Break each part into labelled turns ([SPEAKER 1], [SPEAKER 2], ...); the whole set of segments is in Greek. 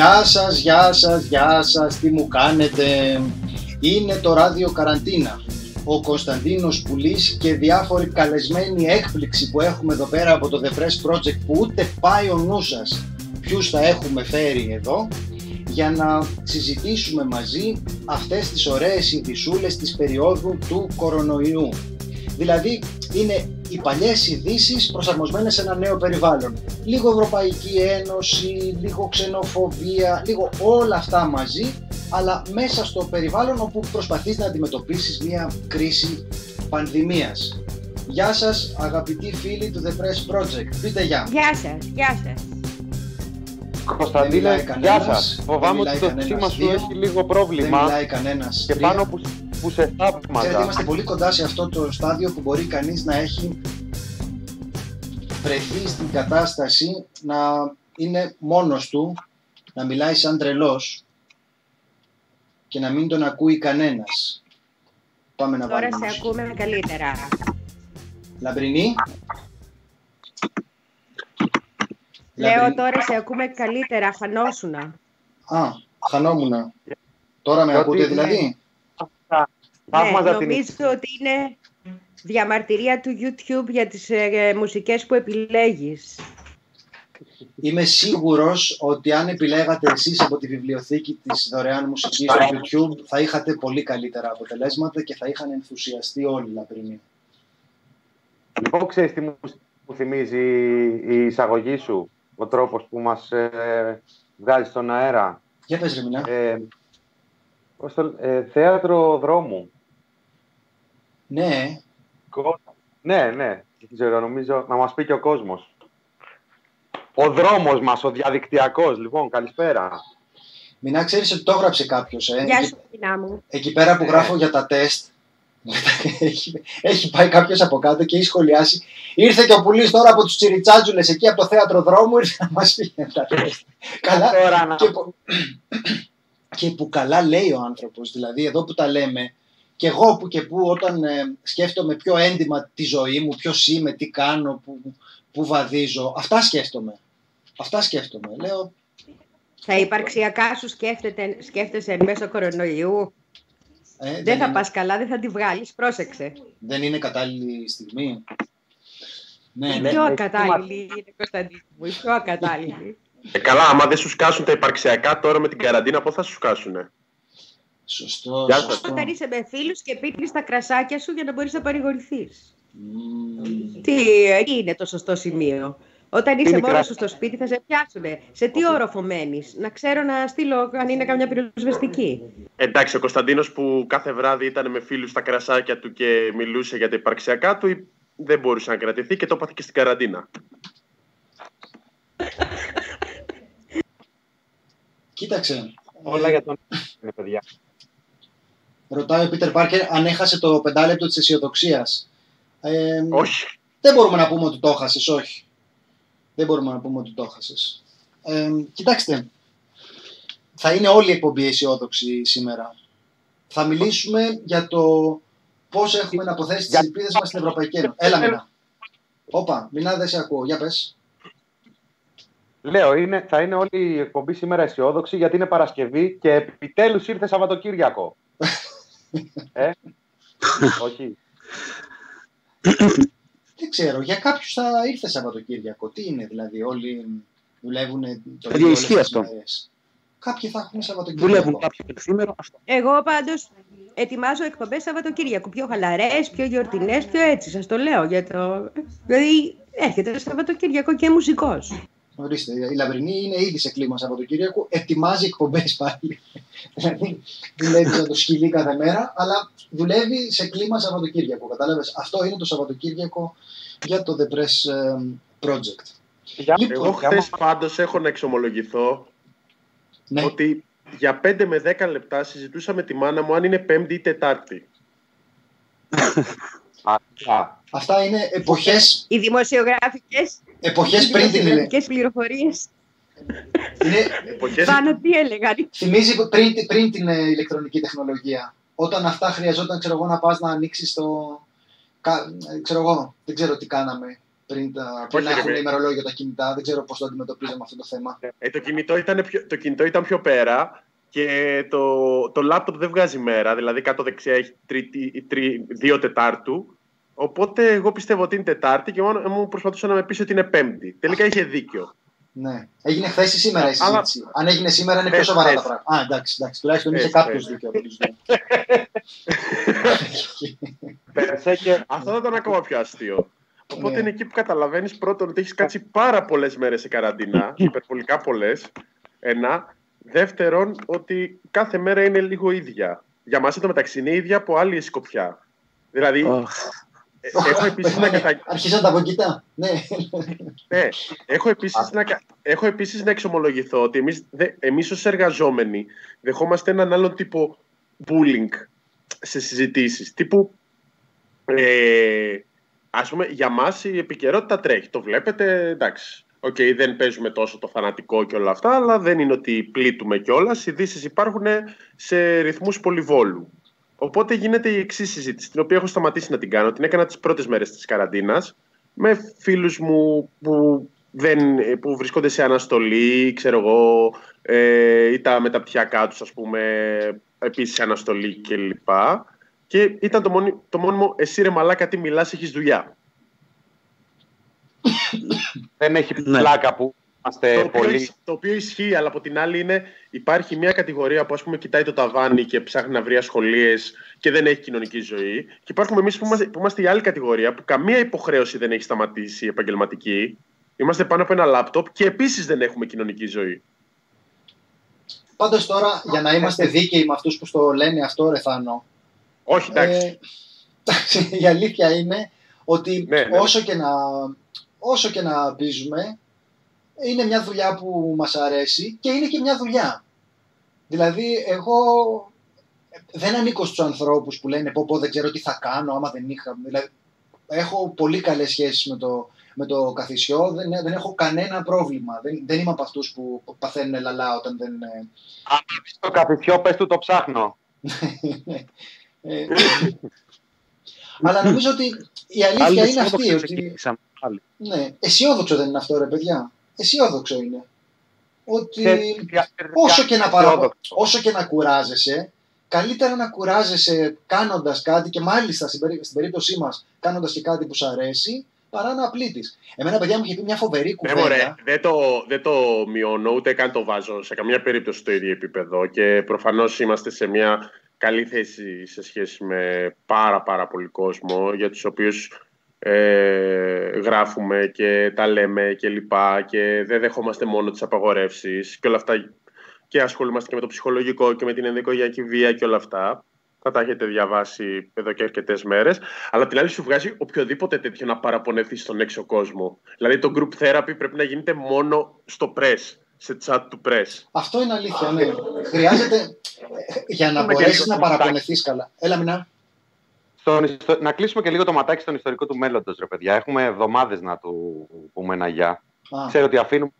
[SPEAKER 1] Γεια σας, γεια σας, γεια σας, τι μου κάνετε. Είναι το ράδιο Καραντίνα. Ο Κωνσταντίνος Πουλής και διάφοροι καλεσμένοι έκπληξη που έχουμε εδώ πέρα από το The Press Project που ούτε πάει ο νους σας ποιους θα έχουμε φέρει εδώ για να συζητήσουμε μαζί αυτές τις ωραίες ειδισούλες της περίοδου του κορονοϊού. Δηλαδή είναι οι παλιές ειδήσεις προσαρμοσμένες σε ένα νέο περιβάλλον. Λίγο Ευρωπαϊκή Ένωση, λίγο ξενοφοβία, λίγο όλα αυτά μαζί, αλλά μέσα στο περιβάλλον όπου προσπαθείς να αντιμετωπίσεις μια κρίση πανδημίας. Γεια σας αγαπητοί φίλοι του The Press Project. Πείτε γεια.
[SPEAKER 2] Γεια σας, γεια σας.
[SPEAKER 3] Κωνσταντίνε, γεια σας. Φοβάμαι ότι το σήμα σου έχει λίγο πρόβλημα.
[SPEAKER 1] Δεν μιλάει κανένας.
[SPEAKER 3] Και πάνω που που σε θαύματα.
[SPEAKER 1] Ξέρετε, είμαστε πολύ κοντά σε αυτό το στάδιο που μπορεί κανείς να έχει βρεθεί στην κατάσταση να είναι μόνος του, να μιλάει σαν τρελός και να μην τον ακούει κανένας. Πάμε να
[SPEAKER 2] Τώρα
[SPEAKER 1] βάλουμε
[SPEAKER 2] σε ακούμε καλύτερα.
[SPEAKER 1] Λαμπρινή.
[SPEAKER 2] Λέω
[SPEAKER 1] Λαμπρινή.
[SPEAKER 2] τώρα σε ακούμε καλύτερα, χανόσουνα.
[SPEAKER 1] Α, χανόμουνα. Τώρα με
[SPEAKER 3] Ότι
[SPEAKER 1] ακούτε
[SPEAKER 3] είναι-
[SPEAKER 1] δηλαδή;
[SPEAKER 2] Ναι,
[SPEAKER 3] Θαύματα την
[SPEAKER 2] νομίζω ότι είναι διαμαρτυρία του YouTube για τις ε, μουσικές που επιλέγεις.
[SPEAKER 1] Είμαι σίγουρος ότι αν επιλέγατε εσείς από τη βιβλιοθήκη της δωρεάν μουσικής στο YouTube θα είχατε πολύ καλύτερα αποτελέσματα και θα είχαν ενθουσιαστεί όλοι λαμπρινοί.
[SPEAKER 3] Λοιπόν, ξέρεις τι μου, μου θυμίζει η εισαγωγή σου, ο τρόπος που μας ε, βγάζει στον αέρα;
[SPEAKER 1] Για πες ρε Μινά.
[SPEAKER 3] Ε, πώς το- ε, θέατρο δρόμου.
[SPEAKER 1] Ναι,
[SPEAKER 3] Κο- Ναι, ναι, δεν ξέρω, νομίζω να μας πει και ο κόσμος. Ο δρόμος μας, ο διαδικτυακός. Λοιπόν, καλησπέρα.
[SPEAKER 1] Μινά ξέρεις ότι το έγραψε κάποιος. Ε;
[SPEAKER 2] Γεια
[SPEAKER 1] Εκεί,
[SPEAKER 2] σου, κοινά μου.
[SPEAKER 1] εκεί πέρα που
[SPEAKER 3] Ναι.
[SPEAKER 1] γράφω για τα τεστ έχει, έχει πάει κάποιος από κάτω και έχει σχολιάσει Ήρθε και ο Πουλής τώρα από τους τσιριτσάτζουλες εκεί από το θέατρο δρόμου ήρθε να μας πει για τα τεστ. Καλά,
[SPEAKER 3] Τώρα να...
[SPEAKER 1] και, που, και που καλά λέει ο άνθρωπος, δηλαδή εδώ που τα λέμε, και εγώ που και που όταν ε, σκέφτομαι πιο έντιμα τη ζωή μου, ποιος είμαι, τι κάνω, που, που βαδίζω, αυτά σκέφτομαι. Αυτά σκέφτομαι. Λέω,
[SPEAKER 2] Τα υπαρξιακά σου σκέφτεται, σκέφτεσαι εν μέσω κορονοϊού;
[SPEAKER 1] ε,
[SPEAKER 2] Δεν θα
[SPEAKER 1] είναι,
[SPEAKER 2] πας καλά, δεν θα τη βγάλεις. Πρόσεξε.
[SPEAKER 1] δεν είναι κατάλληλη στιγμή. Ναι,
[SPEAKER 2] Η
[SPEAKER 1] ναι.
[SPEAKER 2] πιο
[SPEAKER 3] έχει
[SPEAKER 2] ακατάλληλη είναι, Κωνσταντίνη μου. Η πιο ακατάλληλη.
[SPEAKER 4] Ε, καλά, άμα δεν σου σκάσουν τα υπαρξιακά τώρα με την καραντίνα, πώς θα σου σκάσουνε;
[SPEAKER 1] Σωστό,
[SPEAKER 4] Γεια σας.
[SPEAKER 1] σωστό.
[SPEAKER 2] Όταν είσαι με φίλους και πίνεις τα κρασάκια σου για να μπορείς να παρηγορηθείς.
[SPEAKER 1] Μμμ.
[SPEAKER 2] Τι, εκεί είναι το σωστό σημείο. Όταν είσαι
[SPEAKER 3] Είναι
[SPEAKER 2] μόνος
[SPEAKER 3] κρα-
[SPEAKER 2] σου στο σπίτι θα σε πιάσουνε. Σε τι όροφο μένεις. Να ξέρω να στείλω αν είναι καμιά πυροσβεστική.
[SPEAKER 4] Εντάξει, ο Κωνσταντίνος που κάθε βράδυ ήταν με φίλους στα κρασάκια του και μιλούσε για τα υπαρξιακά του, δεν μπορούσε να κρατηθεί και το έπαθε και στην καραντίνα.
[SPEAKER 1] Κοίταξε,
[SPEAKER 3] Όλα για τον... Ναι, παιδιά.
[SPEAKER 1] Ρωτάει ο Πίτερ Πάρκερ αν έχασε το πεντάλεπτο της αισιοδοξίας. Ε,
[SPEAKER 4] Όχι.
[SPEAKER 1] Δεν μπορούμε να πούμε ότι το έχασες, όχι. Δεν μπορούμε να πούμε ότι το έχασες. Ε, κοιτάξτε, θα είναι όλη η εκπομπή αισιόδοξη σήμερα. Θα μιλήσουμε για το πώς έχουμε να αποθέσει τις
[SPEAKER 3] Για-
[SPEAKER 1] ελπίδες μας στην Ευρωπαϊκή Ένωση. Έλα, Μινά. Όπα, Μινά, δεν σε ακούω. Για πες.
[SPEAKER 3] Λέω, είναι, θα είναι όλη η εκπομπή σήμερα αισιόδοξη γιατί είναι Παρασκευή και επιτέλους ήρθε Σαββατοκύριακο. ε, όχι.
[SPEAKER 1] Δεν ξέρω, για κάποιους θα ήρθε Σαββατοκύριακο. Τι είναι δηλαδή, όλοι δουλεύουν το
[SPEAKER 5] Παιδιά,
[SPEAKER 1] ίδιο όλες
[SPEAKER 5] ισχύει
[SPEAKER 1] τις
[SPEAKER 5] αυτό.
[SPEAKER 1] μέρες. Κάποιοι θα έχουν Σαββατοκύριακο.
[SPEAKER 5] Δουλεύουν κάποιοι πενθήμερο. Αυτό.
[SPEAKER 2] Εγώ πάντως ετοιμάζω εκπομπές Σαββατοκύριακο. Πιο χαλαρές, πιο γιορτινές, πιο έτσι. Σας το λέω. Για το... Δηλαδή έρχεται το Σαββατοκύριακο και μουσικός.
[SPEAKER 1] Ορίστε, η Λαμπρινή είναι ήδη σε κλίμα Σαββατοκύριακο, ετοιμάζει εκπομπές πάλι. δηλαδή δουλεύει σαν το σκυλί κάθε μέρα, αλλά δουλεύει σε κλίμα Σαββατοκύριακο. Κατάλαβες. Αυτό είναι το Σαββατοκύριακο για το The Press ε, Project.
[SPEAKER 3] Για,
[SPEAKER 1] Λοιπόν,
[SPEAKER 4] Εγώ
[SPEAKER 3] για
[SPEAKER 4] χθες
[SPEAKER 3] μας-
[SPEAKER 4] πάντως έχω να εξομολογηθώ
[SPEAKER 1] Ναι,
[SPEAKER 4] ότι για 5 με 10 λεπτά συζητούσα με τη μάνα μου αν είναι Πέμπτη ή Τετάρτη.
[SPEAKER 3] Α, α,
[SPEAKER 1] αυτά είναι εποχέ
[SPEAKER 2] Οι δημοσιογραφικές,
[SPEAKER 1] εποχές
[SPEAKER 2] οι
[SPEAKER 1] πριν την ηλε...
[SPEAKER 2] δημοσιογραφικές πληροφορίες
[SPEAKER 1] είναι,
[SPEAKER 4] Εποχές...
[SPEAKER 2] πάνω τι έλεγαν.
[SPEAKER 1] θυμίζει πριν, πριν την ε, ηλεκτρονική τεχνολογία. Όταν αυτά χρειαζόταν, ξέρω εγώ, να πας να ανοίξεις το... κα- ε, Ξέρω εγώ, δεν ξέρω τι κάναμε. πριν, τα, πριν να έχουν ημερολόγιο τα κινητά. Δεν ξέρω πώς το αντιμετωπίζαμε αυτό το θέμα.
[SPEAKER 4] Ε, το, κινητό ήταν πιο, το κινητό ήταν πιο πέρα και το, το λάπτοπ δεν βγάζει μέρα. Δηλαδή κάτω δεξιά έχει τρίτη, τρί, δύο Τετάρτου. Οπότε εγώ πιστεύω ότι είναι Τετάρτη και μόνο μου προσπαθούσε να με πει ότι είναι Πέμπτη. Τελικά είχε δίκιο.
[SPEAKER 1] Ναι. Έγινε χθες ή σήμερα η συζήτηση; Αν έγινε σήμερα είναι πιο σοβαρά τα πράγματα. Α, εντάξει, εντάξει. Τουλάχιστον είχε κάποιος δίκιο.
[SPEAKER 4] Αυτό θα ήταν ακόμα πιο αστείο. Οπότε ναι. είναι εκεί που καταλαβαίνεις πρώτον ότι έχεις κάτσει πάρα πολλές μέρες σε καραντίνα, υπερβολικά πολλές. Ένα. Δεύτερον, ότι κάθε μέρα είναι λίγο ίδια. Για μας το μεταξύ είναι ίδια από άλλη σκοπιά. Δηλαδή,
[SPEAKER 1] Έχω επίσης να κατα... Αρχίζαν τα βοκιτά. Ναι.
[SPEAKER 4] ναι. Έχω επίσης, να... Έχω επίσης να εξομολογηθώ ότι εμείς, δε... εμείς ως εργαζόμενοι δεχόμαστε έναν άλλο τύπο bullying σε συζητήσεις. Τύπου, ε, ας πούμε, για μας η επικαιρότητα τρέχει. Το βλέπετε, εντάξει. OK, okay, δεν παίζουμε τόσο το φανατικό και όλα αυτά, αλλά δεν είναι ότι πλήττουμε κιόλας. Οι ειδήσεις υπάρχουν σε ρυθμούς πολυβόλου. Οπότε γίνεται η εξής συζήτηση, την οποία έχω σταματήσει να την κάνω. Την έκανα τις πρώτες μέρες της καραντίνας με φίλους μου που, δεν, που βρίσκονται σε αναστολή, ξέρω εγώ, ε, ή τα μεταπτυχιακά τους, ας πούμε, επίσης σε αναστολή κλπ. Και ήταν το, μόνη, το μόνιμο εσύ ρε μαλάκα τι μιλάς, έχεις δουλειά.
[SPEAKER 3] δεν έχει ναι. πλάκα που
[SPEAKER 4] το, οποίο, το οποίο ισχύει, αλλά από την άλλη είναι, υπάρχει μια κατηγορία που ας πούμε κοιτάει το ταβάνι και ψάχνει να βρει ασχολίες και δεν έχει κοινωνική ζωή. Και υπάρχουμε εμείς που, είμαστε, που είμαστε η άλλη κατηγορία που καμία υποχρέωση δεν έχει σταματήσει επαγγελματική. Είμαστε πάνω από ένα λάπτοπ και επίσης δεν έχουμε κοινωνική ζωή.
[SPEAKER 1] Πάντως τώρα, για να είμαστε δίκαιοι με αυτούς που στο λένε αυτό, Ρεθάνο.
[SPEAKER 4] Όχι, εντάξει.
[SPEAKER 1] Ε, η αλήθεια είναι ότι ναι, ναι. Όσο, και να, όσο και να πείζουμε, είναι μια δουλειά που μας αρέσει και είναι και μια δουλειά. Δηλαδή, εγώ δεν ανήκω στους ανθρώπους που λένε πω πω δεν ξέρω τι θα κάνω άμα δεν είχα. Δηλαδή, έχω πολύ καλές σχέσεις με το, με το καθισιό, δεν, δεν έχω κανένα πρόβλημα. Δεν, δεν είμαι από αυτούς που παθαίνουν λαλά όταν δεν...
[SPEAKER 3] Αν το καθισιό, πες του το ψάχνω.
[SPEAKER 1] ε, αλλά νομίζω ότι η αλήθεια είναι αυτή. Ότι... Ναι, αισιόδοξο δεν είναι αυτό ρε παιδιά αισιόδοξο είναι. Ότι όσο και, να παραπο... όσο και να κουράζεσαι, καλύτερα να κουράζεσαι κάνοντας κάτι και μάλιστα στην, περίπτωσή μας κάνοντας και κάτι που σου αρέσει, παρά να απλήττεις. Εμένα, παιδιά, μου είχε πει μια φοβερή ναι, κουβέντα. Ναι,
[SPEAKER 4] δεν το, δεν το μειώνω, ούτε καν το βάζω σε καμία περίπτωση στο ίδιο επίπεδο και προφανώς είμαστε σε μια καλή θέση σε σχέση με πάρα πάρα πολύ κόσμο για τους οποίους ε, γράφουμε και τα λέμε και λοιπά και δεν δεχόμαστε μόνο τις απαγορεύσεις και όλα αυτά και ασχολούμαστε και με το ψυχολογικό και με την ενδοικογειακή βία και όλα αυτά. Θα τα έχετε διαβάσει εδώ και αρκετές μέρες. Αλλά την άλλη σου βγάζει οποιοδήποτε τέτοιο να παραπονεθεί στον έξω κόσμο. Δηλαδή το group therapy πρέπει να γίνεται μόνο στο press, σε chat του press.
[SPEAKER 1] Αυτό είναι αλήθεια, ναι. Χρειάζεται για να μπορέσεις να παραπονεθείς καλά. Έλα, μηνά
[SPEAKER 3] να κλείσουμε και λίγο το ματάκι στον ιστορικό του μέλλοντος, ρε παιδιά. Έχουμε εβδομάδες να του πούμε ένα γεια. Ξέρω ότι αφήνουμε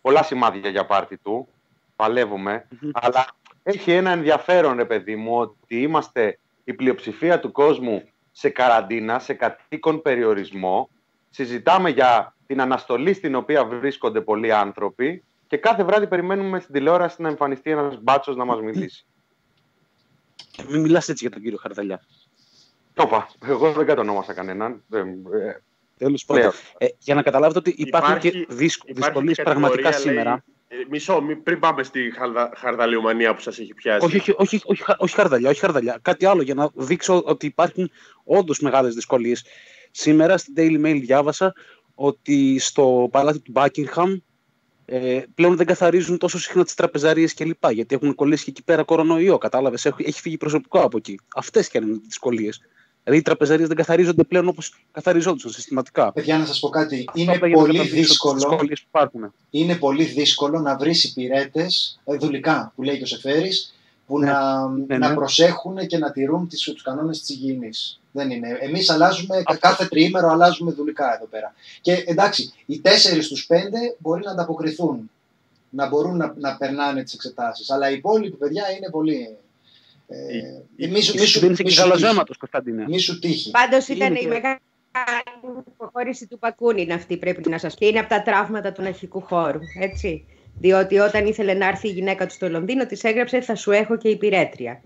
[SPEAKER 3] πολλά σημάδια για πάρτι του. παλευουμε Αλλά έχει ένα ενδιαφέρον, ρε παιδί μου, ότι είμαστε η πλειοψηφία του κόσμου σε καραντίνα, σε κατοίκον περιορισμό. Συζητάμε για την αναστολή στην οποία βρίσκονται πολλοί άνθρωποι και κάθε βράδυ περιμένουμε στην τηλεόραση να εμφανιστεί ένας μπάτσος να μας μιλήσει.
[SPEAKER 5] Μην μιλάς έτσι για τον κύριο Χαρδαλιά.
[SPEAKER 3] Το Εγώ δεν κατονόμασα κανέναν. Ε,
[SPEAKER 5] Τέλος πάντων. Ε, για να καταλάβετε ότι υπάρχουν υπάρχει, και δυσκολίες πραγματικά σήμερα.
[SPEAKER 4] Ε, μισό, πριν πάμε στη χαρδα, χαρδαλιομανία που σας έχει πιάσει.
[SPEAKER 5] Όχι, όχι, όχι, όχι, όχι, χαρδαλιά, όχι χαρδαλιά. Κάτι άλλο για να δείξω ότι υπάρχουν όντως μεγάλες δυσκολίες. Σήμερα στην Daily Mail διάβασα ότι στο παλάτι του Buckingham ε, πλέον δεν καθαρίζουν τόσο συχνά τις τραπεζαρίες κλπ. Γιατί έχουν κολλήσει και εκεί πέρα κορονοϊό. Κατάλαβες, έχει φύγει προσωπικό από εκεί. Αυτές και είναι οι δυσκολίες. Δηλαδή οι τραπεζαρίες δεν καθαρίζονται πλέον όπως καθαριζόντουσαν συστηματικά.
[SPEAKER 1] Παιδιά, να σας πω κάτι. Είναι πολύ δύσκολο. Είναι πολύ δύσκολο να βρεις υπηρέτες ε, δουλικά, που λέει και ο Σεφέρης, που ναι. να, ναι, να ναι. προσέχουν και να τηρούν τους κανόνες της υγιεινής. Δεν είναι. Εμείς αλλάζουμε, κάθε τριήμερο αλλάζουμε δουλικά εδώ πέρα. Και εντάξει, οι τέσσερις στους πέντε μπορεί να ανταποκριθούν. Να μπορούν να, να περνάνε τις εξετάσεις. Αλλά οι υπόλοιποι παιδιά είναι πολύ
[SPEAKER 5] ε, μη σου, μη σου, μη σου, Κωνσταντίνε.
[SPEAKER 1] Μη σου τύχει.
[SPEAKER 2] Πάντως ήταν η μεγάλη κάνει υποχώρηση του Πακούνιν αυτή πρέπει να σας πει. Είναι από τα τραύματα του αρχικού χώρου, έτσι. Διότι όταν ήθελε να έρθει η γυναίκα του στο Λονδίνο, της έγραψε «Θα σου έχω και υπηρέτρια».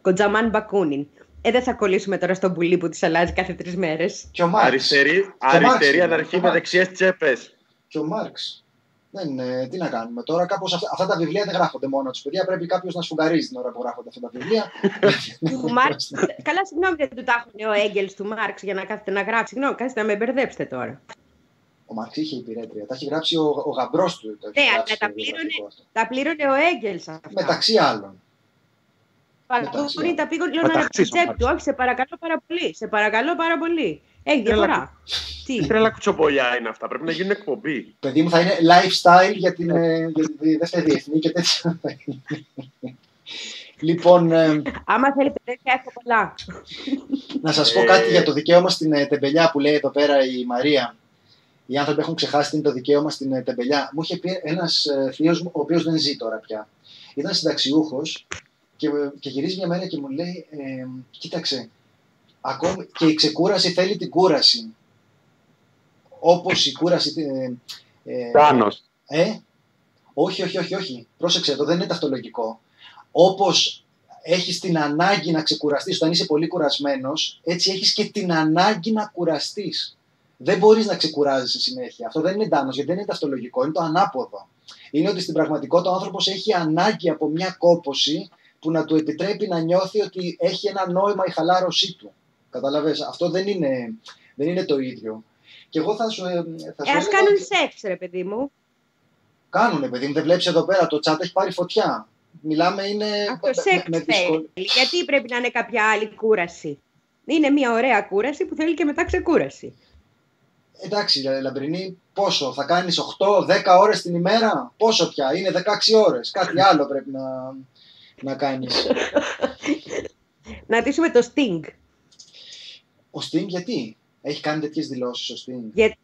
[SPEAKER 2] Κοντζαμάν Μπακούνιν. Ε, δεν θα κολλήσουμε τώρα στον πουλί που της αλλάζει κάθε τρεις μέρες.
[SPEAKER 4] Και ο Μάρξ. Αριστερή, αριστερή αναρχή με δεξιές τσέπες.
[SPEAKER 1] Και ο Μάρξ. Δεν, ε, τι να κάνουμε τώρα, κάπως αυτά, αυτά τα βιβλία δεν γράφονται μόνο τους παιδιά. Πρέπει κάποιος να σφουγγαρίζει την ώρα που γράφονται αυτά τα βιβλία.
[SPEAKER 2] του Μάρξ. Καλά, συγγνώμη, δεν του τα έχουν ο Έγκελς του Μάρξ για να κάθεται να γράψει. Συγγνώμη, κάθεται να με μπερδέψετε τώρα.
[SPEAKER 1] Ο Μάρξ είχε υπηρέτρια. Τα έχει γράψει ο, ο γαμπρός του.
[SPEAKER 2] Ναι, αλλά τα πλήρωνε, τα πλήρωνε ο Έγκελς.
[SPEAKER 1] Μεταξύ άλλων.
[SPEAKER 2] Παπαδούρη τα πήγω λίγο να τσέπη του. Όχι, σε παρακαλώ πάρα πολύ. Σε παρακαλώ πάρα πολύ. Έχει διαφορά.
[SPEAKER 4] Τι; Τρέλα κουτσομπολιά είναι αυτά. Πρέπει να γίνουν εκπομπή.
[SPEAKER 1] Παιδί μου θα είναι lifestyle για την, ε, για τη δεύτερη διεθνή και τέτοια. λοιπόν. Ε,
[SPEAKER 2] Άμα θέλετε τέτοια, έχω πολλά.
[SPEAKER 1] να σας πω κάτι για το δικαίωμα στην ε, τεμπελιά που λέει εδώ πέρα η Μαρία. Οι άνθρωποι έχουν ξεχάσει τι είναι το δικαίωμα στην τεμπελιά. Μου είχε πει ένας θείος μου, ο οποίος δεν ζει τώρα πια. Ήταν συνταξιούχος και, και γυρίζει μια μέρα και μου λέει, ε, κοίταξε, ακόμη και η ξεκούραση θέλει την κούραση. Όπως η κούραση...
[SPEAKER 3] Ε, ε, Τάνος.
[SPEAKER 1] Ε, όχι, όχι, όχι, όχι. Πρόσεξε, εδώ δεν είναι ταυτολογικό. Όπως έχεις την ανάγκη να ξεκουραστείς όταν είσαι πολύ κουρασμένος, έτσι έχεις και την ανάγκη να κουραστείς. Δεν μπορείς να ξεκουράζεσαι συνέχεια. Αυτό δεν είναι τάνος, γιατί δεν είναι ταυτολογικό, είναι το ανάποδο. Είναι ότι στην πραγματικότητα ο άνθρωπος έχει ανάγκη από μια κόποση που να του επιτρέπει να νιώθει ότι έχει ένα νόημα η χαλάρωσή του. Καταλαβες, αυτό δεν είναι, δεν είναι το ίδιο. Και εγώ θα σου, ε, θα
[SPEAKER 2] σου ε, ας κάνουν σεξ, ρε παιδί μου.
[SPEAKER 1] Κάνουνε, παιδί μου. Δεν βλέπεις εδώ πέρα, το chat έχει πάρει φωτιά. Μιλάμε είναι...
[SPEAKER 2] Αυτό σεξ με, θέλει. Γιατί πρέπει να είναι κάποια άλλη κούραση; Είναι μια ωραία κούραση που θέλει και μετά ξεκούραση.
[SPEAKER 1] Εντάξει, Λαμπρινή, πόσο, θα κάνεις 8-10 ώρες την ημέρα, πόσο πια, είναι 16 ώρες, κάτι άλλο πρέπει να, να κάνεις.
[SPEAKER 2] να δείσουμε το Sting.
[SPEAKER 1] Ο Sting γιατί, έχει κάνει τέτοιες δηλώσεις ο Sting.
[SPEAKER 2] Γιατί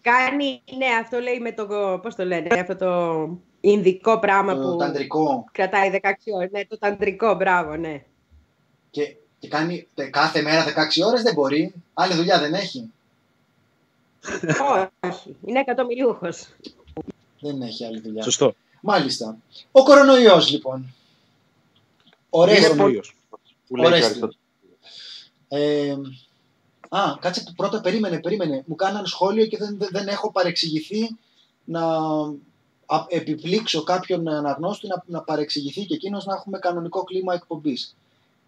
[SPEAKER 2] κάνει, ναι, αυτό λέει με το, πώς το λένε, αυτό το Ινδικό πράγμα
[SPEAKER 1] το
[SPEAKER 2] που
[SPEAKER 1] ταντρικό.
[SPEAKER 2] κρατάει 16 ώρες. Ναι, το ταντρικό, μπράβο, ναι.
[SPEAKER 1] Και, και κάνει κάθε μέρα 16 ώρες δεν μπορεί. Άλλη δουλειά δεν έχει.
[SPEAKER 2] Όχι, είναι εκατομμυριούχος.
[SPEAKER 1] Δεν έχει άλλη δουλειά.
[SPEAKER 5] Σωστό.
[SPEAKER 1] Μάλιστα. Ο κορονοϊός λοιπόν. Ωραίος. Ε, α, κάτσε που πρώτα περίμενε, περίμενε. Μου κάναν σχόλιο και δεν, δεν έχω παρεξηγηθεί να επιπλήξω κάποιον αναγνώστη να, να παρεξηγηθεί και εκείνος να έχουμε κανονικό κλίμα εκπομπής.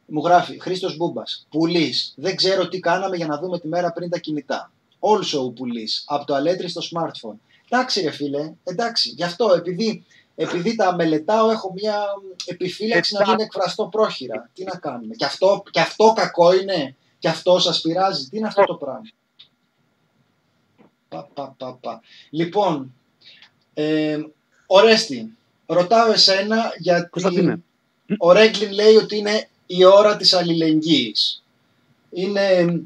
[SPEAKER 1] Μου γράφει Χρήστος Μπούμπας. Πουλής. Δεν ξέρω τι κάναμε για να δούμε τη μέρα πριν τα κινητά. Also πουλής. Από το αλέτρι στο smartphone. Εντάξει, ρε φίλε, εντάξει. Γι' αυτό επειδή επειδή τα μελετάω, έχω μια επιφύλαξη να μην εκφραστώ πρόχειρα. Τι να κάνουμε. Και αυτό, και αυτό κακό είναι. Και αυτό σας πειράζει. Τι είναι αυτό το πράγμα; Πα, πα, πα, πα. Λοιπόν, ε, Ορέστη, ρωτάω εσένα γιατί ο Ρέγκλιν λέει ότι είναι η ώρα της αλληλεγγύης. Είναι,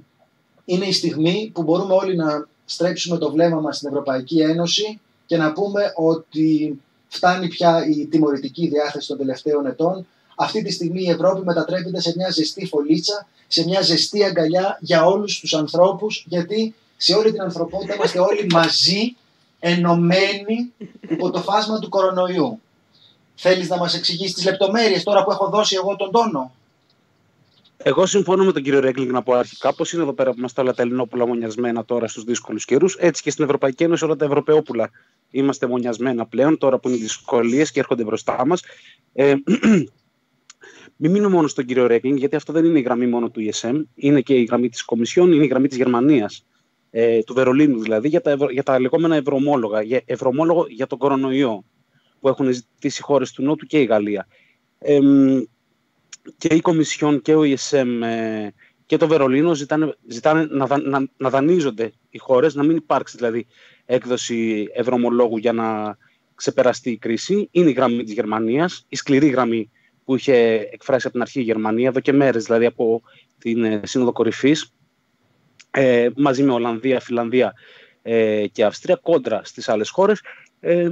[SPEAKER 1] είναι η στιγμή που μπορούμε όλοι να στρέψουμε το βλέμμα μας στην Ευρωπαϊκή Ένωση και να πούμε ότι φτάνει πια η τιμωρητική διάθεση των τελευταίων ετών. Αυτή τη στιγμή η Ευρώπη μετατρέπεται σε μια ζεστή φωλίτσα, σε μια ζεστή αγκαλιά για όλους τους ανθρώπους, γιατί σε όλη την ανθρωπότητα είμαστε όλοι μαζί, ενωμένοι υπό το φάσμα του κορονοϊού. Θέλεις να μας εξηγήσεις τις λεπτομέρειες τώρα που έχω δώσει εγώ τον τόνο;
[SPEAKER 5] Εγώ συμφωνώ με τον κύριο Ρέγκλινγκ να πω αρχικά πως είναι εδώ πέρα που είμαστε όλα τα Ελληνόπουλα μονιασμένα τώρα στους δύσκολους καιρούς. Έτσι και στην Ευρωπαϊκή Ένωση όλα τα Ευρωπαϊκόπουλα είμαστε μονιασμένα πλέον τώρα που είναι δυσκολίες και έρχονται μπροστά μας. Ε, μην μείνω μόνο στον κύριο Ρέγκλινγκ, γιατί αυτό δεν είναι η γραμμή μόνο του ESM, είναι και η γραμμή της Κομισιόν, είναι η γραμμή της Γερμανίας, ε, του Βερολίνου δηλαδή, για τα, για τα λεγόμενα ευρωομόλογα. Για, ευρωομόλογο για τον κορονοϊό που έχουν ζητήσει οι χώρες του Νότου και η Γαλλία. Ε, και η Κομισιόν και ο ESM ες, και το Βερολίνο ζητάνε, ζητάνε να, να, να δανείζονται οι χώρες, να μην υπάρξει δηλαδή έκδοση ευρωμολόγου για να ξεπεραστεί η κρίση. Είναι η γραμμή της Γερμανίας, η σκληρή γραμμή που είχε εκφράσει από την αρχή η Γερμανία, εδώ και μέρες δηλαδή από την ε, Σύνοδο Κορυφής, ε, μαζί με Ολλανδία, Φιλανδία ε, και Αυστρία, κόντρα στις άλλες χώρες. Ε,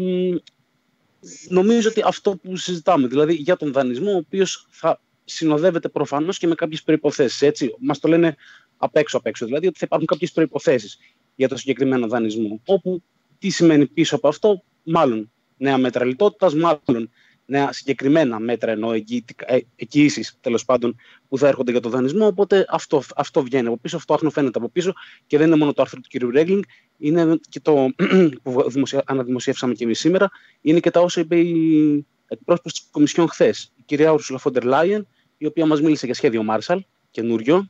[SPEAKER 5] νομίζω ότι αυτό που συζητάμε, δηλαδή για τον δανεισμό, ο οποίος θα συνοδεύεται προφανώς και με κάποιες προποθέσει. Μας το λένε απ' έξω απ' έξω, δηλαδή ότι θα υπάρχουν κάποιες προποθέσει για το συγκεκριμένο δανεισμό. Όπου τι σημαίνει πίσω από αυτό, μάλλον νέα μέτρα λιτότητας, μάλλον νέα συγκεκριμένα μέτρα ενώ ε, εγγύησει τέλος πάντων που θα έρχονται για το δανεισμό. Οπότε αυτό, αυτό βγαίνει από πίσω, αυτό φαίνεται από πίσω και δεν είναι μόνο το άρθρο του κ. Ρέγκλινγκ, είναι και το που αναδημοσιεύσαμε και εμείς σήμερα, είναι και τα όσα είπε η εκπρόσωπος της Κομισιόν χθες, η κυρία Ούρσουλα Φόντερ Λάιεν, η οποία μας μίλησε για σχέδιο Μάρσαλ, καινούριο,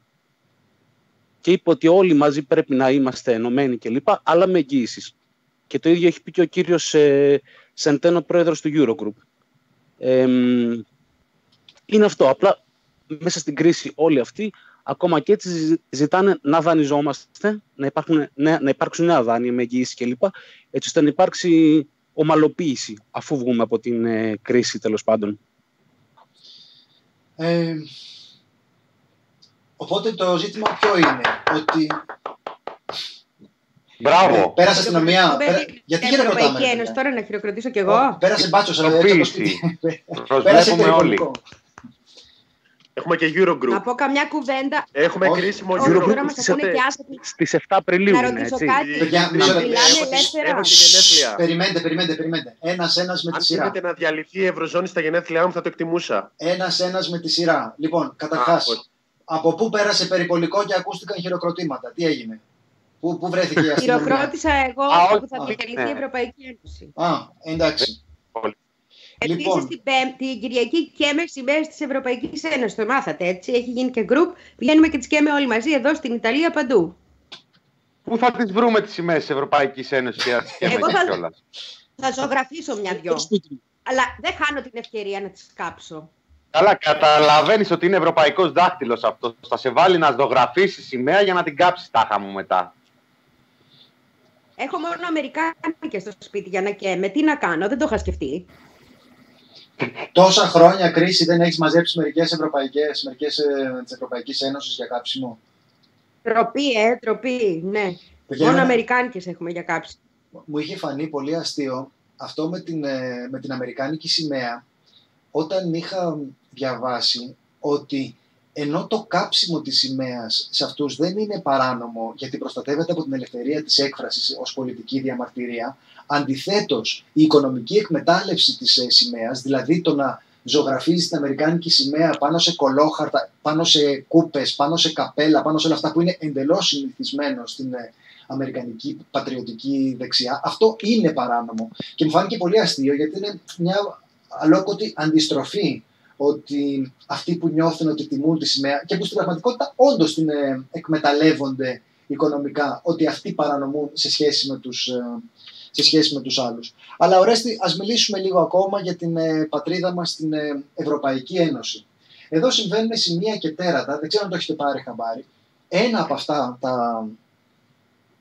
[SPEAKER 5] και είπε ότι όλοι μαζί πρέπει να είμαστε ενωμένοι κλπ. αλλά με εγγύησεις. Και το ίδιο έχει πει και ο κύριος ε, Σεντένο, πρόεδρος του Eurogroup. Ε, είναι αυτό. Απλά μέσα στην κρίση όλοι αυτοί, ακόμα και έτσι ζητάνε να δανειζόμαστε, να, υπάρχουν, να υπάρξουν νέα δάνεια με εγγύηση κλπ. Έτσι ώστε να υπάρξει ομαλοποίηση αφού βγούμε από την ε, κρίση τέλος πάντων.
[SPEAKER 1] Ε, οπότε το ζήτημα ποιο είναι, ότι
[SPEAKER 3] Μπράβο. Ε,
[SPEAKER 1] πέρασε αστυνομία. Πέρα... Γιατί χειροκροτάμε.
[SPEAKER 2] Ευρωπαϊκή Ένωση, τώρα να χειροκροτήσω κι εγώ.
[SPEAKER 1] Πέρασε μπάτσο.
[SPEAKER 3] Πέρασε όλοι.
[SPEAKER 4] Έχουμε και Eurogroup.
[SPEAKER 2] Να πω καμιά κουβέντα.
[SPEAKER 4] Έχουμε Όχι. κρίσιμο Eurogroup. Τώρα
[SPEAKER 5] μας ακούνε και Στις 7 Απριλίου
[SPEAKER 2] Να ρωτήσω κάτι. Παιδιά,
[SPEAKER 4] Έχω και γενέθλια.
[SPEAKER 1] Περιμένετε, περιμένετε, περιμένετε. Ένας-ένας με τη σειρά.
[SPEAKER 4] Αν θέλετε να διαλυθεί η Ευρωζώνη στα γενέθλιά μου θα το εκτιμούσα.
[SPEAKER 1] Ένας-ένας με τη σειρά. Λοιπόν, καταρχάς, από πού πέρασε περιπολικό και ακούστηκαν χειροκροτήματα; Τι έγινε; Πού, πού βρέθηκε η αστυνομία;
[SPEAKER 2] Χειροκρότησα εγώ που θα διαλυθεί η Ευρωπαϊκή Ένωση.
[SPEAKER 1] Α, εντάξει.
[SPEAKER 2] Λοιπόν. Επίσης την Πέμπτη, Κυριακή και με τι ημέρε της Ευρωπαϊκής Ένωσης. Το μάθατε έτσι. Έχει γίνει και γκρουπ. Πηγαίνουμε και τις καίμε όλοι μαζί εδώ στην Ιταλία παντού.
[SPEAKER 3] Πού θα τις βρούμε τις ημέρε της Ευρωπαϊκής Ένωσης και Εγώ
[SPEAKER 2] θα, θα ζωγραφίσω μια-δυο. Αλλά δεν χάνω την ευκαιρία να τις κάψω.
[SPEAKER 3] Καλά, καταλαβαίνεις ότι είναι ευρωπαϊκός δάχτυλος αυτός. Θα σε βάλει να ζωγραφίσεις σημαία για να την κάψεις τάχα μου μετά.
[SPEAKER 2] Έχω μόνο Αμερικάνικες στο σπίτι για να καίμε. Τι να κάνω, δεν το είχα σκεφτεί.
[SPEAKER 1] Τόσα χρόνια κρίση δεν έχεις μαζέψει μερικές ευρωπαϊκές μερικές, ε, της Ευρωπαϊκής Ένωσης για κάψιμο;
[SPEAKER 2] Τροπή, ε, τροπή, ναι. Μόνο ναι. Αμερικάνικες έχουμε για κάψιμο.
[SPEAKER 1] Μου είχε φανεί πολύ αστείο αυτό με την, ε, με την Αμερικάνικη σημαία όταν είχα διαβάσει ότι ενώ το κάψιμο της σημαίας σε αυτούς δεν είναι παράνομο γιατί προστατεύεται από την ελευθερία της έκφρασης ως πολιτική διαμαρτυρία, αντιθέτως η οικονομική εκμετάλλευση της ε, σημαίας, δηλαδή το να ζωγραφίζεις την Αμερικάνικη σημαία πάνω σε κολόχαρτα, πάνω σε κούπες, πάνω σε καπέλα, πάνω σε όλα αυτά που είναι εντελώς συνηθισμένος στην ε, Αμερικανική πατριωτική δεξιά, αυτό είναι παράνομο. Και μου φάνηκε πολύ αστείο γιατί είναι μια αλόκοτη αντιστροφή ότι αυτοί που νιώθουν ότι τιμούν τη σημαία και που στην πραγματικότητα όντως την ε, εκμεταλλεύονται οικονομικά, ότι αυτοί παρανομούν σε σχέση με τους, ε, σε σχέση με τους άλλους. Αλλά Ορέστη, ας μιλήσουμε λίγο ακόμα για την ε, πατρίδα μας στην Ευρωπαϊκή Ένωση. Εδώ συμβαίνουν σημεία και τέρατα, δεν ξέρω αν το έχετε πάρει χαμπάρι. Ένα από αυτά τα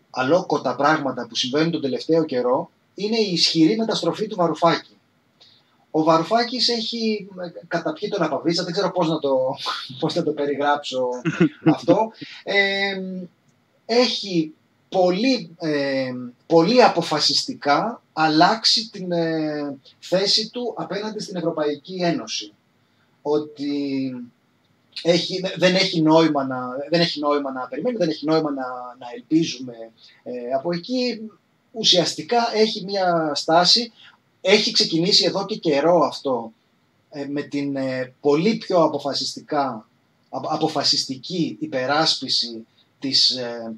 [SPEAKER 1] αλόκοτα πράγματα που συμβαίνουν τον τελευταίο καιρό είναι η ισχυρή μεταστροφή του Βαρουφάκη. Ο Βαρουφάκης έχει καταπιεί τον Απαβίτσα, δεν ξέρω πώς να το, πώς να το περιγράψω αυτό. Ε, έχει πολύ, ε, πολύ αποφασιστικά αλλάξει την ε, θέση του απέναντι στην Ευρωπαϊκή Ένωση. Ότι έχει, δεν, έχει νόημα να, δεν έχει νόημα να περιμένουμε, δεν έχει νόημα να, να ελπίζουμε από εκεί. Ουσιαστικά έχει μια στάση έχει ξεκινήσει εδώ και καιρό αυτό ε, με την ε, πολύ πιο αποφασιστικά, αποφασιστική υπεράσπιση της ε,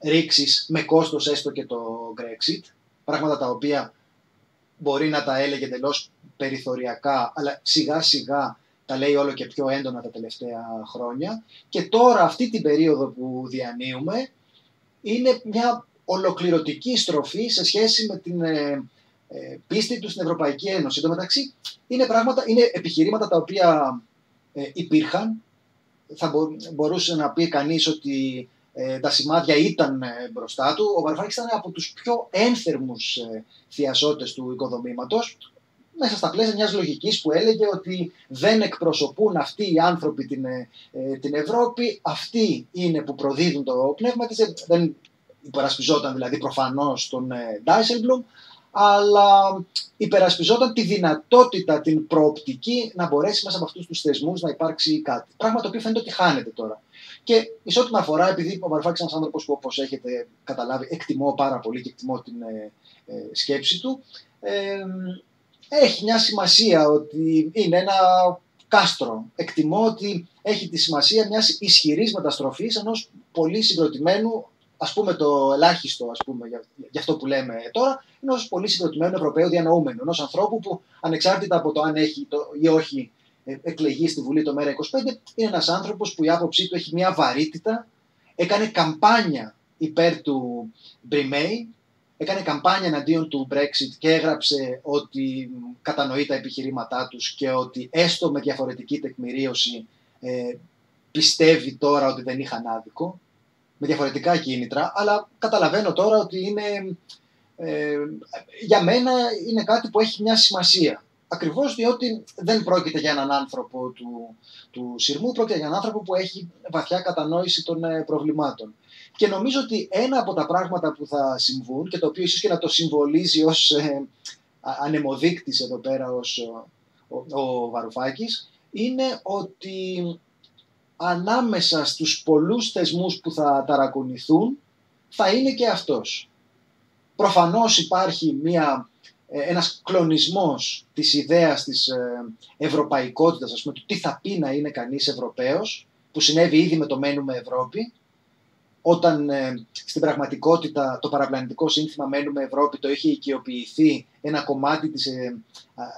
[SPEAKER 1] ρήξης με κόστος έστω και το Brexit, πράγματα τα οποία μπορεί να τα έλεγε εντελώς περιθωριακά, αλλά σιγά σιγά τα λέει όλο και πιο έντονα τα τελευταία χρόνια. Και τώρα αυτή την περίοδο που διανύουμε είναι μια ολοκληρωτική στροφή σε σχέση με την ε, πίστη τους στην Ευρωπαϊκή Ένωση. Εν τω μεταξύ, είναι, πράγματα, είναι επιχειρήματα τα οποία ε, υπήρχαν. Θα μπορούσε να πει κανείς ότι ε, τα σημάδια ήταν ε, μπροστά του. Ο Βαρουφάκης ήταν από τους πιο ένθερμους ε, θειασότες του οικοδομήματος μέσα στα πλαίσια μιας λογικής που έλεγε ότι δεν εκπροσωπούν αυτοί οι άνθρωποι την, την Ευρώπη, αυτοί είναι που προδίδουν το πνεύμα της, δεν υπερασπιζόταν δηλαδή προφανώς τον Ντάισελμπλουμ, αλλά υπερασπιζόταν τη δυνατότητα, την προοπτική να μπορέσει μέσα από αυτούς τους θεσμούς να υπάρξει κάτι. Πράγμα το οποίο φαίνεται ότι χάνεται τώρα. Και ει ό,τι με αφορά, επειδή ο Βαρουφάκης είναι ένας άνθρωπος που, όπως έχετε καταλάβει, εκτιμώ πάρα πολύ και εκτιμώ την ε, ε, σκέψη του, ε, έχει μια σημασία ότι είναι ένα κάστρο. Εκτιμώ ότι έχει τη σημασία μιας ισχυρής μεταστροφής ενός πολύ συγκροτημένου ας πούμε το ελάχιστο ας πούμε, για, για, αυτό που λέμε τώρα, ενό πολύ συγκροτημένου Ευρωπαίου διανοούμενου. Ενός ανθρώπου που ανεξάρτητα από το αν έχει το, ή όχι ε, εκλεγεί στη Βουλή το ΜΕΡΑ 25, είναι ένας άνθρωπος που η άποψή του έχει μια βαρύτητα. Έκανε καμπάνια υπέρ του Μπριμέη, έκανε καμπάνια εναντίον του Brexit και έγραψε ότι κατανοεί τα επιχειρήματά τους και ότι έστω με διαφορετική τεκμηρίωση ε, πιστεύει τώρα ότι δεν είχαν άδικο με διαφορετικά κίνητρα, αλλά καταλαβαίνω τώρα ότι είναι, ε, για μένα είναι κάτι που έχει μια σημασία. Ακριβώς διότι δεν πρόκειται για έναν άνθρωπο του, του σειρμού, πρόκειται για έναν άνθρωπο που έχει βαθιά κατανόηση των ε, προβλημάτων. Και νομίζω ότι ένα από τα πράγματα που θα συμβούν και το οποίο ίσως και να το συμβολίζει ως ε, ανεμοδείκτης εδώ πέρα ως ο, ο Βαρουφάκης, είναι ότι ανάμεσα στους πολλούς θεσμούς που θα ταρακονηθούν θα είναι και αυτός. Προφανώς υπάρχει μια, ε, ένας κλονισμός της ιδέας της ε, ευρωπαϊκότητας, ας πούμε, του τι θα πει να είναι κανείς Ευρωπαίος, που συνέβη ήδη με το «Μένουμε Ευρώπη», όταν ε, στην πραγματικότητα το παραπλανητικό σύνθημα «Μένουμε Ευρώπη» το είχε οικειοποιηθεί ένα κομμάτι της ε,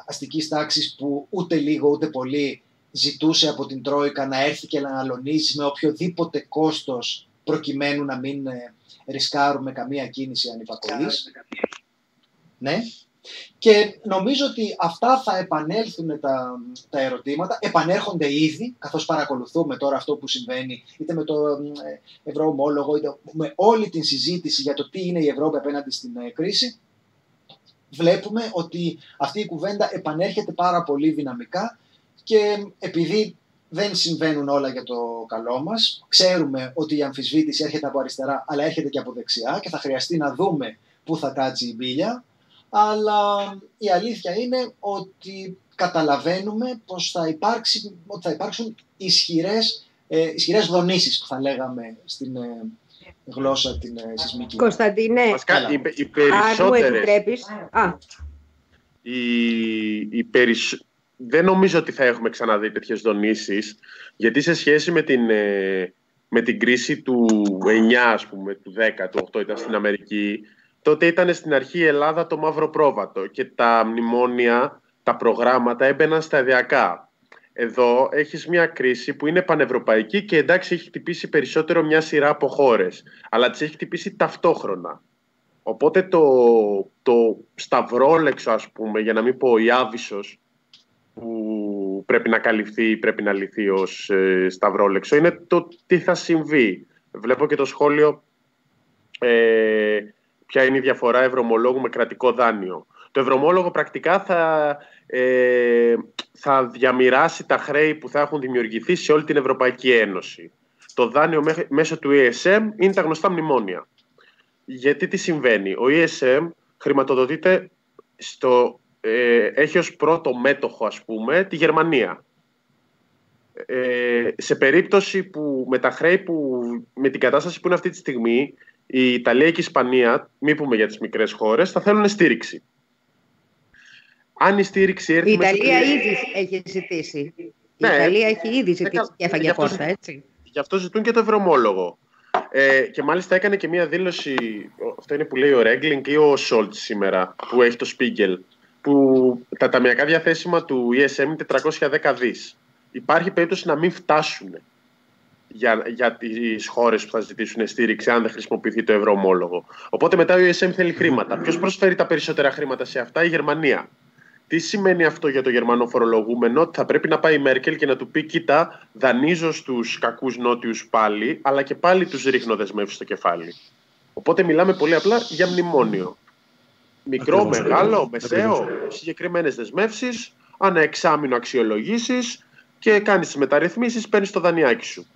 [SPEAKER 1] αστικής τάξης που ούτε λίγο ούτε πολύ ζητούσε από την Τρόικα να έρθει και να αναλωνίζει με οποιοδήποτε κόστος προκειμένου να μην ε, ρισκάρουμε καμία κίνηση ανυπακοής. Ναι. Και νομίζω ότι αυτά θα επανέλθουν τα, τα ερωτήματα, επανέρχονται ήδη, καθώς παρακολουθούμε τώρα αυτό που συμβαίνει, είτε με το ε, ευρωομόλογο, είτε με όλη την συζήτηση για το τι είναι η Ευρώπη απέναντι στην ε, κρίση, βλέπουμε ότι αυτή η κουβέντα επανέρχεται πάρα πολύ δυναμικά και επειδή δεν συμβαίνουν όλα για το καλό μας, ξέρουμε ότι η αμφισβήτηση έρχεται από αριστερά αλλά έρχεται και από δεξιά και θα χρειαστεί να δούμε πού θα κάτσει η μπίλια, αλλά η αλήθεια είναι ότι καταλαβαίνουμε πως θα, υπάρξει, ότι θα υπάρξουν ισχυρές, ε, ισχυρές δονήσεις που θα λέγαμε στην ε, γλώσσα την ε, σεισμική.
[SPEAKER 2] Κωνσταντίνε,
[SPEAKER 4] οι, οι περισσότερες...
[SPEAKER 2] Α.
[SPEAKER 4] Οι, οι, δεν νομίζω ότι θα έχουμε ξαναδεί τέτοιες δονήσεις, γιατί σε σχέση με την, ε, με την κρίση του 9, ας πούμε, του 10, του 8 ήταν στην Αμερική, τότε ήταν στην αρχή η Ελλάδα το μαύρο πρόβατο και τα μνημόνια, τα προγράμματα έμπαιναν σταδιακά. Εδώ έχεις μια κρίση που είναι πανευρωπαϊκή και εντάξει έχει χτυπήσει περισσότερο μια σειρά από χώρες, αλλά τις έχει χτυπήσει ταυτόχρονα. Οπότε το, το σταυρόλεξο, ας πούμε, για να μην πω η άβυσος, που πρέπει να καλυφθεί ή πρέπει να λυθεί ως ε, σταυρόλεξο είναι το τι θα συμβεί. Βλέπω και το σχόλιο ε, ποια είναι η διαφορά ευρωμολόγου με κρατικό δάνειο. Το ευρωμόλογο πρακτικά θα, ε, θα διαμοιράσει τα χρέη που θα έχουν δημιουργηθεί σε όλη την Ευρωπαϊκή Ένωση. Το δάνειο μέσω του ESM είναι τα γνωστά μνημόνια. Γιατί τι συμβαίνει; Ο ESM χρηματοδοτείται στο ε, έχει ως πρώτο μέτοχο, ας πούμε, τη Γερμανία. Ε, σε περίπτωση που με τα χρέη που, με την κατάσταση που είναι αυτή τη στιγμή, η Ιταλία και η Ισπανία, μη πούμε για τις μικρές χώρες, θα θέλουν στήριξη. Αν η στήριξη έρθει...
[SPEAKER 2] Η Ιταλία ήδη έχει ζητήσει. Η ναι, Ιταλία έχει ήδη ε, ζητήσει και έφαγε πόρτα, έτσι.
[SPEAKER 4] Γι' αυτό ζητούν και το ευρωμόλογο. Ε, και μάλιστα έκανε και μία δήλωση, αυτό είναι που λέει ο Ρέγκλινγκ ή ο Σόλτς σήμερα, που έχει το Σπίγκελ, που τα ταμιακά διαθέσιμα του ESM είναι 410 δις. Υπάρχει περίπτωση να μην φτάσουν για, για τις χώρες που θα ζητήσουν στήριξη αν δεν χρησιμοποιηθεί το ευρωομόλογο. Οπότε μετά ο ESM θέλει χρήματα. Ποιος προσφέρει τα περισσότερα χρήματα σε αυτά, η Γερμανία. Τι σημαίνει αυτό για το γερμανό φορολογούμενο, ότι θα πρέπει να πάει η Μέρκελ και να του πει: Κοίτα, δανείζω στους κακούς νότιους πάλι, αλλά και πάλι τους ρίχνω δεσμεύσεις στο κεφάλι. Οπότε μιλάμε πολύ απλά για μνημόνιο. Μικρό, Ακριβώς. μεγάλο, μεσαίο, συγκεκριμένες δεσμεύσεις, ανά εξάμεινο αξιολογήσεις και κάνεις τις μεταρρυθμίσεις, παίρνεις το δανειάκι σου.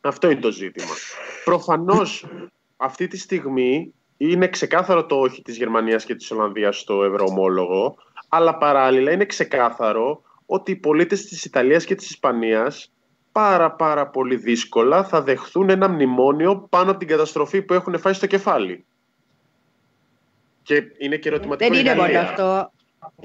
[SPEAKER 4] Αυτό είναι το ζήτημα. Προφανώς αυτή τη στιγμή είναι ξεκάθαρο το όχι της Γερμανίας και της Ολλανδίας στο ευρωομόλογο, αλλά παράλληλα είναι ξεκάθαρο ότι οι πολίτες της Ιταλίας και της Ισπανίας πάρα πάρα πολύ δύσκολα θα δεχθούν ένα μνημόνιο πάνω από την καταστροφή που έχουν φάει στο κεφάλι. Και είναι και ερωτηματικό.
[SPEAKER 2] Δεν είναι μόνο αυτό.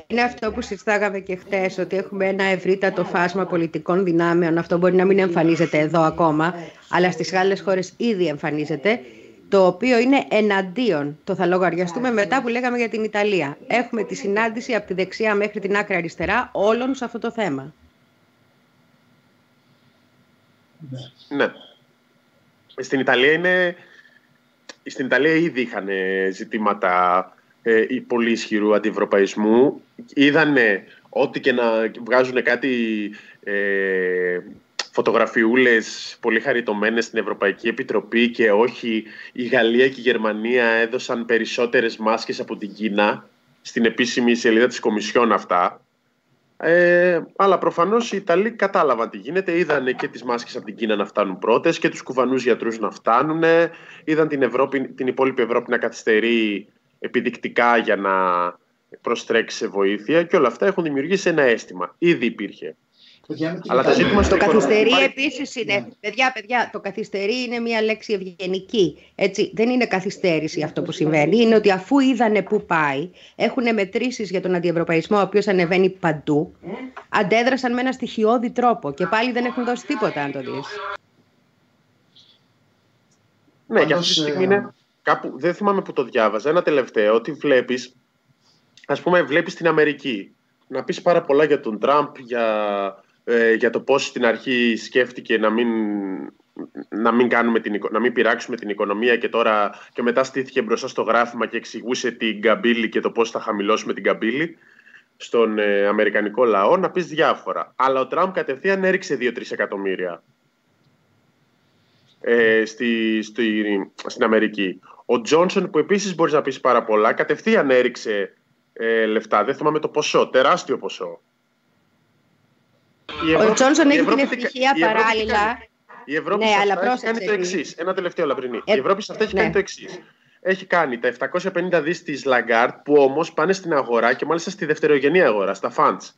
[SPEAKER 2] Είναι αυτό που συστάγαμε και χθε, ότι έχουμε ένα ευρύτατο φάσμα πολιτικών δυνάμεων. Αυτό μπορεί να μην εμφανίζεται εδώ ακόμα, αλλά στις άλλε χώρες ήδη εμφανίζεται. Το οποίο είναι εναντίον. Το θα λογαριαστούμε μετά που λέγαμε για την Ιταλία. Έχουμε τη συνάντηση από τη δεξιά μέχρι την άκρη αριστερά όλων σε αυτό το θέμα.
[SPEAKER 4] Ναι. Στην Ιταλία είναι... Στην Ιταλία ήδη είχαν ζητήματα ε, πολύ ισχυρού αντιευρωπαϊσμού. Είδανε ό,τι και να βγάζουν κάτι ε, φωτογραφιούλες πολύ χαριτωμένες στην Ευρωπαϊκή Επιτροπή και όχι η Γαλλία και η Γερμανία έδωσαν περισσότερες μάσκες από την Κίνα στην επίσημη σελίδα της Κομισιόν αυτά. Ε, αλλά προφανώς οι Ιταλοί κατάλαβαν τι γίνεται. Είδαν και τις μάσκες από την Κίνα να φτάνουν πρώτες και τους κουβανούς γιατρούς να φτάνουν. Είδαν την, Ευρώπη, την υπόλοιπη Ευρώπη να καθυστερεί επιδεικτικά για να προστρέξει σε βοήθεια και όλα αυτά έχουν δημιουργήσει ένα αίσθημα. Ήδη υπήρχε.
[SPEAKER 2] Αλλά το ζήτημα στο καθυστερεί υπάρχει... επίσης είναι. Ναι. Παιδιά, παιδιά, το καθυστερεί είναι μια λέξη ευγενική. Έτσι, δεν είναι καθυστέρηση αυτό που συμβαίνει. Είναι ότι αφού είδανε πού πάει, έχουν μετρήσεις για τον αντιευρωπαϊσμό, ο οποίος ανεβαίνει παντού, αντέδρασαν με ένα στοιχειώδη τρόπο και πάλι δεν έχουν δώσει τίποτα, αν το δεις.
[SPEAKER 4] Ναι, για αυτή τη στιγμή είναι κάπου, δεν θυμάμαι που το διάβαζα, ένα τελευταίο, ότι βλέπεις, ας πούμε, βλέπεις την Αμερική, να πεις πάρα πολλά για τον Τραμπ, για, ε, για το πώς στην αρχή σκέφτηκε να μην, να μην, κάνουμε την, να μην πειράξουμε την οικονομία και τώρα και μετά στήθηκε μπροστά στο γράφημα και εξηγούσε την καμπύλη και το πώς θα χαμηλώσουμε την καμπύλη στον ε, Αμερικανικό λαό, να πεις διάφορα. Αλλά ο Τραμπ κατευθείαν έριξε 2-3 εκατομμύρια ε, στη, στη, στην Αμερική. Ο Τζόνσον, που επίσης μπορείς να πεις πάρα πολλά, κατευθείαν έριξε ε, λεφτά. Δεν θυμάμαι το ποσό, τεράστιο ποσό.
[SPEAKER 2] Ο Τζόνσον έχει την ευτυχία παράλληλα.
[SPEAKER 4] Η Ευρώπη ναι, αλλά έχει κάνει το εξής. Ένα τελευταίο Λαμπρινή. Ε, η Ευρώπη σε αυτά έχει ναι. κάνει το εξής. Έχει κάνει τα 750 δις της Λαγκάρντ που όμως πάνε στην αγορά και μάλιστα στη δευτερογενή αγορά, στα funds.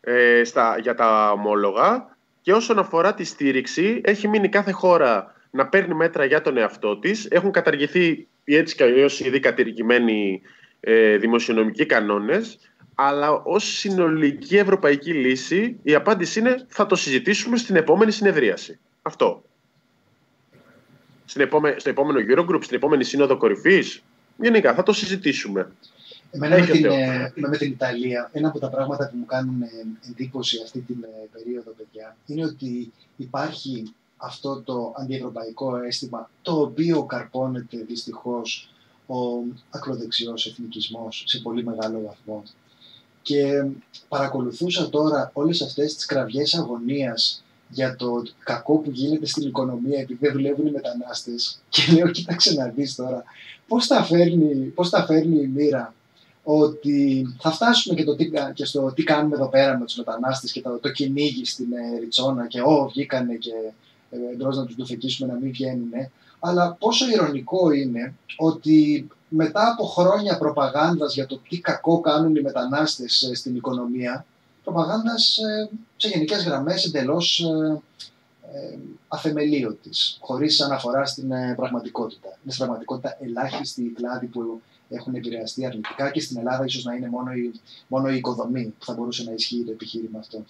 [SPEAKER 4] Ε, στα, για τα ομόλογα και όσον αφορά τη στήριξη, έχει μείνει κάθε χώρα να παίρνει μέτρα για τον εαυτό της. Έχουν καταργηθεί οι έτσι και αλλιώς ήδη κατηργημένοι ε, δημοσιονομικοί κανόνες. Αλλά ως συνολική ευρωπαϊκή λύση, η απάντηση είναι θα το συζητήσουμε στην επόμενη συνεδρίαση. Αυτό. Στην επόμε... Στο επόμενο Eurogroup, στην επόμενη Σύνοδο Κορυφής. Γενικά, θα το συζητήσουμε.
[SPEAKER 1] Εμένα με την, ε, με την Ιταλία, ένα από τα πράγματα που μου κάνουν ε, εντύπωση αυτή την ε, περίοδο, παιδιά, είναι ότι υπάρχει αυτό το αντιευρωπαϊκό αίσθημα, το οποίο καρπώνεται δυστυχώς ο ακροδεξιός εθνικισμός σε πολύ μεγάλο βαθμό. Και παρακολουθούσα τώρα όλες αυτές τις κραυγές αγωνίας για το κακό που γίνεται στην οικονομία επειδή δεν δουλεύουν οι μετανάστες και λέω κοίταξε να δεις τώρα πώς τα φέρνει, πώς τα φέρνει η μοίρα ότι θα φτάσουμε και, το τι, και στο τι κάνουμε εδώ πέρα με τους μετανάστες και το, το κυνήγι στην ε, Ριτσόνα και «Ω, βγήκανε και ε, εντός να τους δουφεκίσουμε να μην βγαίνουν». Αλλά πόσο ηρωνικό είναι ότι μετά από χρόνια προπαγάνδας για το τι κακό κάνουν οι μετανάστες ε, στην οικονομία, προπαγάνδας ε, σε γενικές γραμμές εντελώς ε, αφεμελίωτης, χωρίς αναφορά στην πραγματικότητα. Είναι στην πραγματικότητα ελάχιστη η κλάδη που έχουν επηρεαστεί αρνητικά και στην Ελλάδα ίσως να είναι μόνο η, μόνο η οικοδομή που θα μπορούσε να ισχύει το επιχείρημα αυτό.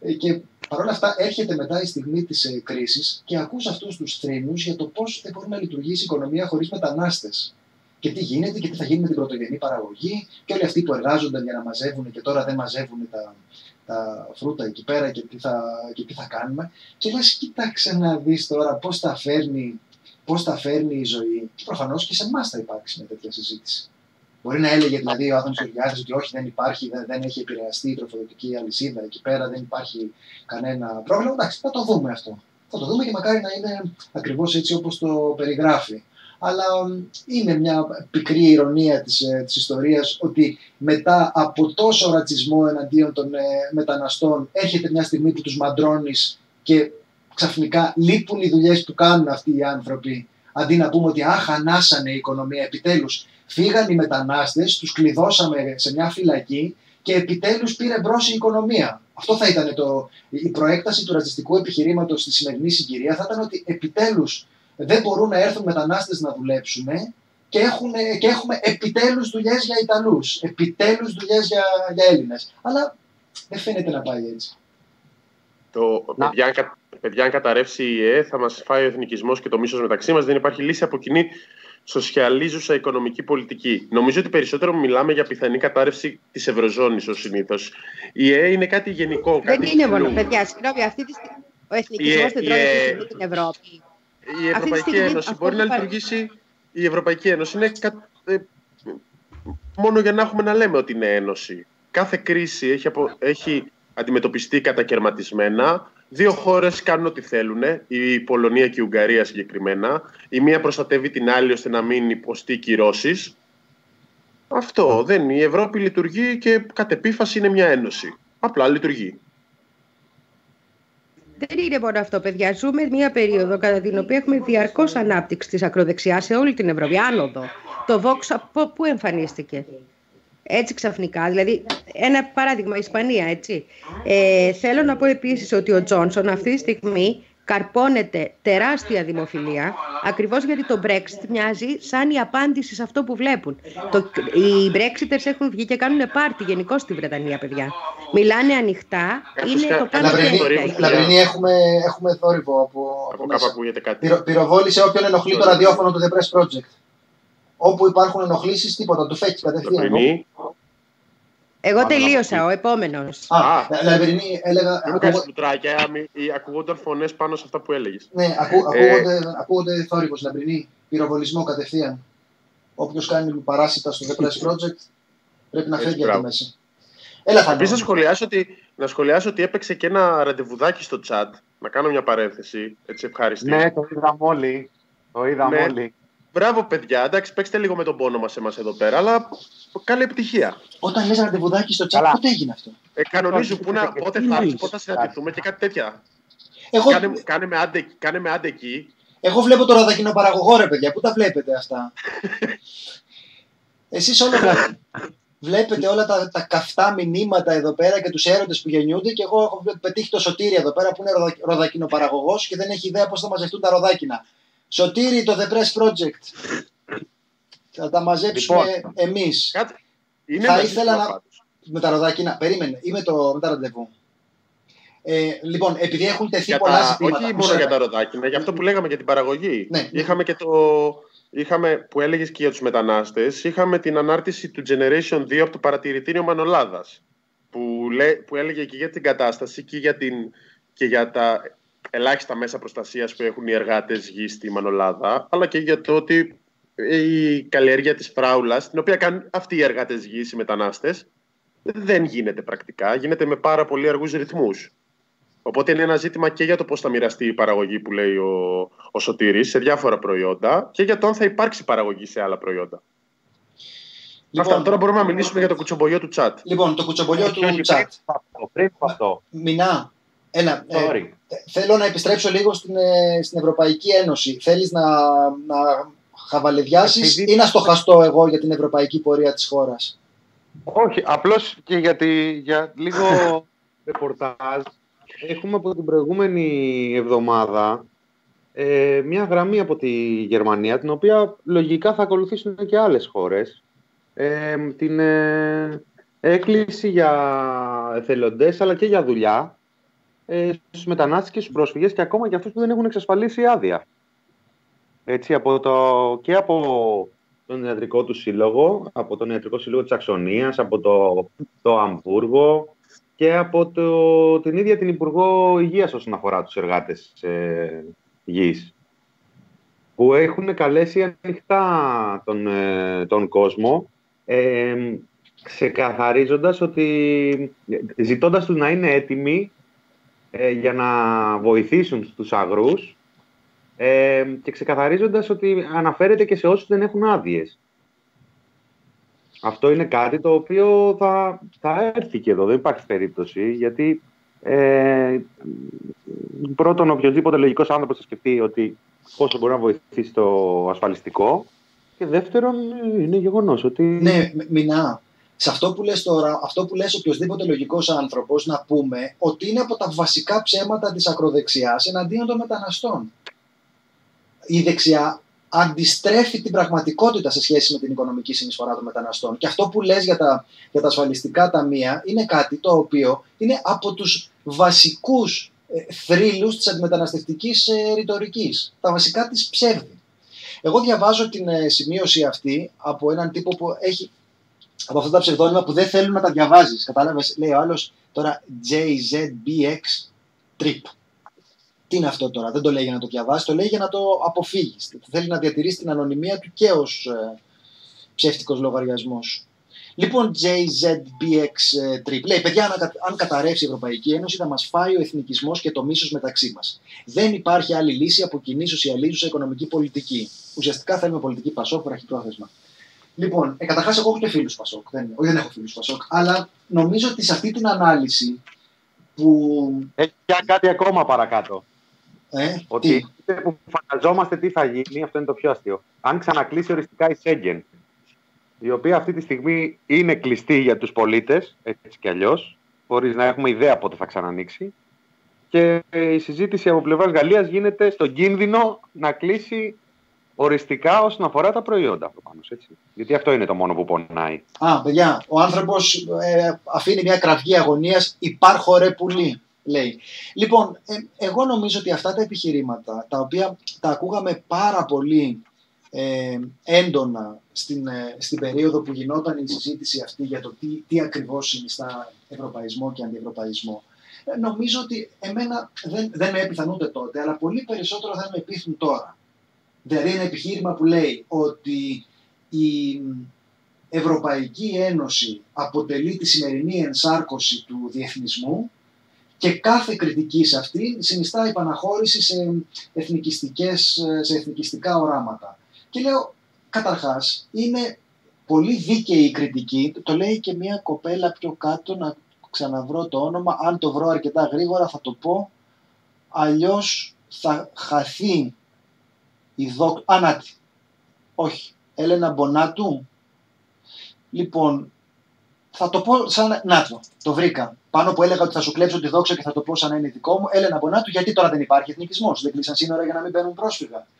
[SPEAKER 1] Ε, και παρόλα αυτά έρχεται μετά η στιγμή της ε, κρίσης και ακούς αυτούς τους θρήνους για το πώς δεν μπορεί να λειτουργήσει η οικονομία χωρίς μετανάστες. Και τι γίνεται και τι θα γίνει με την πρωτογενή παραγωγή και όλοι αυτοί που εργάζονταν για να μαζεύουν και τώρα δεν μαζεύουν τα, τα φρούτα εκεί πέρα και τι θα, και τι θα κάνουμε. Και λες, κοίταξε να δεις τώρα πώς τα φέρνει πώς τα φέρνει η ζωή. Και προφανώς και σε εμάς θα υπάρξει μια τέτοια συζήτηση. Μπορεί να έλεγε δηλαδή ο Άδωνο Γεωργιάδης ότι όχι, δεν υπάρχει, δεν, δεν έχει επηρεαστεί η τροφοδοτική αλυσίδα εκεί πέρα, δεν υπάρχει κανένα πρόβλημα. Εντάξει, θα το δούμε αυτό. Θα το δούμε και μακάρι να είναι ακριβώς έτσι όπως το περιγράφει. Αλλά είναι μια πικρή ηρωνία της, ε, της ιστορίας ότι μετά από τόσο ρατσισμό εναντίον των ε, μεταναστών έρχεται μια στιγμή που τους μαντρώνεις και ξαφνικά λείπουν οι δουλειές που κάνουν αυτοί οι άνθρωποι, Αντί να πούμε ότι αχ, ανάσανε η οικονομία επιτέλους. Φύγαν οι μετανάστες, τους κλειδώσαμε σε μια φυλακή και επιτέλους πήρε μπρος η οικονομία. Αυτό θα ήταν το, η προέκταση του ρατσιστικού επιχειρήματος στη σημερινή συγκυρία. Θα ήταν ότι επιτέλους δεν μπορούν να έρθουν μετανάστες να δουλέψουν και, έχουν, και έχουμε επιτέλους δουλειές για Ιταλούς, επιτέλους δουλειές για, για Έλληνες. Αλλά δεν φαίνεται να πάει έτσι.
[SPEAKER 4] Το, παιδιά, παιδιά, αν καταρρεύσει η ΕΕ, θα μας φάει ο εθνικισμός και το μίσος μεταξύ μας. Δεν υπάρχει λύση από κοινή σοσιαλίζουσα οικονομική πολιτική. Νομίζω ότι περισσότερο μιλάμε για πιθανή κατάρρευση της Ευρωζώνης ως συνήθως. Η ΕΕ είναι κάτι γενικό.
[SPEAKER 2] Δεν είναι μόνο, παιδιά. Συγγνώμη, αυτή τη στιγμή ο εθνικισμός δεν τρώει την Ευρώπη.
[SPEAKER 4] Η Ευρωπαϊκή Ένωση μπορεί να λειτουργήσει. Η Ευρωπαϊκή Ένωση είναι ε, μόνο για να έχουμε να λέμε ότι είναι ένωση. Κάθε κρίση έχει, απο... έχει αντιμετωπιστεί κατακαιρματισμένα. Δύο χώρες κάνουν ό,τι θέλουν, η Πολωνία και η Ουγγαρία συγκεκριμένα. Η μία προστατεύει την άλλη ώστε να μην υποστεί κυρώσεις. Αυτό δεν Η Ευρώπη λειτουργεί και κατ' επίφαση είναι μια ένωση. Απλά λειτουργεί.
[SPEAKER 2] Δεν είναι μόνο αυτό, παιδιά. Ζούμε μια περίοδο κατά την οποία έχουμε διαρκώς ανάπτυξη της ακροδεξιάς σε όλη την Ευρώπη. Άνοδο. Το Vox από πού εμφανίστηκε; Έτσι ξαφνικά. Δηλαδή, ένα παράδειγμα, η Ισπανία, έτσι. Ε, θέλω να πω επίσης ότι ο Τζόνσον αυτή τη στιγμή καρπώνεται τεράστια δημοφιλία, ακριβώς γιατί το Brexit μοιάζει σαν η απάντηση σε αυτό που βλέπουν. Το, οι Brexiters έχουν βγει και κάνουν πάρτι γενικώ στη Βρετανία, παιδιά. Μιλάνε ανοιχτά, είναι το πάνω
[SPEAKER 1] Λαβρινή, έχουμε, έχουμε θόρυβο από,
[SPEAKER 4] από, από κάπου ακούγεται κάτι.
[SPEAKER 1] πυροβόλησε όποιον ενοχλεί το ραδιόφωνο του The Press Project. Όπου υπάρχουν ενοχλήσεις, τίποτα, του φέκει κατευθείαν.
[SPEAKER 2] Εγώ τελείωσα, ο επόμενος.
[SPEAKER 1] Α, Λαβρινή, έλεγα.
[SPEAKER 4] Ακούγονται μουτράκια, ακούγονταν φωνές πάνω σε αυτά που έλεγες.
[SPEAKER 1] Ναι, ακούγονται, ακούγονται θόρυβο, Λαβρινή, πυροβολισμό κατευθείαν. Όποιος κάνει παράσιτα στο The Press Project πρέπει να φεύγει από μέσα.
[SPEAKER 4] Έλα, Επίσης, να σχολιάσω, ότι, να σχολιάσω ότι έπαιξε και ένα ραντεβουδάκι στο chat. Να κάνω μια παρένθεση. Έτσι, ευχαριστή.
[SPEAKER 3] Ναι, το είδαμε όλοι. Το είδαμε ναι. όλοι.
[SPEAKER 4] Μπράβο, παιδιά. Εντάξει, παίξτε λίγο με τον πόνο μας εμάς εδώ πέρα, αλλά καλή επιτυχία.
[SPEAKER 1] Όταν λες ραντεβουδάκι στο τσάκ, πότε έγινε αυτό;
[SPEAKER 4] Ε, κανονίζουν που να, πότε θα έρθει, πότε θα συναντηθούμε και κάτι τέτοια. Εγώ... Κάνε, κάνε, με άντε, κάνε με άντε εκεί.
[SPEAKER 1] Εγώ βλέπω το ροδακινό παραγωγό, ρε παιδιά. Πού τα βλέπετε αυτά; Εσείς όλα βλέπετε όλα τα, τα καυτά μηνύματα εδώ πέρα και τους έρωτες που γεννιούνται και εγώ έχω πετύχει το σωτήρι εδώ πέρα που είναι ροδακινοπαραγωγό και δεν έχει ιδέα πώς θα μαζευτούν τα ροδάκινα. Σωτήρι το The Press Project. Θα τα μαζέψουμε λοιπόν, εμείς. θα ήθελα να... Με τα ροδάκινα. Περίμενε. Ή με, το... με τα ραντεβού. Ε, λοιπόν, επειδή έχουν τεθεί
[SPEAKER 4] για
[SPEAKER 1] πολλά
[SPEAKER 4] τα...
[SPEAKER 1] ζητήματα.
[SPEAKER 4] Όχι μόνο για τα ροδάκινα, για αυτό που λέγαμε για την παραγωγή.
[SPEAKER 1] Ναι.
[SPEAKER 4] Είχαμε και το. Είχαμε, που έλεγες και για τους μετανάστες, είχαμε την ανάρτηση του Generation 2 από το παρατηρητήριο Μανολάδας. Που, λέ, που έλεγε και για την κατάσταση και για, την, και για τα ελάχιστα μέσα προστασίας που έχουν οι εργάτες γη στη Μανολάδα, αλλά και για το ότι η καλλιέργεια της φράουλας, την οποία κάνουν αυτοί οι εργάτες γη, οι μετανάστες, δεν γίνεται πρακτικά. Γίνεται με πάρα πολύ αργούς ρυθμούς. Οπότε είναι ένα ζήτημα και για το πώς θα μοιραστεί η παραγωγή που λέει ο, ο Σωτήρης σε διάφορα προϊόντα και για το αν θα υπάρξει παραγωγή σε άλλα προϊόντα. Λοιπόν, Αυτά τώρα μπορούμε να μιλήσουμε για το κουτσομπολιό του chat.
[SPEAKER 1] Λοιπόν, το κουτσομπολιό του chat.
[SPEAKER 3] Πριν αυτό.
[SPEAKER 1] Μινά, ένα, ε, θέλω να επιστρέψω λίγο στην, ε, στην Ευρωπαϊκή Ένωση. Θέλεις να, να χαβαλεδιάσεις ή να στοχαστώ εγώ για την ευρωπαϊκή πορεία της χώρας;
[SPEAKER 3] Όχι, απλώς και γιατί για λίγο ρεπορτάζ έχουμε από την προηγούμενη εβδομάδα ε, μια γραμμή από τη Γερμανία την οποία λογικά θα ακολουθήσουν και άλλες χώρες ε, την ε, έκκληση για εθελοντές αλλά και για δουλειά ε, στους μετανάστες και στους πρόσφυγες και ακόμα και αυτούς που δεν έχουν εξασφαλίσει άδεια. Έτσι, από το, και από τον ιατρικό του σύλλογο, από τον ιατρικό σύλλογο της Αξονίας, από το, το Αμβούργο και από το, την ίδια την Υπουργό Υγείας όσον αφορά τους εργάτες ε, γης που έχουν καλέσει ανοιχτά τον, ε, τον κόσμο ε, ξεκαθαρίζοντας ότι ζητώντας τους να είναι έτοιμοι ε, για να βοηθήσουν τους αγρούς ε, και ξεκαθαρίζοντας ότι αναφέρεται και σε όσους δεν έχουν άδειες. Αυτό είναι κάτι το οποίο θα, θα έρθει και εδώ, δεν υπάρχει περίπτωση, γιατί ε, πρώτον οποιοδήποτε λογικός άνθρωπος θα σκεφτεί ότι πόσο μπορεί να βοηθήσει το ασφαλιστικό. Και δεύτερον, είναι γεγονός ότι.
[SPEAKER 1] Ναι, μηνά. Σε αυτό που λες τώρα, αυτό που λες οποιοδήποτε λογικός άνθρωπος, να πούμε ότι είναι από τα βασικά ψέματα της ακροδεξιάς εναντίον των μεταναστών. Η δεξιά αντιστρέφει την πραγματικότητα σε σχέση με την οικονομική συνεισφορά των μεταναστών. Και αυτό που λες για τα, για τα ασφαλιστικά ταμεία είναι κάτι το οποίο είναι από τους βασικούς ε, θρύλους της αντιμεταναστευτικής ε, ρητορικής. Τα βασικά της ψεύδη. Εγώ διαβάζω την ε, σημείωση αυτή από έναν τύπο που έχει από αυτά τα ψευδόνυμα που δεν θέλουν να τα διαβάζεις. Κατάλαβες, λέει ο άλλος τώρα JZBX Trip. Τι είναι αυτό τώρα, δεν το λέει για να το διαβάσεις, το λέει για να το αποφύγεις. Θέλει να διατηρήσει την ανωνυμία του και ως ε, ψεύτικος λογαριασμός. Λοιπόν, JZBX ε, Trip λέει: Παιδιά, αν καταρρεύσει η Ευρωπαϊκή Ένωση, θα μας φάει ο εθνικισμός και το μίσος μεταξύ μας. Δεν υπάρχει άλλη λύση από κοινή σοσιαλίζουσα οικονομική πολιτική. Ουσιαστικά θέλουμε πολιτική πασόκ, πρόθεσμα. Λοιπόν, ε, καταρχάς, εγώ έχω και φίλους Πασόκ. Δεν, όχι, δεν έχω φίλους Πασόκ. Αλλά νομίζω ότι σε αυτή την ανάλυση που.
[SPEAKER 3] Έχει κάτι ακόμα παρακάτω. Ε, ότι τι; που φανταζόμαστε τι θα γίνει, αυτό είναι το πιο αστείο. Αν ξανακλείσει οριστικά η Σέγγεν, η οποία αυτή τη στιγμή είναι κλειστή για τους πολίτες, έτσι κι αλλιώς, χωρίς να έχουμε ιδέα πότε θα ξανανοίξει, και η συζήτηση από πλευράς Γαλλίας γίνεται στον κίνδυνο να κλείσει οριστικά όσον αφορά τα προϊόντα προφανώ. Γιατί αυτό είναι το μόνο που πονάει.
[SPEAKER 1] Α, παιδιά, ο άνθρωπος ε, αφήνει μια κραυγή αγωνίας. Υπάρχω ρε πουλί λέει. Λοιπόν, ε, εγώ νομίζω ότι αυτά τα επιχειρήματα, τα οποία τα ακούγαμε πάρα πολύ ε, έντονα στην, ε, στην περίοδο που γινόταν η συζήτηση αυτή για το τι, τι ακριβώς συνιστά ευρωπαϊσμό και αντιευρωπαϊσμό, ε, νομίζω ότι εμένα δεν, δεν με έπιθαν ούτε τότε, αλλά πολύ περισσότερο θα με πείθουν τώρα. Δηλαδή ένα επιχείρημα που λέει ότι η Ευρωπαϊκή Ένωση αποτελεί τη σημερινή ενσάρκωση του διεθνισμού και κάθε κριτική σε αυτή συνιστά επαναχώρηση σε, εθνικιστικές, σε εθνικιστικά οράματα. Και λέω, καταρχάς, είναι πολύ δίκαιη η κριτική, το λέει και μια κοπέλα πιο κάτω, να ξαναβρω το όνομα, αν το βρω αρκετά γρήγορα θα το πω, αλλιώς θα χαθεί η δόκ... Ανάτι. Όχι. Έλενα Μπονάτου. Λοιπόν, θα το πω σαν. Να το, το βρήκα. Πάνω που έλεγα ότι θα σου κλέψω τη δόξα και θα το πω σαν να είναι δικό μου, Έλενα Μπονάτου, γιατί τώρα δεν υπάρχει εθνικισμός. Δεν κλείσαν σύνορα για να μην μπαίνουν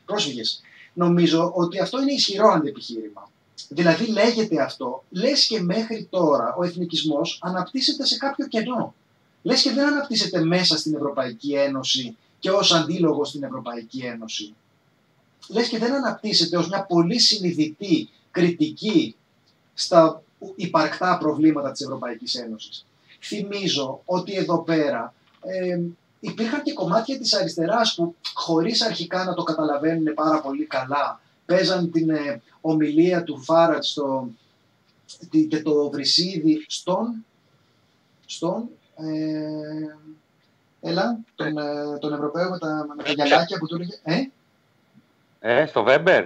[SPEAKER 1] πρόσφυγες. Νομίζω ότι αυτό είναι ισχυρό αντεπιχείρημα. Δηλαδή λέγεται αυτό, λες και μέχρι τώρα ο εθνικισμός αναπτύσσεται σε κάποιο κενό. Λες και δεν αναπτύσσεται μέσα στην Ευρωπαϊκή Ένωση και ως αντίλογο στην Ευρωπαϊκή Ένωση. Λες και δεν αναπτύσσεται ως μια πολύ συνειδητή κριτική στα υπαρκτά προβλήματα της Ευρωπαϊκής Ένωσης. Θυμίζω ότι εδώ πέρα ε, υπήρχαν και κομμάτια της αριστεράς που χωρίς αρχικά να το καταλαβαίνουν πάρα πολύ καλά παίζαν την ε, ομιλία του Φάρατ στο, και το Βρυσίδι στον, στον ε, έλα, τον, ε, τον Ευρωπαίο με τα, με τα γυαλάκια που του έλεγε. Ε;
[SPEAKER 3] Ε, στο Βέμπερ.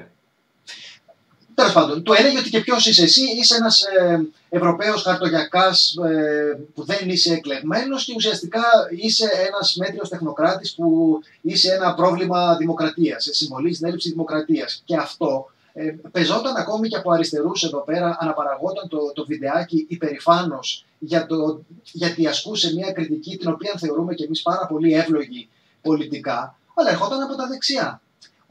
[SPEAKER 1] Τέλος πάντων, του έλεγε ότι και ποιος είσαι εσύ, είσαι ένας ε, Ευρωπαίος χαρτογιακάς ε, που δεν είσαι εκλεγμένος και ουσιαστικά είσαι ένας μέτριος τεχνοκράτης που είσαι ένα πρόβλημα δημοκρατίας. Συμβολής στην έλλειψη δημοκρατίας. Και αυτό ε, πεζόταν ακόμη και από αριστερούς εδώ πέρα, αναπαραγόταν το, το βιντεάκι υπερηφάνος για το, γιατί ασκούσε μια κριτική την οποία θεωρούμε και εμείς πάρα πολύ εύλογη πολιτικά, αλλά ερχόταν από τα δεξιά.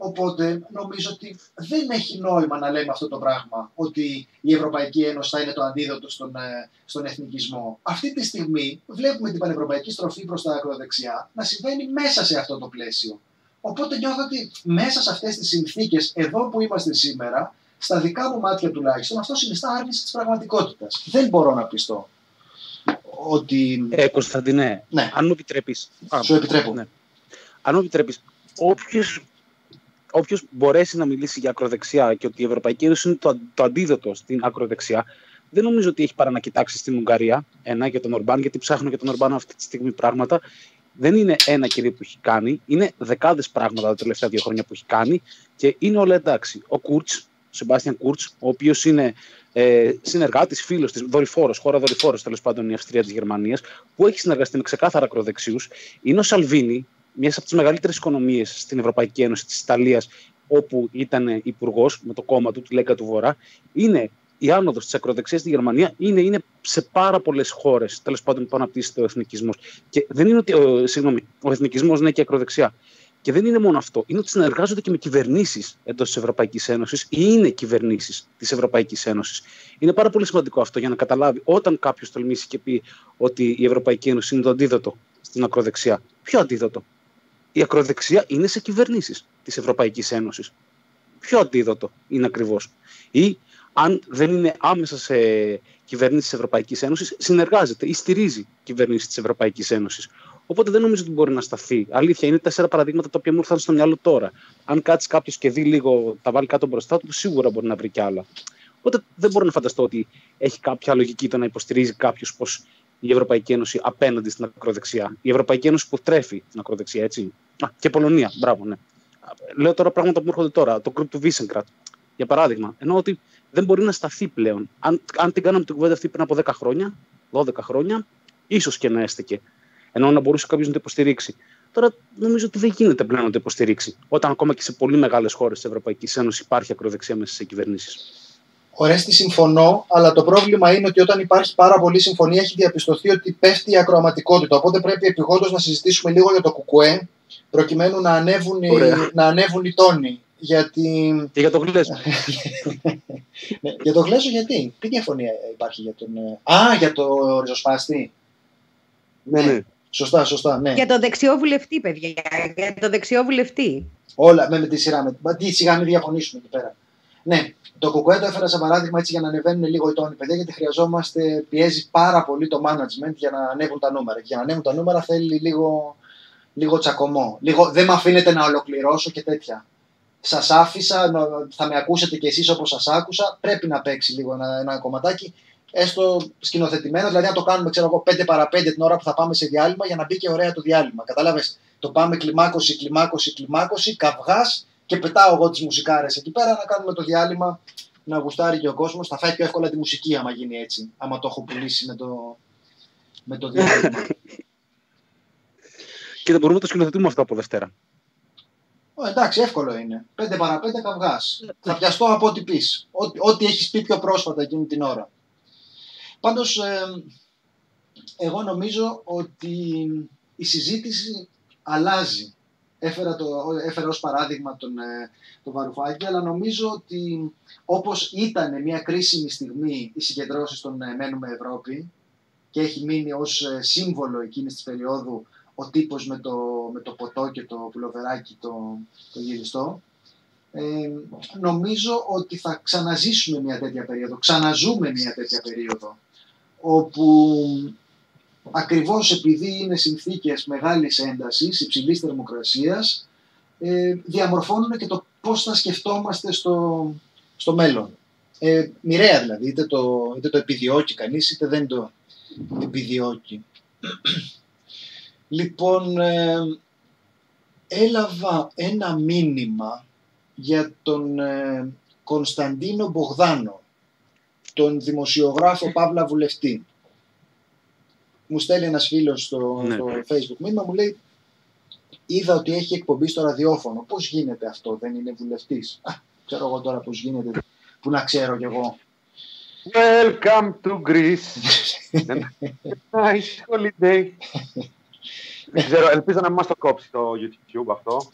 [SPEAKER 1] Οπότε νομίζω ότι δεν έχει νόημα να λέμε αυτό το πράγμα, ότι η Ευρωπαϊκή Ένωση θα είναι το αντίδοτο στον, ε, στον εθνικισμό. Αυτή τη στιγμή βλέπουμε την πανευρωπαϊκή στροφή προς τα ακροδεξιά να συμβαίνει μέσα σε αυτό το πλαίσιο. Οπότε νιώθω ότι μέσα σε αυτές τις συνθήκες, εδώ που είμαστε σήμερα, στα δικά μου μάτια τουλάχιστον, αυτό συνιστά άρνηση της πραγματικότητας. Δεν μπορώ να πιστώ ότι...
[SPEAKER 5] Ε, Κωνσταντινέ,
[SPEAKER 1] ναι.
[SPEAKER 5] αν μου επιτρέπεις...
[SPEAKER 1] Σου επιτρέπω. Ναι.
[SPEAKER 5] Αν μου επιτρέπεις, όποιος όποιος μπορέσει να μιλήσει για ακροδεξιά και ότι η Ευρωπαϊκή Ένωση είναι το, το αντίδοτο στην ακροδεξιά, δεν νομίζω ότι έχει παρά να κοιτάξει στην Ουγγαρία ένα για τον Ορμπάν, γιατί ψάχνω για τον Ορμπάν αυτή τη στιγμή πράγματα. Δεν είναι ένα κυρίω που έχει κάνει, είναι δεκάδες πράγματα τα τελευταία δύο χρόνια που έχει κάνει και είναι όλα εντάξει. Ο Κούρτς, ο Σεμπάστιαν Κούρτς, ο οποίος είναι ε, συνεργάτης, φίλος της, δορυφόρος, χώρα δορυφόρος τέλος πάντων η Αυστρία της Γερμανίας, που έχει συνεργαστεί με ξεκάθαρα ακροδεξιούς. Είναι ο Σαλβίνη, μιας από τις μεγαλύτερες οικονομίες στην Ευρωπαϊκή Ένωση της Ιταλίας, όπου ήταν υπουργός με το κόμμα του, τη Λέκα του Βορρά, είναι η άνοδος της ακροδεξιάς στη Γερμανία είναι, είναι σε πάρα πολλές χώρες τέλος πάντων που αναπτύσσεται ο εθνικισμός. Και δεν είναι ότι. Ο, συγγνώμη, ο εθνικισμός είναι και η ακροδεξιά. Και δεν είναι μόνο αυτό. Είναι ότι συνεργάζονται και με κυβερνήσεις εντός της Ευρωπαϊκής Ένωσης ή είναι κυβερνήσεις της Ευρωπαϊκής Ένωσης. Είναι πάρα πολύ σημαντικό αυτό για να καταλάβει όταν κάποιος τολμήσει και πει ότι η Ευρωπαϊκή Ένωση είναι το αντίδοτο στην ακροδεξιά. Ποιο αντίδοτο; Η ακροδεξιά είναι σε κυβερνήσεις της Ευρωπαϊκής Ένωσης. Ποιο αντίδοτο είναι ακριβώς. Ή αν δεν είναι άμεσα σε κυβερνήσεις της Ευρωπαϊκής Ένωσης, συνεργάζεται ή στηρίζει κυβερνήσεις της Ευρωπαϊκής Ένωσης. Οπότε δεν νομίζω ότι μπορεί να σταθεί. Αλήθεια, είναι τέσσερα παραδείγματα τα οποία μου ήρθαν στο μυαλό τώρα. Αν κάτσει κάποιος και δει λίγο, τα βάλει κάτω μπροστά του, σίγουρα μπορεί να βρει κι άλλα. Οπότε δεν μπορώ να φανταστώ ότι έχει κάποια λογική το να υποστηρίζει κάποιος πως η Ευρωπαϊκή Ένωση απέναντι στην ακροδεξιά. Η Ευρωπαϊκή Ένωση που τρέφει την ακροδεξιά, έτσι. Α, και Πολωνία, μπράβο, ναι. Λέω τώρα πράγματα που μου έρχονται τώρα. Το group του Βίσεγκρατ, για παράδειγμα. Ενώ ότι δεν μπορεί να σταθεί πλέον. Αν, αν την κάναμε την κουβέντα αυτή πριν από 10 χρόνια, 12 χρόνια, ίσως και να έστεκε. Ενώ να μπορούσε κάποιος να το υποστηρίξει. Τώρα νομίζω ότι δεν γίνεται πλέον να το υποστηρίξει. Όταν ακόμα και σε πολύ μεγάλες χώρες της Ευρωπαϊκής Ένωσης υπάρχει ακροδεξιά μέσα σε κυβερνήσεις.
[SPEAKER 1] Ορέστη, συμφωνώ, αλλά το πρόβλημα είναι ότι όταν υπάρχει πάρα πολύ συμφωνία έχει διαπιστωθεί ότι πέφτει η ακροαματικότητα. Οπότε πρέπει επιγόντως να συζητήσουμε λίγο για το κουκουέ, προκειμένου να ανέβουν, οι, να ανέβουν οι τόνοι. Γιατί...
[SPEAKER 5] Και για το γλέσο.
[SPEAKER 1] ναι, για το γλέσο γιατί; Τι διαφωνία υπάρχει για τον... Ε, α, για το ριζοσπάστη.
[SPEAKER 5] Ναι, ναι.
[SPEAKER 1] Σωστά, σωστά. Ναι.
[SPEAKER 2] Για το δεξιό βουλευτή, παιδιά. Για το δεξιό βουλευτή.
[SPEAKER 1] Όλα με, με τη σειρά. Με, τι σιγά μην διαφωνήσουμε εκεί πέρα. Ναι, το κουκουέ το έφερα σαν παράδειγμα έτσι για να ανεβαίνουν λίγο οι τόνοι, παιδιά, γιατί χρειαζόμαστε, πιέζει πάρα πολύ το management για να ανέβουν τα νούμερα. Και για να ανέβουν τα νούμερα θέλει λίγο, λίγο τσακωμό. Λίγο, δεν με αφήνετε να ολοκληρώσω και τέτοια. Σας άφησα, θα με ακούσετε κι εσείς όπως σας άκουσα. Πρέπει να παίξει λίγο ένα, ένα κομματάκι έστω σκηνοθετημένο, δηλαδή να το κάνουμε ξέρω εγώ 5 παρα 5 την ώρα που θα πάμε σε διάλειμμα για να μπει και ωραία το διάλειμμα. Κατάλαβες, το πάμε κλιμάκωση, κλιμάκωση, κλιμάκωση, καυγάς και πετάω εγώ τις μουσικάρες εκεί πέρα να κάνουμε το διάλειμμα να γουστάρει και ο κόσμος. Θα φάει πιο εύκολα τη μουσική άμα γίνει έτσι, άμα το έχω πουλήσει με το, με το διάλειμμα.
[SPEAKER 5] και δεν μπορούμε να το σκηνοθετούμε αυτό από Δευτέρα.
[SPEAKER 1] Ο, εντάξει, εύκολο είναι. 5 παρα 5 καυγά. θα πιαστώ από ό,τι πεις. Ό,τι έχεις πει πιο πρόσφατα εκείνη την ώρα. Πάντως, ε, εγώ νομίζω ότι η συζήτηση αλλάζει. Έφερα, το, έφερα ως παράδειγμα τον, ε, τον Βαρουφάκη, αλλά νομίζω ότι όπως ήταν μια κρίσιμη στιγμή οι συγκεντρώσεις των ε, Μένουμε Ευρώπη και έχει μείνει ως σύμβολο εκείνης της περίοδου ο τύπος με το, με το ποτό και το πουλοβεράκι το, το γυριστό, ε, νομίζω ότι θα ξαναζήσουμε μια τέτοια περίοδο, ξαναζούμε μια τέτοια περίοδο όπου ακριβώς επειδή είναι συνθήκες μεγάλης έντασης, υψηλής θερμοκρασίας, ε, διαμορφώνουν και το πώς θα σκεφτόμαστε στο, στο μέλλον. Ε, μοιραία δηλαδή, είτε το, είτε το επιδιώκει κανείς, είτε δεν το επιδιώκει. λοιπόν, ε, έλαβα ένα μήνυμα για τον ε, Κωνσταντίνο Μπογδάνο, τον δημοσιογράφο Παύλα Βουλευτή. Μου στέλνει ένας φίλος στο, ναι. στο facebook μήνυμα, μου λέει είδα ότι έχει εκπομπή στο ραδιόφωνο. Πώς γίνεται αυτό, δεν είναι βουλευτής; Α, ξέρω εγώ τώρα πώς γίνεται, που να ξέρω κι εγώ.
[SPEAKER 3] Welcome to Greece. nice holiday. Δεν ξέρω, ελπίζω να μην μας το κόψει το YouTube αυτό.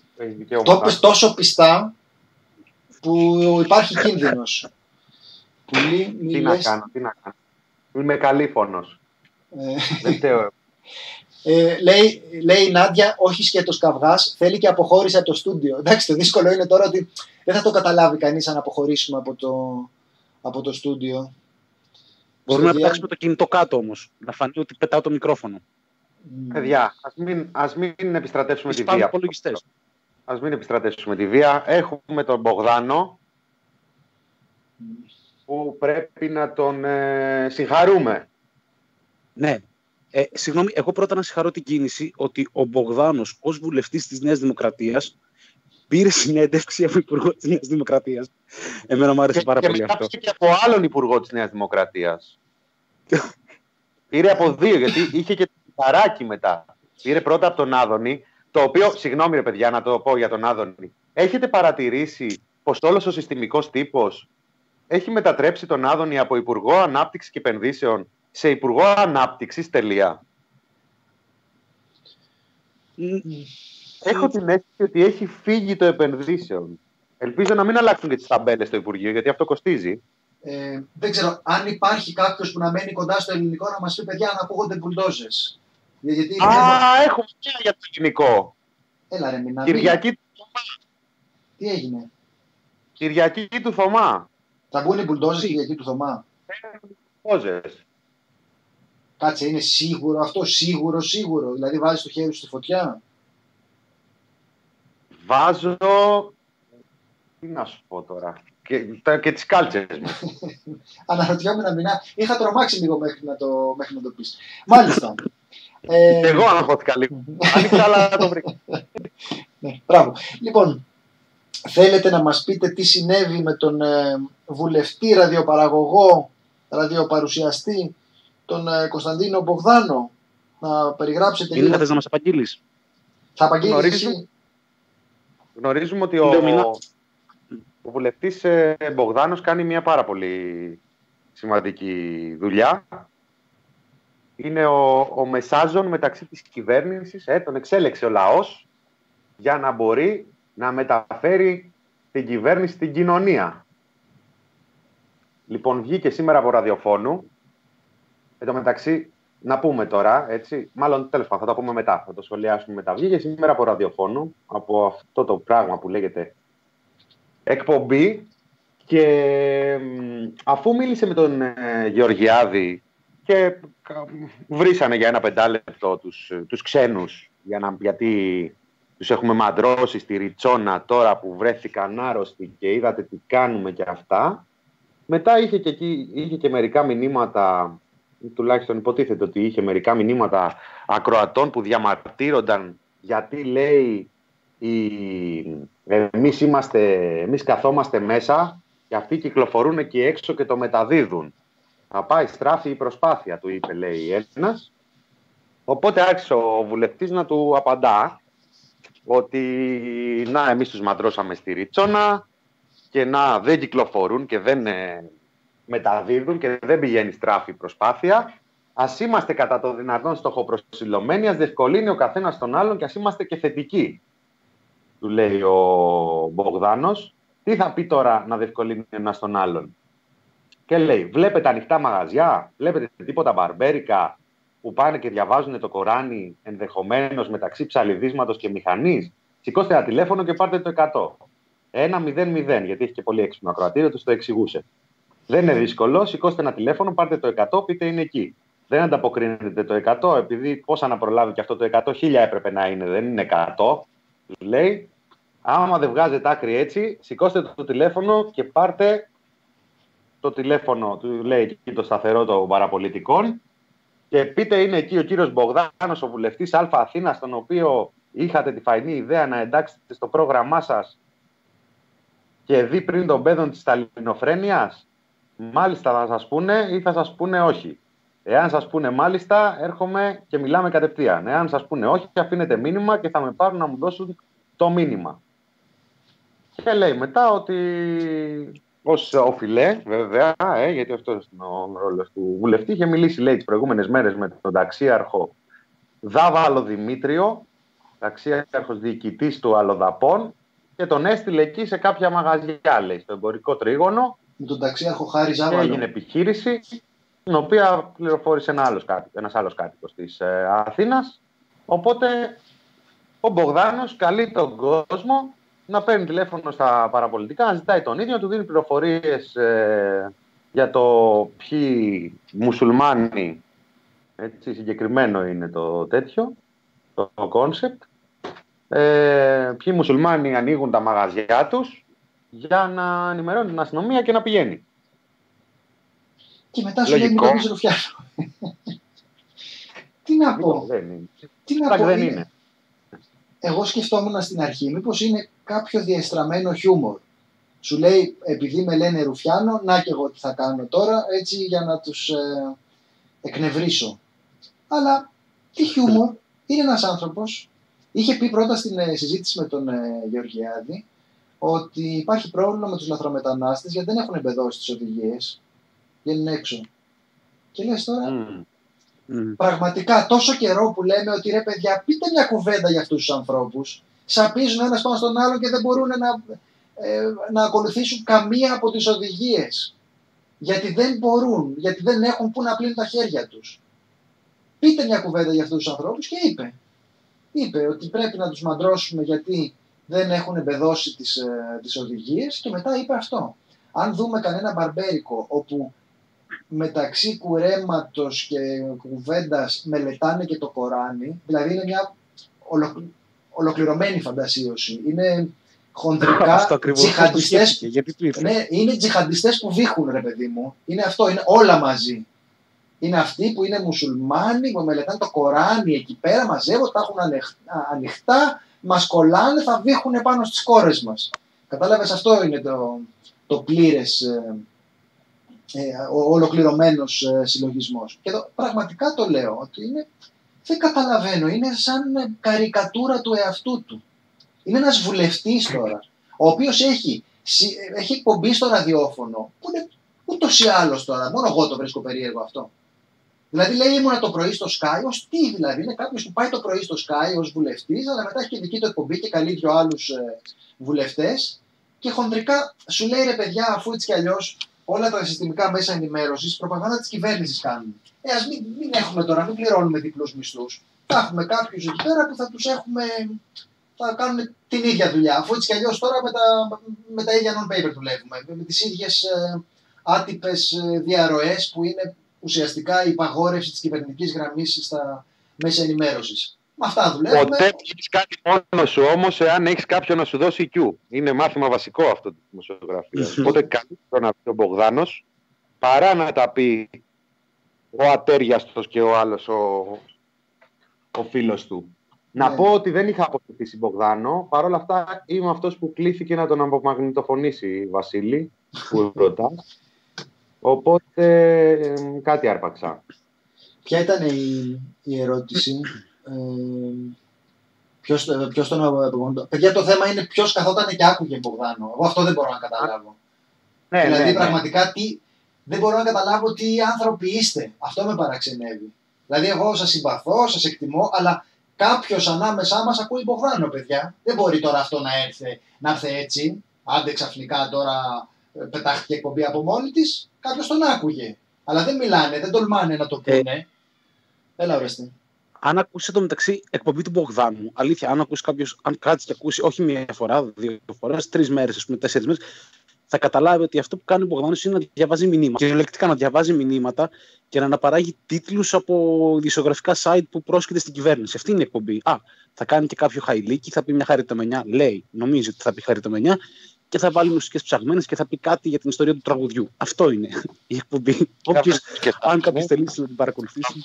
[SPEAKER 1] Το είπες τόσο πιστά που υπάρχει κίνδυνος.
[SPEAKER 3] τι να κάνω, τι να κάνω. Είμαι καλή φωνός. Ε, Δεν φταίω.
[SPEAKER 1] Ε, λέει, λέει η Νάντια, όχι σκέτος καυγάς, θέλει και αποχώρησε από το στούντιο. Εντάξει, το δύσκολο είναι τώρα ότι δεν θα το καταλάβει κανείς αν αποχωρήσουμε από το, από το στούντιο.
[SPEAKER 5] Μπορούμε να πετάξουμε το κινητό κάτω όμως. Να φανεί ότι πετάω το μικρόφωνο.
[SPEAKER 3] Mm. Παιδιά, ας μην, ας μην επιστρατεύσουμε τη βία. Α μην επιστρατεύσουμε τη βία. Έχουμε τον Μπογδάνο που πρέπει να τον ε, συγχαρούμε.
[SPEAKER 5] Ναι. Ε, συγγνώμη, εγώ πρώτα να συγχαρώ την κίνηση ότι ο Μπογδάνος ως βουλευτής της Νέας Δημοκρατίας πήρε συνέντευξη από υπουργό της Νέας Δημοκρατίας. Εμένα μου άρεσε πάρα
[SPEAKER 3] και
[SPEAKER 5] πολύ αυτό.
[SPEAKER 3] Και από άλλον υπουργό της Νέας Δημοκρατίας. πήρε από δύο, γιατί είχε και το παράκι μετά. Πήρε πρώτα από τον Άδωνη, Το οποίο, συγγνώμη ρε παιδιά, να το πω για τον Άδωνη. Έχετε παρατηρήσει πως όλος ο συστημικός τύπος έχει μετατρέψει τον Άδωνη από Υπουργό Ανάπτυξης και Επενδύσεων σε Υπουργό Ανάπτυξης. Τελεία. Έχω την αίσθηση ότι έχει φύγει το επενδύσεων. Ελπίζω να μην αλλάξουν και τις ταμπέλες στο Υπουργείο, γιατί αυτό κοστίζει.
[SPEAKER 1] Ε, δεν ξέρω αν υπάρχει κάποιος που να μένει κοντά στο ελληνικό να μας πει παιδιά να ακούγονται μπουλντόζες.
[SPEAKER 3] Γιατί... Α, έχω μια για το ελληνικό.
[SPEAKER 1] Έλα ρε, μην
[SPEAKER 3] Κυριακή του Θωμά.
[SPEAKER 1] Τι έγινε;
[SPEAKER 3] Κυριακή του Θωμά.
[SPEAKER 1] Θα μπουν οι μπουλντόζες Κυριακή του Θωμά;
[SPEAKER 3] Μπουλντόζες.
[SPEAKER 1] Κάτσε, είναι σίγουρο αυτό, σίγουρο, σίγουρο. Δηλαδή βάζεις το χέρι σου στη φωτιά.
[SPEAKER 3] Βάζω. Τι να σου πω τώρα. Και, και τις κάλτσες μου.
[SPEAKER 1] Αναρωτιόμαι να μηνά. Είχα τρομάξει λίγο μέχρι να το, μέχρι να το πεις. Μάλιστα.
[SPEAKER 3] ε... Εγώ αγχώθηκα λίγο. Άνοιξα αλλά το βρήκα.
[SPEAKER 1] ναι, μπράβο. Λοιπόν, θέλετε να μας πείτε τι συνέβη με τον ε, βουλευτή ραδιοπαραγωγό, ραδιοπαρουσιαστή, τον ε, Κωνσταντίνο Μπογδάνο. Να περιγράψετε
[SPEAKER 5] Είναι λίγο. θες να μας απαγγείλεις;
[SPEAKER 1] Θα απαγγείλεις εσύ.
[SPEAKER 3] Γνωρίζουμε ότι ο, ο βουλευτής ε, Μπογδάνος κάνει μια πάρα πολύ σημαντική δουλειά. Είναι ο, ο μεσάζων μεταξύ της κυβέρνησης, ε, τον εξέλεξε ο λαός για να μπορεί να μεταφέρει την κυβέρνηση στην κοινωνία. Λοιπόν, βγήκε σήμερα από ραδιοφώνου. Εν τω μεταξύ, να πούμε τώρα, έτσι, μάλλον τέλος πάντων θα το πούμε μετά, θα το σχολιάσουμε μετά. Βγήκε σήμερα από ραδιοφώνου, από αυτό το πράγμα που λέγεται εκπομπή και αφού μίλησε με τον ε, Γεωργιάδη και βρήσανε για ένα πεντάλεπτο τους, τους ξένους για να, γιατί τους έχουμε μαντρώσει στη Ριτσόνα τώρα που βρέθηκαν άρρωστοι και είδατε τι κάνουμε και αυτά μετά είχε και, εκεί, είχε και μερικά μηνύματα τουλάχιστον υποτίθεται ότι είχε μερικά μηνύματα ακροατών που διαμαρτύρονταν γιατί λέει η... εμείς, είμαστε, εμείς καθόμαστε μέσα και αυτοί κυκλοφορούν εκεί έξω και το μεταδίδουν. Θα πάει στράφη η προσπάθεια, του είπε λέει ένας. Οπότε άρχισε ο βουλευτής να του απαντά ότι να εμείς τους μαντρώσαμε στη Ριτσόνα και να δεν κυκλοφορούν και δεν ε, μεταδίδουν και δεν πηγαίνει στράφη προσπάθεια. Α είμαστε κατά το δυνατόν στοχοπροσυλλομένοι, ας διευκολύνει ο καθένας τον άλλον και ας είμαστε και θετικοί. Του λέει ο Μπογδάνος. Τι θα πει τώρα να διευκολύνει ένας τον άλλον; Και λέει: Βλέπετε ανοιχτά μαγαζιά, βλέπετε τίποτα μπαρμπέρικα που πάνε και διαβάζουν το Κοράνι ενδεχομένως μεταξύ ψαλιδίσματος και μηχανής. Σηκώστε ένα τηλέφωνο και πάρτε το 100. Ένα 0-0, γιατί έχει και πολύ έξυπνο ακροατήριο, τους το εξηγούσε. Δεν είναι δύσκολο. Σηκώστε ένα τηλέφωνο, πάρτε το 100, πείτε είναι εκεί. Δεν ανταποκρίνεται το 100, επειδή πόσα να προλάβει και αυτό το 100, χίλια έπρεπε να είναι, δεν είναι 100. Λέει, άμα δεν βγάζετε άκρη έτσι, σηκώστε το τηλέφωνο και πάρτε το τηλέφωνο, του λέει εκεί το σταθερό των παραπολιτικών και πείτε είναι εκεί ο κύριος Μπογδάνος, ο βουλευτής Α Αθήνας, τον οποίο είχατε τη φαϊνή ιδέα να εντάξετε στο πρόγραμμά σας και δει πριν τον πέδον της σταλινοφρένειας μάλιστα θα σας πούνε ή θα σας πούνε όχι. Εάν σας πούνε μάλιστα, έρχομαι και μιλάμε κατευθείαν. Εάν σας πούνε όχι, αφήνετε μήνυμα και θα με πάρουν να μου δώσουν το μήνυμα. Και λέει μετά ότι ως οφειλέ, βέβαια, ε, γιατί αυτό είναι ο ρόλος του βουλευτή, είχε μιλήσει λέει, τις προηγούμενες μέρες με τον ταξίαρχο Δάβαλο Δημήτριο, ταξίαρχος διοικητής του Αλοδαπών, και τον έστειλε εκεί σε κάποια μαγαζιά, λέει, στο εμπορικό τρίγωνο,
[SPEAKER 1] με τον ταξίαρχο Χάρη Ζάβαλο.
[SPEAKER 3] Έγινε επιχείρηση, την οποία πληροφόρησε ένα άλλος κάτοικος, ένας άλλος κάτοικος της ε, Αθήνας. Οπότε ο Μπογδάνος καλεί τον κόσμο να παίρνει τηλέφωνο στα παραπολιτικά, να ζητάει τον ίδιο, του δίνει πληροφορίες ε, για το ποιοι μουσουλμάνοι, έτσι συγκεκριμένο είναι το τέτοιο, το concept, ε, ποιοι μουσουλμάνοι ανοίγουν τα μαγαζιά τους για να ενημερώνει την αστυνομία και να πηγαίνει.
[SPEAKER 1] Και μετά σου λέει Νίκο Ρουφιάνο. Τι να πω.
[SPEAKER 3] Δεν είναι.
[SPEAKER 1] Τι να πω. Δεν είναι. Εγώ σκεφτόμουν στην αρχή μήπως είναι κάποιο διαστραμμένο χιούμορ. Σου λέει επειδή με λένε Ρουφιάνο, να και εγώ τι θα κάνω τώρα έτσι για να τους ε, εκνευρίσω. Αλλά τι χιούμορ. Είναι ένας άνθρωπος Είχε πει πρώτα στην ε, συζήτηση με τον ε, Γεωργιάδη ότι υπάρχει πρόβλημα με τους λαθρομετανάστες γιατί δεν έχουν εμπεδώσει τις οδηγίες. Βγαίνουν έξω. Και λες τώρα, πραγματικά τόσο καιρό που λέμε ότι ρε παιδιά πείτε μια κουβέντα για αυτούς τους ανθρώπους, σαπίζουν ένας πάνω στον άλλο και δεν μπορούν να, ε, να ακολουθήσουν καμία από τις οδηγίες. Γιατί δεν μπορούν, γιατί δεν έχουν που να πλύνουν τα χέρια τους. Πείτε μια κουβέντα για αυτούς τους ανθρώπους και είπε. Είπε ότι πρέπει να τους μαντρώσουμε γιατί δεν έχουν εμπεδώσει τις, ε, τις οδηγίες και μετά είπε αυτό. Αν δούμε κανένα μπαρμπέρικο όπου μεταξύ κουρέματος και κουβέντας μελετάνε και το Κοράνι, δηλαδή είναι μια ολοκληρωμένη φαντασίωση. Είναι χοντρικά τζιχαντιστές, ναι, είναι τζιχαντιστές που βήχουν ρε παιδί μου. Είναι αυτό, είναι όλα μαζί. Είναι αυτοί που είναι μουσουλμάνοι, που μελετάνε το Κοράνι εκεί πέρα, μαζεύονται, τα έχουν ανοιχτά, μας κολλάνε, θα βήχουν πάνω στις κόρες μας. Κατάλαβες, αυτό είναι το, το πλήρες ε, ε, ο ολοκληρωμένος ε, συλλογισμός. Και εδώ πραγματικά το λέω ότι είναι, δεν καταλαβαίνω, είναι σαν καρικατούρα του εαυτού του. Είναι ένας βουλευτής τώρα, ο οποίος έχει, έχει εκπομπή στο ραδιόφωνο, που είναι ούτως ή άλλως τώρα, μόνο εγώ το βρίσκω περίεργο αυτό. Δηλαδή λέει ήμουνα το πρωί στο Sky, ως τι δηλαδή, είναι κάποιος που πάει το πρωί στο Sky ως βουλευτής, αλλά μετά έχει και δική του εκπομπή και καλεί δυο άλλους ε, βουλευτές. Και χοντρικά σου λέει ρε παιδιά, αφού έτσι κι αλλιώς όλα τα συστημικά μέσα ενημέρωσης προπαγάνδα της κυβέρνησης κάνουν. Ε, ας μην, μην έχουμε τώρα, μην πληρώνουμε διπλούς μισθούς. Θα έχουμε κάποιους εκεί πέρα που θα τους έχουμε. θα κάνουν την ίδια δουλειά. Αφού έτσι κι αλλιώς τώρα με τα, με τα ίδια non-paper δουλεύουμε. Με τις ίδιες ε, άτυπες ε, διαρροές που είναι ουσιαστικά η υπαγόρευση της κυβερνητικής γραμμής στα μέσα ενημέρωσης. Με αυτά δουλεύουμε.
[SPEAKER 3] Ποτέ δεν έχεις κάτι μόνος σου όμως, εάν έχεις κάποιον να σου δώσει Q. Είναι μάθημα βασικό αυτό της δημοσιογραφίας. Οπότε καλύτερο να πει ο Μπογδάνος παρά να τα πει ο ατέριαστος και ο άλλος ο, ο φίλος του. Να ναι. πω ότι δεν είχα αποκτήσει Μπογδάνο. Παρ' όλα αυτά είμαι αυτός που κλήθηκε να τον απομαγνητοφωνήσει Βασίλη, που ρωτάς. Οπότε κάτι άρπαξα.
[SPEAKER 1] Ποια ήταν η, η ερώτηση. Ε, ποιος, ποιος τον Παιδιά, το θέμα είναι ποιος καθόταν και άκουγε Μπογδάνο. Εγώ αυτό δεν μπορώ να καταλάβω. Ναι, δηλαδή, ναι, ναι. πραγματικά τι, δεν μπορώ να καταλάβω τι άνθρωποι είστε. Αυτό με παραξενεύει. Δηλαδή, εγώ σας συμπαθώ, σας εκτιμώ, αλλά κάποιος ανάμεσά μας ακούει Μπογδάνο, παιδιά. Δεν μπορεί τώρα αυτό να έρθει, να έρθει έτσι. Άντε ξαφνικά τώρα ε, πετάχτηκε εκπομπή από μόνη της κάποιος τον άκουγε. Αλλά δεν μιλάνε, δεν τολμάνε να το ε, πούνε. Ε, Έλα, ορεστε.
[SPEAKER 5] Αν ακούσει το μεταξύ εκπομπή του Μπογδάνου, αλήθεια, αν ακούσει κάποιος, αν κάτσει και ακούσει όχι μία φορά, δύο φορές, τρεις μέρες, ας πούμε, τέσσερις μέρες, θα καταλάβει ότι αυτό που κάνει ο Μπογδάνος είναι να διαβάζει μηνύματα. Κυριολεκτικά να διαβάζει μηνύματα και να αναπαράγει τίτλους από δισογραφικά site που πρόσκειται στην κυβέρνηση. Αυτή είναι η εκπομπή. Α, θα κάνει και κάποιο χαϊλίκι, θα πει μια χαριτομενιά, λέει, νομίζει ότι θα πει χαριτομενιά και θα βάλει μουσικές ψαγμένες και θα πει κάτι για την ιστορία του τραγουδιού. Αυτό είναι η εκπομπή. Όποιος, αν κάποιος θελήσει να την παρακολουθήσει.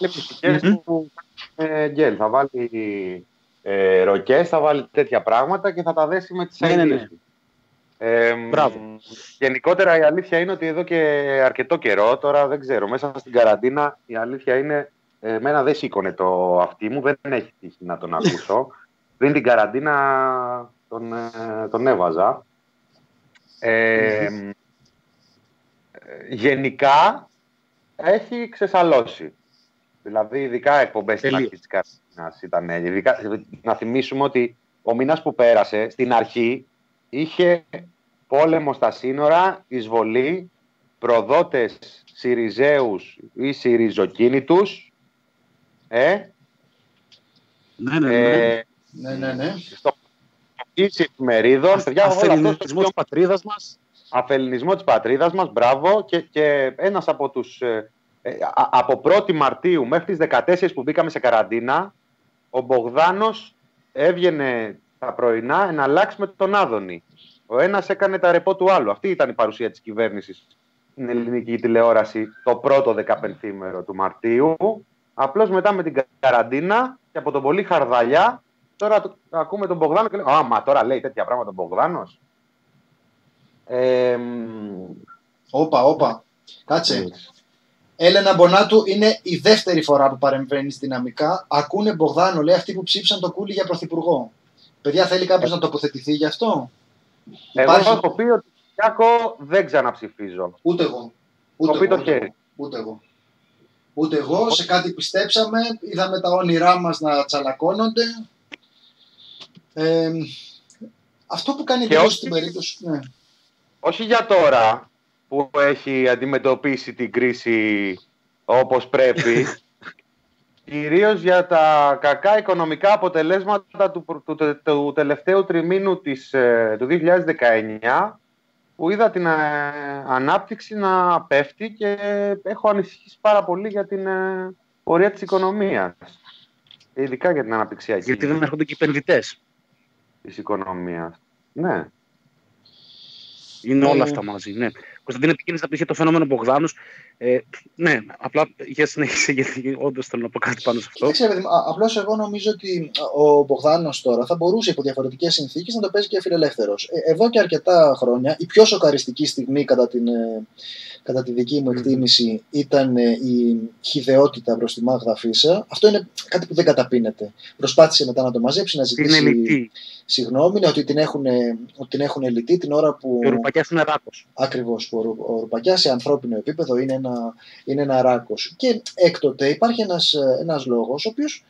[SPEAKER 3] Ε, γκέλ, θα βάλει ε, ροκές, θα βάλει τέτοια πράγματα και θα τα δέσει με τις
[SPEAKER 5] ναι, ναι, ναι.
[SPEAKER 3] Ε,
[SPEAKER 5] Μπράβο.
[SPEAKER 3] Γενικότερα η αλήθεια είναι ότι εδώ και αρκετό καιρό, τώρα δεν ξέρω, μέσα στην καραντίνα η αλήθεια είναι, εμένα δεν σήκωνε το αυτί μου, δεν έχει τύχει να τον ακούσω. Πριν την καραντίνα τον, ε, τον έβαζα. Ε, γενικά έχει ξεσαλώσει. Δηλαδή, ειδικά εκπομπές στην αρχή της καραντίνας ήταν. Ειδικά, να θυμίσουμε ότι ο μήνας που πέρασε στην αρχή είχε πόλεμο στα σύνορα, εισβολή, προδότες Σιριζέους ή Σιριζοκίνητους. Ε,
[SPEAKER 5] ναι, ναι, ναι. Ε,
[SPEAKER 1] ναι, ναι, ναι.
[SPEAKER 3] Στο Ίση εφημερίδων.
[SPEAKER 5] Αφελινισμός της πατρίδας μας.
[SPEAKER 3] Αφελινισμός της πατρίδας μας, μπράβο. Και, και ένας από τους. Ε, ε από 1η Μαρτίου μέχρι τις 14 που μπήκαμε σε καραντίνα, ο Μπογδάνος έβγαινε τα πρωινά να αλλάξει με τον Άδωνη. Ο ένας έκανε τα ρεπό του άλλου. Αυτή ήταν η παρουσία της κυβέρνησης στην ελληνική τηλεόραση το πρώτο 15 του Μαρτίου. Απλώς μετά με την καραντίνα και από τον πολύ χαρδαλιά Τώρα ακούμε τον Μπογδάνο και λέμε Α, μα τώρα λέει τέτοια πράγματα ο Μπογδάνος.
[SPEAKER 1] Ε, όπα, όπα. Κάτσε. Έλενα Μπονάτου είναι η δεύτερη φορά που παρεμβαίνει δυναμικά. Ακούνε Μπογδάνο, λέει αυτοί που ψήφισαν το κούλι για πρωθυπουργό. Παιδιά, θέλει κάποιος να τοποθετηθεί γι' αυτό;
[SPEAKER 3] Εγώ Υπάρχει... έχω πει ότι Κιάκο δεν ξαναψηφίζω.
[SPEAKER 1] Ούτε εγώ. Ούτε
[SPEAKER 3] το, το χέρι.
[SPEAKER 1] Ούτε εγώ. Ούτε εγώ. Σε κάτι πιστέψαμε. Είδαμε τα όνειρά μας να τσαλακώνονται. Ε, αυτό που κάνει εντύπωση στην περίπτωση. Ναι.
[SPEAKER 3] Όχι για τώρα που έχει αντιμετωπίσει την κρίση όπως πρέπει. Κυρίως για τα κακά οικονομικά αποτελέσματα του, του, του, τελευταίου τριμήνου της, ε, του 2019 που είδα την ε, ανάπτυξη να πέφτει και έχω ανησυχήσει πάρα πολύ για την ε, πορεία της οικονομίας. Ειδικά για την αναπτυξιακή.
[SPEAKER 5] Γιατί δεν έρχονται και επενδυτές.
[SPEAKER 3] Της οικονομίας. Ναι.
[SPEAKER 5] Είναι όλα αυτά μαζί. Ναι. Κωνσταντίνε, επικίνδυνε να πει το φαινόμενο Μπογδάνου. Ε, ναι, απλά για συνέχισε, γιατί όντως θέλω να πω κάτι πάνω σε αυτό.
[SPEAKER 1] Απλώς εγώ νομίζω ότι ο Μπογδάνος τώρα θα μπορούσε υπό διαφορετικές συνθήκες να το παίζει και φιλελεύθερος. Ε, εδώ και αρκετά χρόνια, η πιο σοκαριστική στιγμή κατά, την, ε, κατά τη δική μου εκτίμηση ήταν ε, η χιδεότητα προς τη Μάγδα Φίσα. Αυτό είναι κάτι που δεν καταπίνεται. Προσπάθησε μετά να το μαζέψει, να ζητήσει συγγνώμη, ναι, ότι την έχουν, ότι την έχουν ελιτή την ώρα που.
[SPEAKER 5] Ο Ρουπακιάς είναι ράκο.
[SPEAKER 1] Ακριβώς. Ο Ρουπακιάς σε ανθρώπινο επίπεδο είναι ένα, είναι ένα ράκος. Και έκτοτε υπάρχει ένας ένας λόγος, ο οποίος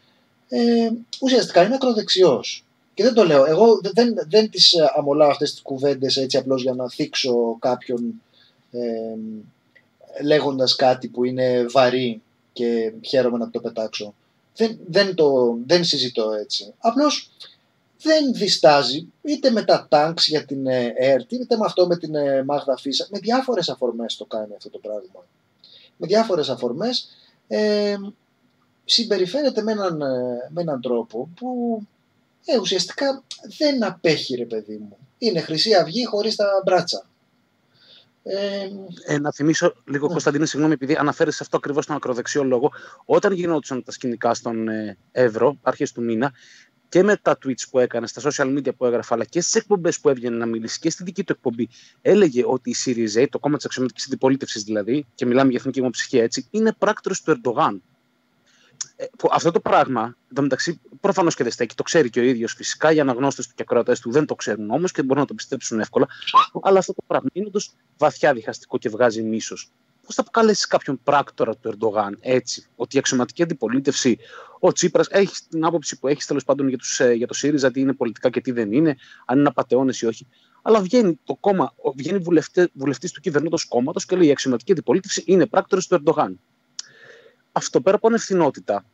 [SPEAKER 1] ε, ουσιαστικά είναι ακροδεξιός. Και δεν το λέω. Εγώ δεν, δεν τις αμολάω αυτές τις κουβέντες έτσι απλώς για να θίξω κάποιον ε, λέγοντας κάτι που είναι βαρύ και χαίρομαι να το πετάξω. Δεν, δεν, το, δεν συζητώ έτσι. Απλώς δεν διστάζει είτε με τα τάγκς για την ΕΡΤ, είτε με αυτό με την ε, Μάγδα Φίσα. Με διάφορες αφορμές το κάνει αυτό το πράγμα. Με διάφορες αφορμές ε, συμπεριφέρεται με έναν, ε, με έναν τρόπο που ε, ουσιαστικά δεν απέχει ρε παιδί μου. Είναι Χρυσή Αυγή χωρίς τα μπράτσα.
[SPEAKER 5] Ε, ε, να θυμίσω λίγο, ναι. Κωνσταντίνη, συγγνώμη, επειδή αναφέρεσαι αυτό ακριβώς στον ακροδεξιό λόγο. Όταν γινόντουσαν τα σκηνικά στον ε, Εύρο, αρχές του μήνα, και με τα tweets που έκανε, στα social media που έγραφε, αλλά και στις εκπομπές που έβγαινε να μιλήσει και στη δική του εκπομπή, έλεγε ότι η ΣΥΡΙΖΕ, το κόμμα της αξιωματικής αντιπολίτευσης δηλαδή, και μιλάμε για εθνική δημοψυχία έτσι, είναι πράκτορο του Ερντογάν. Ε, αυτό το πράγμα, εν τω μεταξύ, προφανώς και δεν στέκει, το ξέρει και ο ίδιος φυσικά. Οι αναγνώστες του και ακροατές του δεν το ξέρουν όμως και μπορούν να το πιστέψουν εύκολα. Αλλά αυτό το πράγμα είναι όντως βαθιά διχαστικό και βγάζει μίσος. Πώς θα αποκαλέσεις κάποιον πράκτορα του Ερντογάν έτσι, ότι η αξιωματική αντιπολίτευση, ο Τσίπρας, έχει την άποψη που έχεις τέλος πάντων για, τους, ε, για το ΣΥΡΙΖΑ, τι είναι πολιτικά και τι δεν είναι, αν είναι απαταιώνες ή όχι. Αλλά βγαίνει το κόμμα, βγαίνει βουλευτής του κυβερνώντο κόμματος και λέει η αξιωματική αντιπολίτευση είναι πράκτορα του Ερντογάν. Αυτό πέρα από ανευθυνότητα,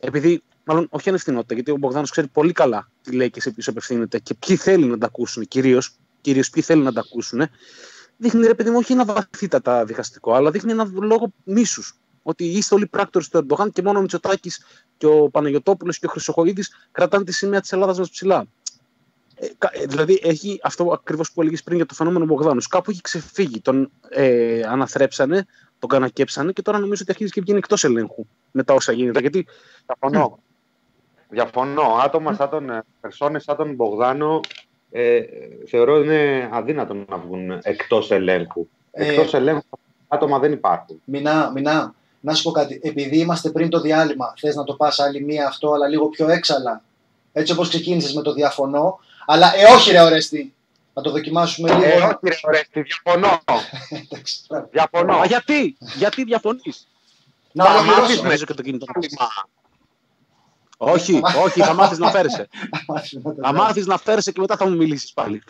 [SPEAKER 5] επειδή, μάλλον όχι ανευθυνότητα, γιατί ο Μπογδάνος ξέρει πολύ καλά τι λέει και σε ποιους απευθύνεται και ποιοι θέλει να τα ακούσουν, κυρίως κυρίως ποιοι θέλει να τα ακούσουν, δείχνει ρε παιδί μου όχι ένα βαθύτατα διχαστικό, αλλά δείχνει ένα λόγο μίσους. Ότι είστε όλοι πράκτορες του Ερντογάν και μόνο ο Μητσοτάκης και ο Παναγιοτόπουλος και ο Χρυσοχοίδης κρατάνε τη σημαία της Ελλάδας μας ψηλά. Ε, ε, δηλαδή έχει αυτό ακριβώς που έλεγες πριν για το φαινόμενο Μπογδάνου. Κάπου έχει ξεφύγει. Τον ε, αναθρέψανε, τον κανακέψανε και τώρα νομίζω ότι αρχίζει και βγαίνει εκτός ελέγχου με τα όσα γίνεται. Γιατί...
[SPEAKER 3] Διαφωνώ. Διαφωνώ. Άτομα σαν τον ε, Περσόνε, σαν τον Μπογδάνο, ε, θεωρώ είναι αδύνατο να βγουν εκτός ελέγχου. Ε, εκτός ελέγχου άτομα δεν υπάρχουν.
[SPEAKER 1] Μινά, μινά, να σου πω κάτι. Επειδή είμαστε πριν το διάλειμμα, θες να το πας άλλη μία αυτό, αλλά λίγο πιο έξαλα. Έτσι όπως ξεκίνησες με το διαφωνώ. Αλλά ε, όχι, ρε, ορέστη. Να το δοκιμάσουμε λίγο.
[SPEAKER 3] Ε, όχι, ρε, ορέστη, διαφωνώ. διαφωνώ.
[SPEAKER 5] Α, γιατί, γιατί διαφωνείς;
[SPEAKER 1] Να ολοκληρώσουμε.
[SPEAKER 5] και το κινητό. Όχι, όχι, θα μάθεις να φέρεσαι. θα μάθεις να φέρεσαι και μετά θα μου μιλήσεις πάλι.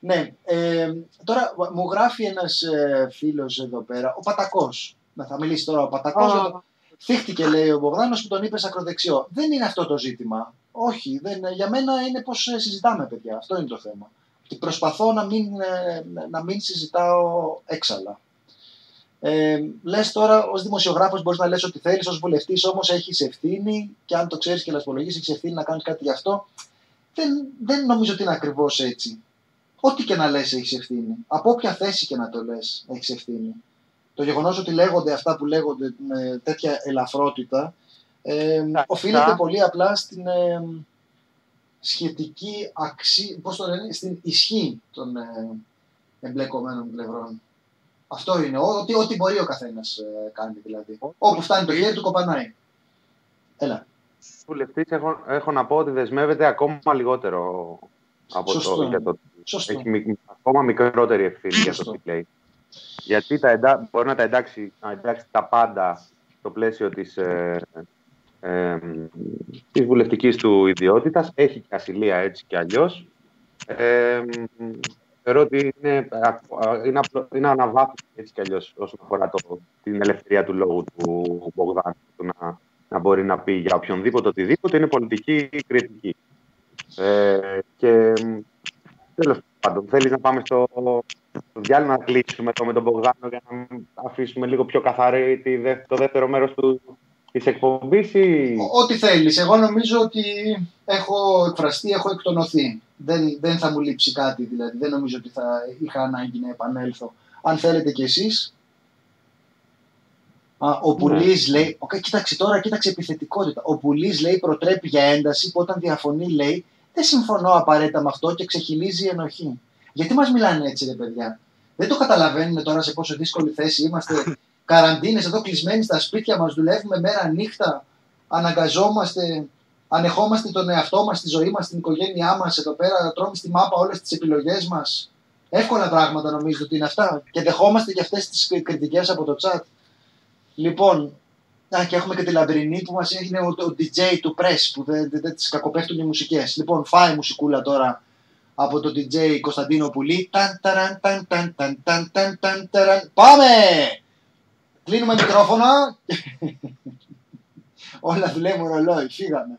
[SPEAKER 1] Ναι, ε, τώρα μου γράφει ένας ε, φίλος εδώ πέρα, ο Πατακός. Να θα μιλήσει τώρα ο Πατακός. Oh. Θύχτηκε λέει ο Μπογδάνος που τον είπες ακροδεξιό. Δεν είναι αυτό το ζήτημα. Όχι, δεν, για μένα είναι πώς ε, συζητάμε παιδιά. Αυτό είναι το θέμα. Και προσπαθώ να μην, ε, να μην συζητάω έξαλα. Ε, Λες τώρα, ως δημοσιογράφος, μπορείς να λες ό,τι θέλεις, ως βουλευτής όμως έχεις ευθύνη και αν το ξέρεις και λασπολογείς, έχεις ευθύνη να κάνεις κάτι γι' αυτό. Δεν, δεν νομίζω ότι είναι ακριβώς έτσι. Ό,τι και να λες, έχεις ευθύνη. Από όποια θέση και να το λες, έχεις ευθύνη. Το γεγονός ότι λέγονται αυτά που λέγονται με τέτοια ελαφρότητα ε, οφείλεται πολύ απλά στην ε, σχετική αξία, πώς το λένε, στην ισχύ των ε, εμπλεκομένων πλευρών. Αυτό είναι. Ό,τι, ό,τι μπορεί ο καθένας ε, κάνει δηλαδή. Όπου φτάνει το χέρι του, κοπανάει. Έλα.
[SPEAKER 3] Βουλευτής έχω, έχω να πω ότι δεσμεύεται ακόμα λιγότερο από το, για το
[SPEAKER 1] Σωστό.
[SPEAKER 3] Έχει ακόμα μικρότερη ευθύνη για το τι λέει. Γιατί τα εντά, μπορεί να τα εντάξει, να εντάξει τα πάντα στο πλαίσιο της, ε, ε, της βουλευτικής του ιδιότητας. Έχει και ασυλία έτσι και αλλιώς. Ε, θεωρώ ότι είναι, είναι, είναι αναβάθμιση έτσι κι αλλιώς όσον αφορά το, την ελευθερία του λόγου του Μπογδάνου του να, να μπορεί να πει για οποιονδήποτε οτιδήποτε είναι πολιτική κριτική. Ε, και τέλος πάντων, θέλεις να πάμε στο, στο διάλειμμα να κλείσουμε το με τον Μπογδάνο για να αφήσουμε λίγο πιο καθαρή το δεύτερο μέρος του, της εκπομπής ή...
[SPEAKER 1] Ό,τι θέλεις. Εγώ νομίζω ότι έχω εκφραστεί, έχω εκτονωθεί. Δεν, δεν θα μου λείψει κάτι δηλαδή. Δεν νομίζω ότι θα είχα ανάγκη να επανέλθω. Αν θέλετε κι εσείς. Α, ο Πουλής ναι. λέει. Okay, κοίταξε τώρα, κοίταξε επιθετικότητα. Ο Πουλής λέει προτρέπει για ένταση που όταν διαφωνεί λέει δεν συμφωνώ απαραίτητα με αυτό και ξεχυλίζει η ενοχή. Γιατί μας μιλάνε έτσι, ρε παιδιά. Δεν το καταλαβαίνουμε τώρα σε πόσο δύσκολη θέση είμαστε. Καραντίνες εδώ κλεισμένοι στα σπίτια μας, δουλεύουμε μέρα νύχτα. Αναγκαζόμαστε, ανεχόμαστε τον εαυτό μας, τη ζωή μας, την οικογένειά μας εδώ πέρα. Τρώμε στη μάπα όλες τις επιλογές μας. Εύκολα πράγματα νομίζω ότι είναι αυτά. Και δεχόμαστε και αυτές τις κριτικές από το chat. Λοιπόν, Α, και έχουμε και τη Λαμπρινή που μας έγινε ο, ο DJ του Press που δεν, δεν, δεν τις κακοπέφτουν οι μουσικές. Λοιπόν, φάει μουσικούλα τώρα από τον DJ Κωνσταντίνο Πουλή. Ταν, ταραν, ταν, ταν, ταν, ταν, ταν, ταν, ταν, Πάμε! Κλείνουμε μικρόφωνα. Όλα δουλεύουν ρολόι. Φύγαμε.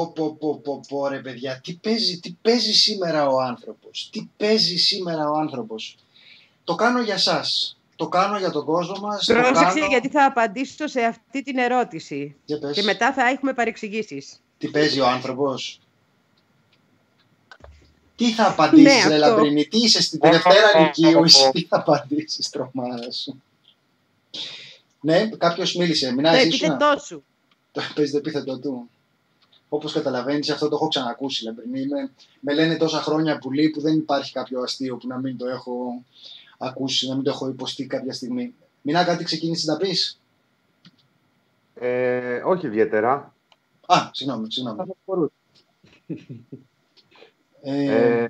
[SPEAKER 1] Πω, πω, πω, πω, πω, ρε παιδιά, τι παίζει, τι παίζει σήμερα ο άνθρωπος, τι παίζει σήμερα ο άνθρωπος. Το κάνω για σας, το κάνω για τον κόσμο μας.
[SPEAKER 2] Πρόσεξε κάνω... γιατί θα απαντήσω σε αυτή την ερώτηση και μετά θα έχουμε παρεξηγήσεις.
[SPEAKER 1] Τι παίζει ο άνθρωπος; Τι θα απαντήσεις, ναι, Λαμπρινή, τι είσαι στην Δευτέρα Λυκείου, τι θα απαντήσεις, τρομάρα σου. Ναι, κάποιος μίλησε. Μην
[SPEAKER 2] το επίθετός σου.
[SPEAKER 1] Το παίζει το επίθετο του. Όπως καταλαβαίνεις, αυτό το έχω ξανακούσει. Λαμπρινή. Με, με λένε τόσα χρόνια πουλί που δεν υπάρχει κάποιο αστείο που να μην το έχω ακούσει, να μην το έχω υποστεί κάποια στιγμή. Μινά, κάτι ξεκίνησες να πεις;
[SPEAKER 3] Ε, όχι ιδιαίτερα.
[SPEAKER 1] Α, συγγνώμη, συγγνώμη. ε, ε,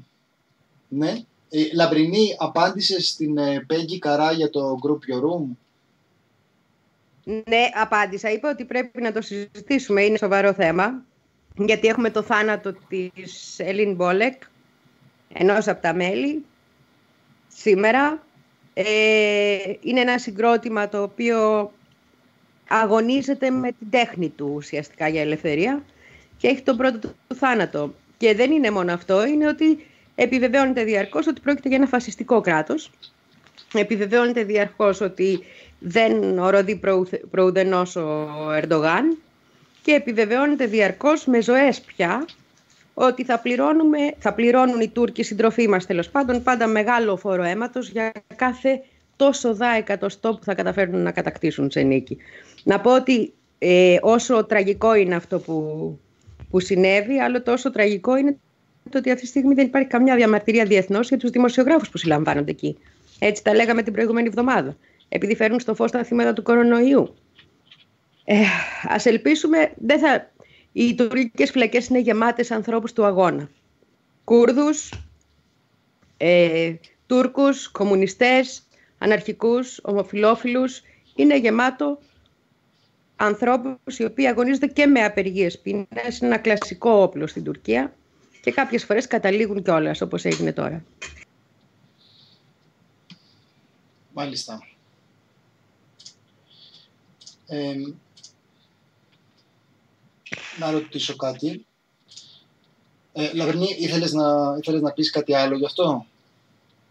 [SPEAKER 1] ναι. Ε, Λαμπρινή, απάντησες στην ε, Πέγγι Καρά για το Group Your Room;
[SPEAKER 2] Ναι, απάντησα. Είπα ότι πρέπει να το συζητήσουμε. Είναι σοβαρό θέμα. Γιατί έχουμε το θάνατο της Ελίν Μπόλεκ, ενός από τα μέλη, σήμερα. Ε, είναι ένα συγκρότημα το οποίο αγωνίζεται με την τέχνη του ουσιαστικά για ελευθερία και έχει τον πρώτο του θάνατο. Και δεν είναι μόνο αυτό, είναι ότι επιβεβαιώνεται διαρκώς ότι πρόκειται για ένα φασιστικό κράτος. Επιβεβαιώνεται διαρκώς ότι δεν οροδεί προουδενός ο Ερντογάν και επιβεβαιώνεται διαρκώς με ζωές πια ότι θα, πληρώνουμε, θα πληρώνουν οι Τούρκοι συντροφοί μας τέλος πάντων πάντα μεγάλο φόρο αίματος για κάθε τόσο δά εκατοστό που θα καταφέρουν να κατακτήσουν σε νίκη. Να πω ότι ε, όσο τραγικό είναι αυτό που, που συνέβη, άλλο τόσο τραγικό είναι το ότι αυτή τη στιγμή δεν υπάρχει καμιά διαμαρτυρία διεθνώς για τους δημοσιογράφους που συλλαμβάνονται εκεί. Έτσι τα λέγαμε την προηγούμενη εβδομάδα επειδή φέρνουν στο φως τα θύματα του κορονοϊού. Ε, ας ελπίσουμε, δεν θα... οι τουρκικές φυλακές είναι γεμάτες ανθρώπους του αγώνα. Κούρδους, ε, Τούρκους, κομμουνιστές, αναρχικούς, ομοφιλόφιλους. Είναι γεμάτο ανθρώπους οι οποίοι αγωνίζονται και με απεργίες πείνας. Είναι ένα κλασικό όπλο στην Τουρκία και κάποιες φορές καταλήγουν κιόλας όπως έγινε τώρα.
[SPEAKER 1] Μάλιστα να ρωτήσω κάτι. Ε, Λαβερνή, ήθελες να, ήθελες να πεις κάτι άλλο γι' αυτό;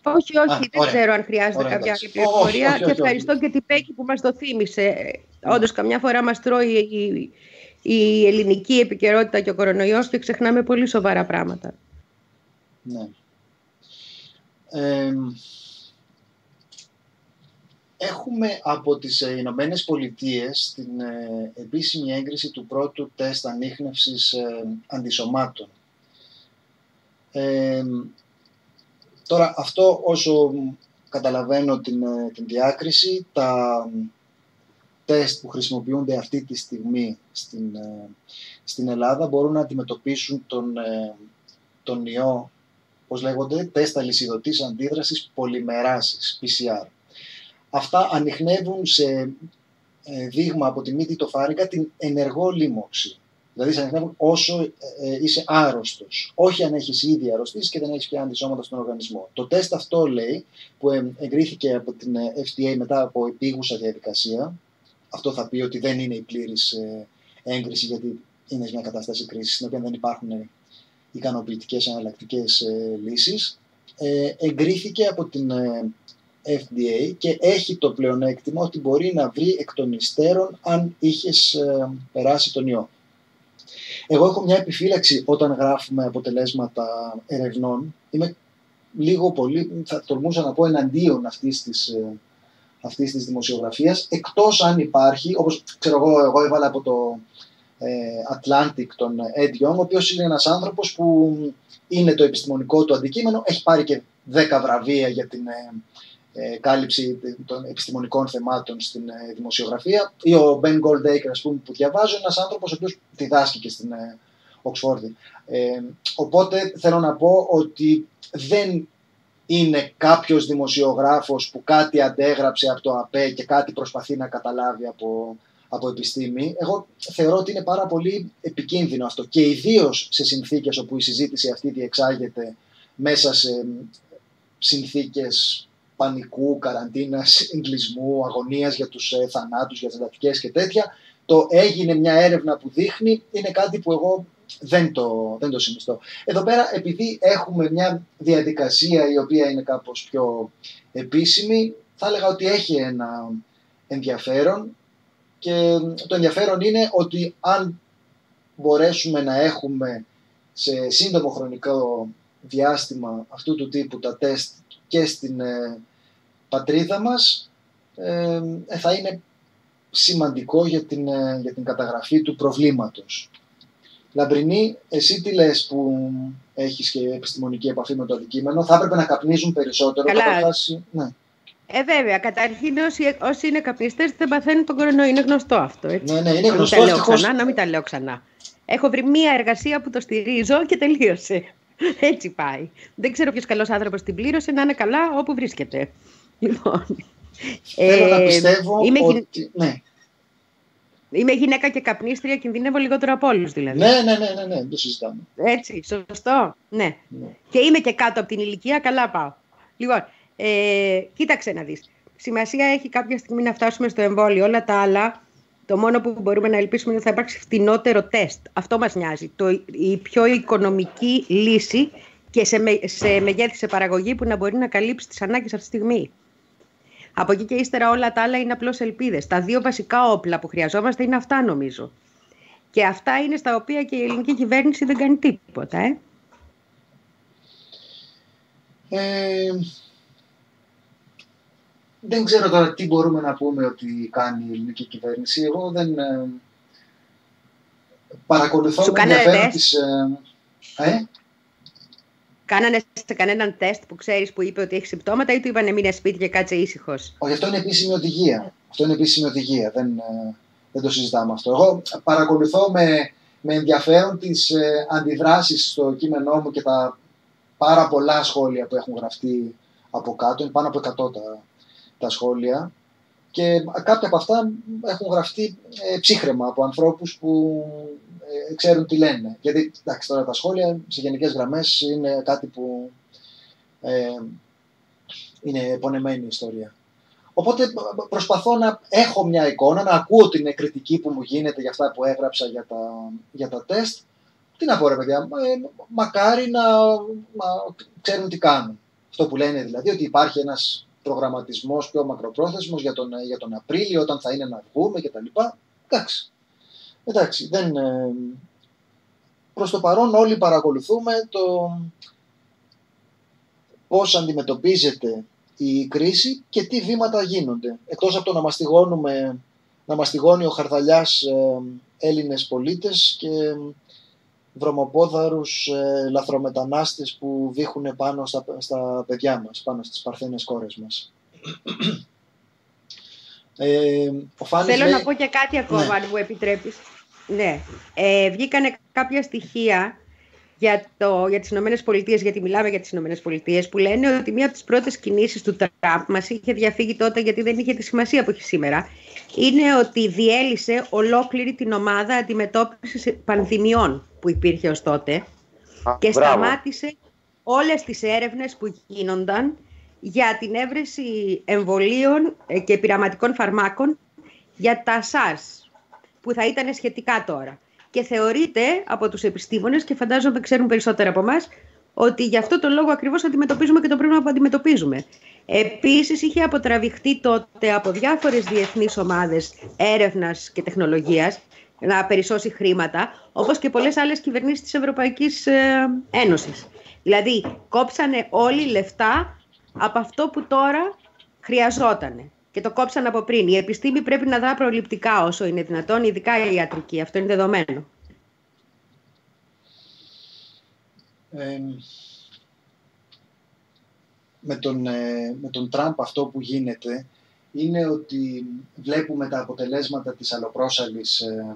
[SPEAKER 2] Όχι, όχι, δεν ξέρω αν χρειάζεται κάποια άλλη πληροφορία. Και ευχαριστώ και την Πέκη που μας το θύμισε. Ναι. Όντως, καμιά φορά μας τρώει η, η ελληνική επικαιρότητα και ο κορονοϊός και ξεχνάμε πολύ σοβαρά πράγματα.
[SPEAKER 1] Ναι. Ε, Έχουμε από τις ε, Ηνωμένες Πολιτείες την ε, επίσημη έγκριση του πρώτου τεστ ανείχνευσης ε, αντισωμάτων. τώρα αυτό όσο καταλαβαίνω την, την διάκριση, τα τεστ που χρησιμοποιούνται αυτή τη στιγμή στην, στην Ελλάδα μπορούν να αντιμετωπίσουν τον, τον ιό, πώς λέγονται, τεστ αλυσιδωτής αντίδρασης πολυμεράσης, PCR. Αυτά ανοιχνεύουν σε ε, δείγμα από τη μύτη το φάριγγα την ενεργό λίμωξη. Δηλαδή, σε ανοιχνεύουν όσο ε, ε, είσαι άρρωστος. Όχι αν έχεις ήδη αρρωστήσει και δεν έχεις πια αντισώματα στον οργανισμό. Το τεστ αυτό λέει, που εγκρίθηκε από την FDA μετά από επίγουσα διαδικασία, αυτό θα πει ότι δεν είναι η πλήρης έγκριση, γιατί είναι μια κατάσταση κρίσης, στην οποία δεν υπάρχουν ικανοποιητικές εναλλακτικές λύσεις. Εγκρίθηκε από την FDA και έχει το πλεονέκτημα ότι μπορεί να βρει εκ των υστέρων αν είχες ε, περάσει τον ιό. Εγώ έχω μια επιφύλαξη όταν γράφουμε αποτελέσματα ερευνών. Είμαι λίγο πολύ, θα τολμούσα να πω, εναντίον αυτής της, ε, αυτής της δημοσιογραφίας, εκτός αν υπάρχει, όπως ξέρω εγώ, εγώ έβαλα από το ε, Atlantic τον Ed Young, ο οποίος είναι ένας άνθρωπος που είναι το επιστημονικό του αντικείμενο, έχει πάρει και 10 βραβεία για την ε, κάλυψη των επιστημονικών θεμάτων στην ε, δημοσιογραφία ή ο Ben Goldacre ας πούμε, που διαβάζω, ένας άνθρωπος ο οποίος διδάσκει και στην ε, Οξφόρδη. Ε, οπότε θέλω να πω ότι δεν είναι κάποιος δημοσιογράφος που κάτι αντέγραψε από το ΑΠΕ και κάτι προσπαθεί να καταλάβει από, από επιστήμη. Εγώ θεωρώ ότι είναι πάρα πολύ επικίνδυνο αυτό και ιδίως σε συνθήκες όπου η συζήτηση αυτή διεξάγεται μέσα σε συνθήκες πανικού, καραντίνας, εγκλισμού, αγωνίας για τους ε, θανάτους, για τις εντατικές και τέτοια. Το έγινε μια έρευνα που δείχνει, είναι κάτι που εγώ δεν το, δεν το συνιστώ. Εδώ πέρα, επειδή έχουμε μια διαδικασία η οποία είναι κάπως πιο επίσημη, θα έλεγα ότι έχει ένα ενδιαφέρον και το ενδιαφέρον είναι ότι αν μπορέσουμε να έχουμε σε σύντομο χρονικό διάστημα αυτού του τύπου τα τεστ και στην ε, πατρίδα μας ε, θα είναι σημαντικό για την, ε, για την καταγραφή του προβλήματος. Λαμπρινή, εσύ τι λες που έχεις και επιστημονική επαφή με το αντικείμενο, θα έπρεπε να καπνίζουν περισσότερο.
[SPEAKER 2] Καλά. Ναι. Ε, βέβαια. Καταρχήν, όσοι, όσοι είναι καπνιστές δεν παθαίνουν τον κορονοϊό. Είναι γνωστό αυτό. Έτσι.
[SPEAKER 1] Ναι, ναι, είναι γνωστό.
[SPEAKER 2] Να μην τα λέω ξανά, να μην τα λέω ξανά. Έχω βρει μία εργασία που το στηρίζω και τελείωσε. Έτσι πάει. Δεν ξέρω ποιος καλός άνθρωπος την πλήρωσε να είναι καλά όπου βρίσκεται. Λοιπόν.
[SPEAKER 1] Θέλω ε, να πιστεύω είμαι ότι. Ναι.
[SPEAKER 2] Είμαι γυναίκα και καπνίστρια, κινδυνεύω λιγότερο από όλους δηλαδή.
[SPEAKER 1] Ναι, ναι, ναι, ναι, ναι, το συζητάμε.
[SPEAKER 2] Έτσι, σωστό. Ναι. ναι. Και είμαι και κάτω από την ηλικία, καλά πάω. Λοιπόν, ε, κοίταξε να δεις. Σημασία έχει κάποια στιγμή να φτάσουμε στο εμβόλιο. Όλα τα άλλα, το μόνο που μπορούμε να ελπίσουμε είναι ότι θα υπάρξει φτηνότερο τεστ. Αυτό μας νοιάζει. Το, η πιο οικονομική λύση και σε, με, σε μεγέθη σε παραγωγή που να μπορεί να καλύψει τις ανάγκες αυτή τη στιγμή. Από εκεί και ύστερα όλα τα άλλα είναι απλώς ελπίδες. Τα δύο βασικά όπλα που χρειαζόμαστε είναι αυτά νομίζω. Και αυτά είναι στα οποία και η ελληνική κυβέρνηση δεν κάνει τίποτα. Ε;
[SPEAKER 1] Ε, δεν ξέρω τώρα τι μπορούμε να πούμε ότι κάνει η ελληνική κυβέρνηση. Εγώ δεν ε, παρακολουθώ
[SPEAKER 2] Σου με ενδιαφέρον τις...
[SPEAKER 1] Ε, ε;
[SPEAKER 2] Κάνανε σε κανέναν τεστ που ξέρεις που είπε ότι έχει συμπτώματα ή του είπανε μείνε σπίτι και κάτσε ήσυχος.
[SPEAKER 1] Όχι, αυτό είναι επίσημη οδηγία. Αυτό είναι επίσημη οδηγία. Δεν, ε, δεν το συζητάμε αυτό. Εγώ παρακολουθώ με, με ενδιαφέρον τις ε, αντιδράσεις στο κείμενό μου και τα πάρα πολλά σχόλια που έχουν γραφτεί από κάτω. Είναι πάνω από 100 τα, τα σχόλια και κάποια από αυτά έχουν γραφτεί ε, ψύχρεμα από ανθρώπους που ε, ξέρουν τι λένε. Γιατί εντάξει, τώρα τα σχόλια σε γενικές γραμμές είναι κάτι που ε, είναι πονεμένη ιστορία. Οπότε προσπαθώ να έχω μια εικόνα, να ακούω την κριτική που μου γίνεται για αυτά που έγραψα για τα, για τα τεστ. Τι να πω ρε παιδιά, ε, μακάρι να ξέρουν τι κάνουν. Αυτό που λένε δηλαδή, ότι υπάρχει ένας προγραμματισμός πιο μακροπρόθεσμος για τον, για τον Απρίλιο όταν θα είναι να βγούμε κτλ. Εντάξει. Εντάξει, δεν, ε, προς το παρόν όλοι παρακολουθούμε το πώς αντιμετωπίζεται η κρίση και τι βήματα γίνονται. Εκτός από το να μαστιγώνουμε, να μαστιγώνει ο Χαρδαλιάς ε, Έλληνες πολίτες και βρωμοπόδαρους ε, λαθρομετανάστες που βήχουν πάνω στα, στα παιδιά μας, πάνω στις παρθένες κόρες μας.
[SPEAKER 2] Ε, Θέλω να πω και κάτι ακόμα, ναι. αν μου επιτρέπεις. Ναι. Ε, βγήκανε κάποια στοιχεία για, το, για τις Ηνωμένες Πολιτείες, γιατί μιλάμε για τις Ηνωμένες Πολιτείες, που λένε ότι μία από τις πρώτες κινήσεις του Τραμπ μας είχε διαφύγει τότε γιατί δεν είχε τη σημασία που έχει σήμερα, είναι ότι διέλυσε ολόκληρη την ομάδα αντιμετώπισης πανδημιών που υπήρχε ως τότε και σταμάτησε όλες τις έρευνες που γίνονταν για την έβρεση εμβολίων ε, και πειραματικών φαρμάκων για τα SARS, που θα ήταν σχετικά τώρα. Και θεωρείται από τους επιστήμονες, και φαντάζομαι ξέρουν περισσότερα από εμάς, ότι γι' αυτό το λόγο ακριβώς αντιμετωπίζουμε και το πρόβλημα που αντιμετωπίζουμε. Επίσης είχε αποτραβηχτεί τότε από διάφορες διεθνείς ομάδες έρευνας και τεχνολογίας να περισσώσει χρήματα, όπως και πολλές άλλες κυβερνήσεις της Ευρωπαϊκής ε, Ένωσης. Δηλαδή, κόψανε όλοι λεφτά από αυτό που τώρα χρειαζόταν. Και το κόψαν από πριν. Η επιστήμη πρέπει να δρά προληπτικά όσο είναι δυνατόν, ειδικά η ιατρική. Αυτό είναι δεδομένο.
[SPEAKER 1] με, τον, ε, με τον Τραμπ αυτό που γίνεται είναι ότι βλέπουμε τα αποτελέσματα της αλλοπρόσαλης ε,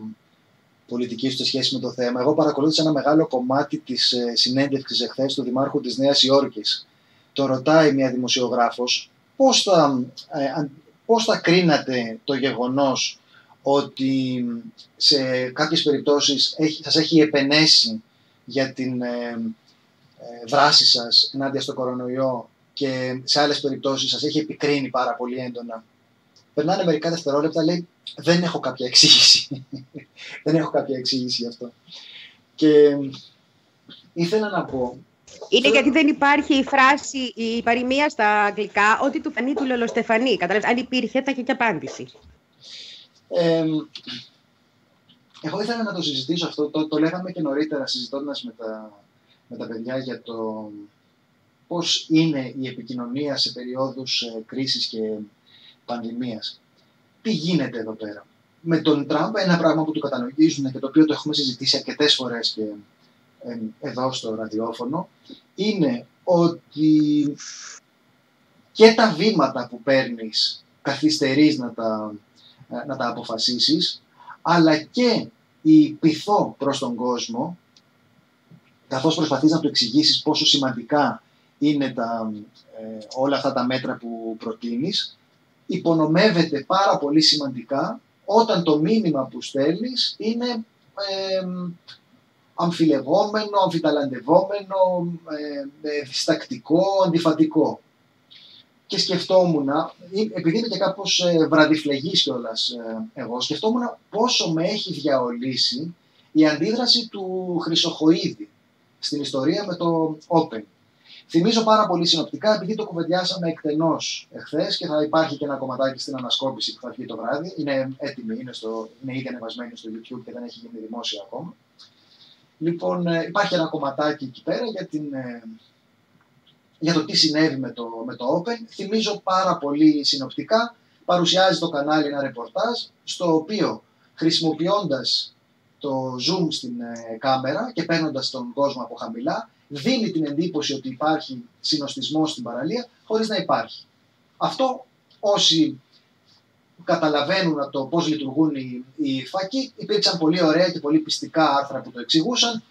[SPEAKER 1] πολιτικής σε σχέση με το θέμα. Εγώ παρακολούθησα ένα μεγάλο κομμάτι της ε, συνέντευξης εχθές του Δημάρχου της Νέας Υόρκης. Το ρωτάει μια δημοσιογράφος πώς θα, ε, πώς θα κρίνατε το γεγονός ότι σε κάποιες περιπτώσεις έχει, σας έχει επενέσει για την ε, ε, δράση σας ενάντια στο κορονοϊό και σε άλλες περιπτώσεις σας έχει επικρίνει πάρα πολύ έντονα; Περνάνε μερικά δευτερόλεπτα, λέει, δεν έχω κάποια εξήγηση. δεν έχω κάποια εξήγηση γι' αυτό. Και ήθελα να πω...
[SPEAKER 2] Είναι γιατί δεν υπάρχει η φράση, η παροιμία στα αγγλικά, ότι του φανεί του λολοστεφανή. Καταλάβεις, αν υπήρχε θα είχε και απάντηση.
[SPEAKER 1] Ε, εγώ ήθελα να το συζητήσω αυτό, το, το λέγαμε και νωρίτερα συζητώντας με τα, με τα παιδιά για το πώς είναι η επικοινωνία σε περιόδους ε, κρίσης και πανδημίας. Τι γίνεται εδώ πέρα; Με τον Τραμπ ένα πράγμα που του κατανοητίζουν και το οποίο το έχουμε συζητήσει αρκετές φορές και ε, εδώ στο ραδιόφωνο είναι ότι και τα βήματα που παίρνεις καθυστερείς να τα, ε, να τα αποφασίσεις αλλά και η πειθό προς τον κόσμο καθώς προσπαθείς να του εξηγήσεις πόσο σημαντικά είναι τα, ε, όλα αυτά τα μέτρα που προτείνεις, υπονομεύεται πάρα πολύ σημαντικά όταν το μήνυμα που στέλνεις είναι ε, αμφιλεγόμενο, αμφιταλαντευόμενο, ε, διστακτικό, αντιφατικό. Και σκεφτόμουν, επειδή είμαι και κάπως ε, βραδιφλεγής κιόλας ε, εγώ, σκεφτόμουν πόσο με έχει διαολίσει η αντίδραση του Χρυσοχοίδη στην ιστορία με το Open. Θυμίζω πάρα πολύ συνοπτικά, επειδή το κουβεντιάσαμε εκτενώς εχθές και θα υπάρχει και ένα κομματάκι στην ανασκόπηση που θα βγει το βράδυ. Είναι έτοιμη, είναι, στο, είναι ήδη ανεβασμένη στο YouTube και δεν έχει γίνει δημόσια ακόμα. Λοιπόν, ε, υπάρχει ένα κομματάκι εκεί πέρα για, την, ε, για το τι συνέβη με το, με το Open. Θυμίζω πάρα πολύ συνοπτικά, παρουσιάζει το κανάλι ένα ρεπορτάζ, στο οποίο χρησιμοποιώντας το zoom στην ε, κάμερα και παίρνοντας τον κόσμο από χαμηλά, δίνει την εντύπωση ότι υπάρχει συνοστισμός στην παραλία, χωρίς να υπάρχει. Αυτό όσοι καταλαβαίνουν το πώς λειτουργούν οι, οι φάκοι, υπήρξαν πολύ ωραία και πολύ πιστικά άρθρα που το εξηγούσαν.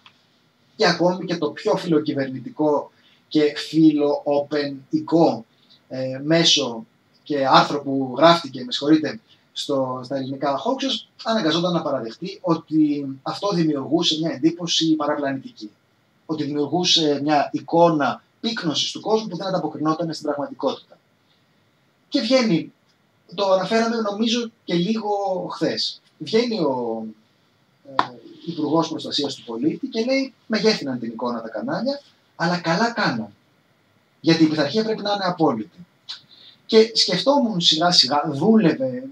[SPEAKER 1] Και ακόμη και το πιο φιλοκυβερνητικό και φιλο-open-ικό ε, μέσο και άρθρο που γράφτηκε, με συγχωρείτε, στο, στα ελληνικά hoaxes, αναγκαζόταν να παραδεχτεί ότι αυτό δημιουργούσε μια εντύπωση παραπλανητική. Ότι δημιουργούσε μια εικόνα πύκνωσης του κόσμου που δεν ανταποκρινόταν στην πραγματικότητα. Και βγαίνει, το αναφέραμε νομίζω και λίγο χθες. Βγαίνει ο ε, Υπουργός Προστασίας του Πολίτη και λέει: Μεγέθυναν την εικόνα τα κανάλια, αλλά καλά κάναν. Γιατί η πειθαρχία πρέπει να είναι απόλυτη. Και σκεφτόμουν σιγά σιγά, δούλευε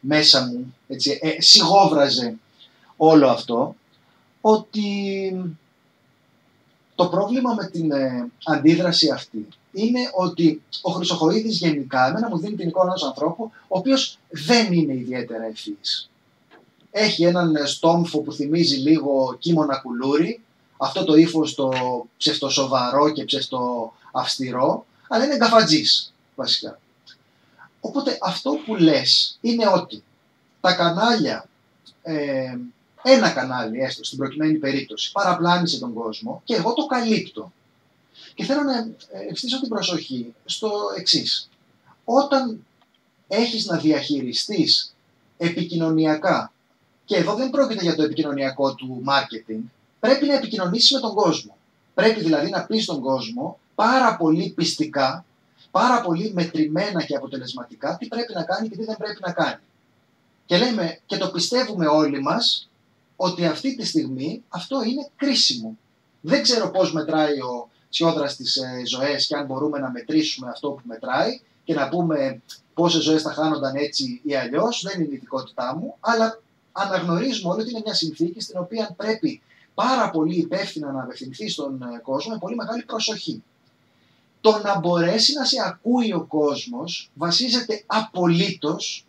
[SPEAKER 1] μέσα μου, έτσι, ε, σιγόβραζε όλο αυτό, ότι το πρόβλημα με την ε, αντίδραση αυτή είναι ότι ο Χρυσοχοίδης γενικά εμένα μου δίνει την εικόνα ενός ανθρώπου ο οποίος δεν είναι ιδιαίτερα ευθύς. Έχει έναν ε, στόμφο που θυμίζει λίγο κίμωνα κουλούρι, αυτό το ύφος το ψευτοσοβαρό και ψευτοαυστηρό, αλλά είναι γκαφατζής βασικά. Οπότε αυτό που λες είναι ότι τα κανάλια ε, ένα κανάλι, έστω στην προκειμένη περίπτωση, παραπλάνησε τον κόσμο και εγώ το καλύπτω. Και θέλω να ευστήσω την προσοχή στο εξής. Όταν έχεις να διαχειριστείς επικοινωνιακά, και εδώ δεν πρόκειται για το επικοινωνιακό του marketing, πρέπει να επικοινωνήσεις με τον κόσμο. Πρέπει δηλαδή να πεις στον κόσμο πάρα πολύ πιστικά, πάρα πολύ μετρημένα και αποτελεσματικά τι πρέπει να κάνει και τι δεν πρέπει να κάνει. Και λέμε και το πιστεύουμε όλοι μας ότι αυτή τη στιγμή αυτό είναι κρίσιμο. Δεν ξέρω πώς μετράει ο Τσιόδρας στις ε, ζωές και αν μπορούμε να μετρήσουμε αυτό που μετράει και να πούμε πόσες ζωές θα χάνονταν έτσι ή αλλιώς, δεν είναι η ειδικότητά μου, αλλά αναγνωρίζουμε όλοι ότι είναι μια συνθήκη στην οποία πρέπει πάρα πολύ υπεύθυνα να απευθυνθεί στον ε, κόσμο με πολύ μεγάλη προσοχή. Το να μπορέσει να σε ακούει ο κόσμος βασίζεται απολύτως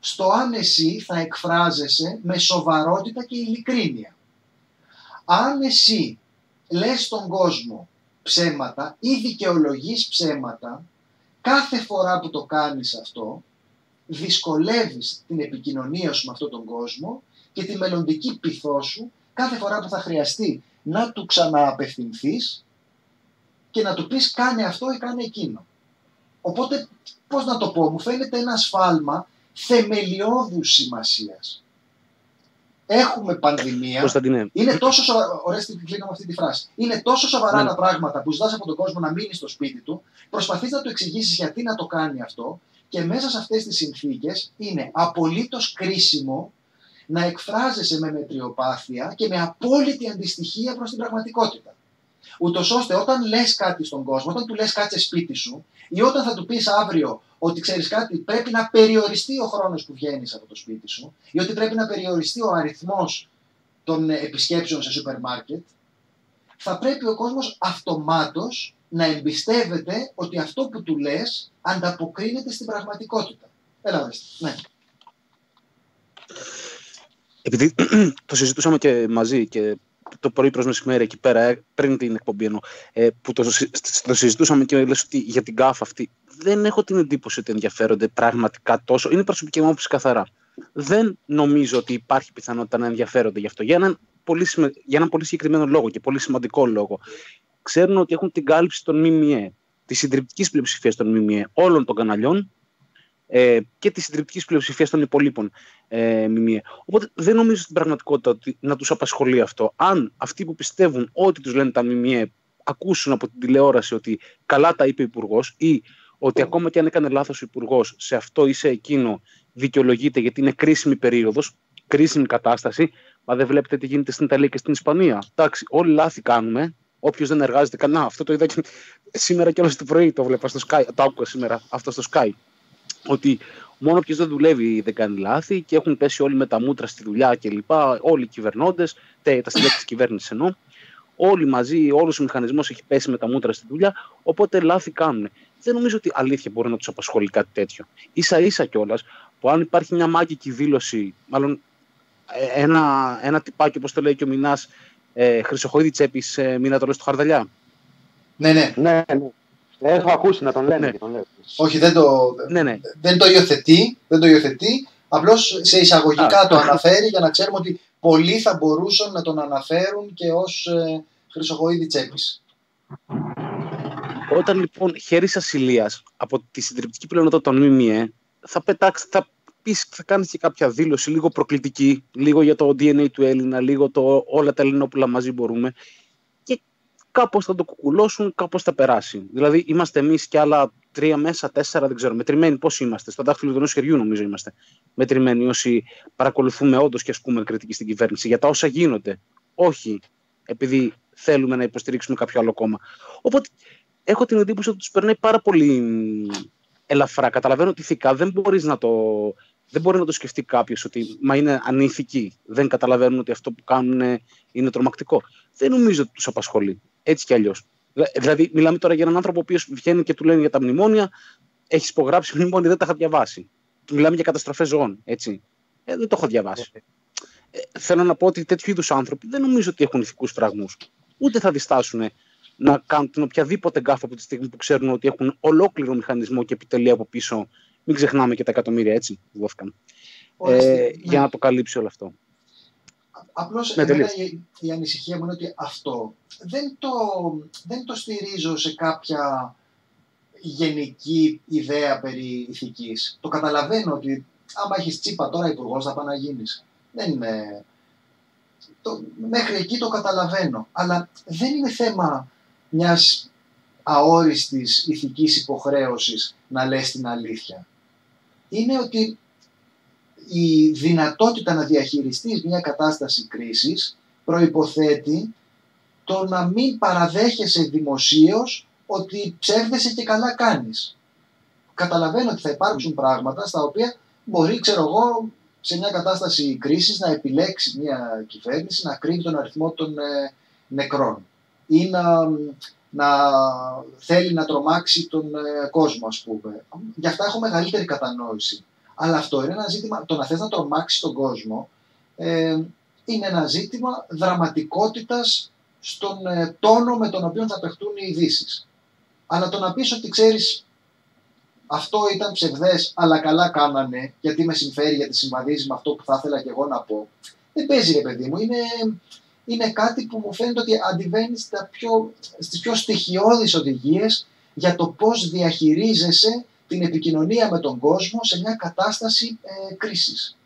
[SPEAKER 1] στο αν εσύ θα εκφράζεσαι με σοβαρότητα και ειλικρίνεια. Αν εσύ λες στον κόσμο ψέματα ή δικαιολογείς ψέματα, κάθε φορά που το κάνεις αυτό, δυσκολεύεις την επικοινωνία σου με αυτόν τον κόσμο και τη μελλοντική πειθό σου κάθε φορά που θα χρειαστεί να του ξανααπευθυνθείς και να του πεις κάνε αυτό ή κάνε εκείνο. Οπότε, πώς να το πω, μου φαίνεται ένα σφάλμα θεμελιώδους σημασίας. Έχουμε πανδημία. Είναι τόσο σοβαρά. Ωραία, κλείνω με αυτή τη φράση. Είναι τόσο σοβαρά ναι. τα πράγματα που ζητάς από τον κόσμο να μείνει στο σπίτι του, προσπαθείς να του εξηγήσεις γιατί να το κάνει αυτό και μέσα σε αυτές τις συνθήκες είναι απολύτως κρίσιμο να εκφράζεσαι με μετριοπάθεια και με απόλυτη αντιστοιχία προς την πραγματικότητα. Ούτως ώστε όταν λες κάτι στον κόσμο, όταν του λες κάτι σε σπίτι σου ή όταν θα του πεις αύριο ότι ξέρεις κάτι πρέπει να περιοριστεί ο χρόνος που βγαίνεις από το σπίτι σου ή ότι πρέπει να περιοριστεί ο αριθμός των επισκέψεων σε σούπερ μάρκετ, θα πρέπει ο κόσμος αυτομάτως να εμπιστεύεται ότι αυτό που του λες ανταποκρίνεται στην πραγματικότητα. Έλα, ναι.
[SPEAKER 5] Επειδή το συζητούσαμε και μαζί και το πρωί προς μεσημέρι εκεί πέρα, ε, πριν την εκπομπή εννοώ, ε, που το, το συζητούσαμε και λες ότι για την ΚΑΦ αυτή δεν έχω την εντύπωση ότι ενδιαφέρονται πραγματικά τόσο. Είναι προσωπική μου άποψη καθαρά. Δεν νομίζω ότι υπάρχει πιθανότητα να ενδιαφέρονται γι' αυτό. Για έναν πολύ, για έναν πολύ συγκεκριμένο λόγο και πολύ σημαντικό λόγο. Ξέρουν ότι έχουν την κάλυψη των ΜΜΕ, της συντριπτικής πλειοψηφίας των ΜΜΕ όλων των καναλιών ε, και της συντριπτικής πλειοψηφίας των υπολείπων ε, ΜΜΕ. Οπότε δεν νομίζω στην πραγματικότητα ότι να τους απασχολεί αυτό. Αν αυτοί που πιστεύουν ότι τους λένε τα ΜΜΕ ακούσουν από την τηλεόραση ότι καλά τα είπε ο Υπουργός ή ότι ακόμα και αν έκανε λάθος ο Υπουργός σε αυτό ή σε εκείνο δικαιολογείται γιατί είναι κρίσιμη περίοδος, κρίσιμη κατάσταση, μα δεν βλέπετε τι γίνεται στην Ιταλία και στην Ισπανία. Εντάξει, όλοι λάθη κάνουμε. Όποιος δεν εργάζεται κανένα. Αυτό το είδα και σήμερα και όλο το πρωί το βλέπα στο Sky. Το άκουγα σήμερα αυτό στο Sky ότι μόνο ποιος δεν δουλεύει δεν κάνει λάθη και έχουν πέσει όλοι με τα μούτρα στη δουλειά κλπ. Όλοι οι κυβερνώντες, τα στελέχη της κυβέρνησης εννοώ, όλοι μαζί, όλος ο μηχανισμός έχει πέσει με τα μούτρα στη δουλειά, οπότε λάθη κάνουν. Δεν νομίζω ότι αλήθεια μπορεί να τους απασχολεί κάτι τέτοιο. σα ίσα κιόλας που αν υπάρχει μια μάγικη δήλωση, μάλλον ε, ένα, ένα τυπάκι όπως το λέει και ο Μινάς, ε, Χρυσοχοίδη Τσέπης, ε, μήνα το στο Χαρδαλιά.
[SPEAKER 1] Ναι, ναι.
[SPEAKER 3] ναι, ναι. Έχω ακούσει να τον λένε. Ναι. Τον
[SPEAKER 1] Όχι, δεν το, ναι, ναι. δεν το υιοθετεί. Δεν το υιοθετεί. Απλώς σε εισαγωγικά το αναφέρει για να ξέρουμε ότι πολλοί θα μπορούσαν να τον αναφέρουν και ως ε, Χρυσοχοίδη Τσέπης.
[SPEAKER 5] Όταν λοιπόν χέρις ασυλίας από τη συντριπτική πλειονότητα των ΜΜΕ, θα πετάξει, θα πεις, θα κάνεις και κάποια δήλωση λίγο προκλητική, λίγο για το DNA του Έλληνα, λίγο το όλα τα Ελληνόπουλα μαζί μπορούμε κάπως θα το κουκουλώσουν, κάπως θα περάσει. Δηλαδή, είμαστε εμείς και άλλα τρία μέσα, τέσσερα, δεν ξέρω. Μετρημένοι πώς είμαστε. Στο δάχτυλο ενός χεριού, νομίζω είμαστε. Μετρημένοι όσοι παρακολουθούμε όντως και ασκούμε κριτική στην κυβέρνηση για τα όσα γίνονται. Όχι επειδή θέλουμε να υποστηρίξουμε κάποιο άλλο κόμμα. Οπότε έχω την εντύπωση ότι τους περνάει πάρα πολύ ελαφρά. Καταλαβαίνω ότι ηθικά δεν μπορείς να το. Δεν μπορεί να το σκεφτεί κάποιος ότι μα είναι ανήθικοι. Δεν καταλαβαίνουν ότι αυτό που κάνουν είναι τρομακτικό. Δεν νομίζω ότι τους απασχολεί έτσι κι αλλιώς. Δηλαδή, μιλάμε τώρα για έναν άνθρωπο ο οποίος βγαίνει και του λένε για τα μνημόνια, έχεις υπογράψει μνημόνια, δεν τα είχα διαβάσει. Μιλάμε για καταστροφές ζώων, έτσι. Ε, δεν το έχω διαβάσει. Ε, θέλω να πω ότι τέτοιου είδους άνθρωποι δεν νομίζω ότι έχουν ηθικούς φραγμούς. Ούτε θα διστάσουν να κάνουν την οποιαδήποτε γκάφα από τη στιγμή που ξέρουν ότι έχουν ολόκληρο μηχανισμό και επιτελεία από πίσω. Μην ξεχνάμε και τα εκατομμύρια έτσι που δόθηκαν. Ε, Για να το καλύψει όλο αυτό.
[SPEAKER 1] Απλώς ναι, η, η, ανησυχία μου είναι ότι αυτό δεν το, δεν το στηρίζω σε κάποια γενική ιδέα περί ηθικής. Το καταλαβαίνω ότι άμα έχεις τσίπα τώρα υπουργός θα πάει να γίνεις. Δεν είναι... Το, μέχρι εκεί το καταλαβαίνω. Αλλά δεν είναι θέμα μιας αόριστης ηθικής υποχρέωσης να λες την αλήθεια. Είναι ότι η δυνατότητα να διαχειριστείς μια κατάσταση κρίσης προϋποθέτει το να μην παραδέχεσαι δημοσίως ότι ψεύδεσαι και καλά κάνεις. Καταλαβαίνω ότι θα υπάρξουν πράγματα στα οποία μπορεί, ξέρω εγώ, σε μια κατάσταση κρίσης να επιλέξει μια κυβέρνηση να κρύβει τον αριθμό των ε, νεκρών ή να, να θέλει να τρομάξει τον ε, κόσμο, ας πούμε. Γι' αυτά έχω μεγαλύτερη κατανόηση. Αλλά αυτό είναι ένα ζήτημα, το να θες να τρομάξει τον κόσμο, ε, είναι ένα ζήτημα δραματικότητας στον ε, τόνο με τον οποίο θα παιχτούν οι ειδήσεις. Αλλά το να πεις ότι ξέρεις αυτό ήταν ψευδές αλλά καλά κάνανε γιατί με συμφέρει γιατί συμβαδίζει με αυτό που θα ήθελα και εγώ να πω. Δεν παίζει ρε παιδί μου. Είναι, είναι κάτι που μου φαίνεται ότι αντιβαίνει στα πιο, στις πιο στοιχειώδεις οδηγίες για το πώς διαχειρίζεσαι την επικοινωνία με τον κόσμο σε μια κατάσταση ε, κρίσης.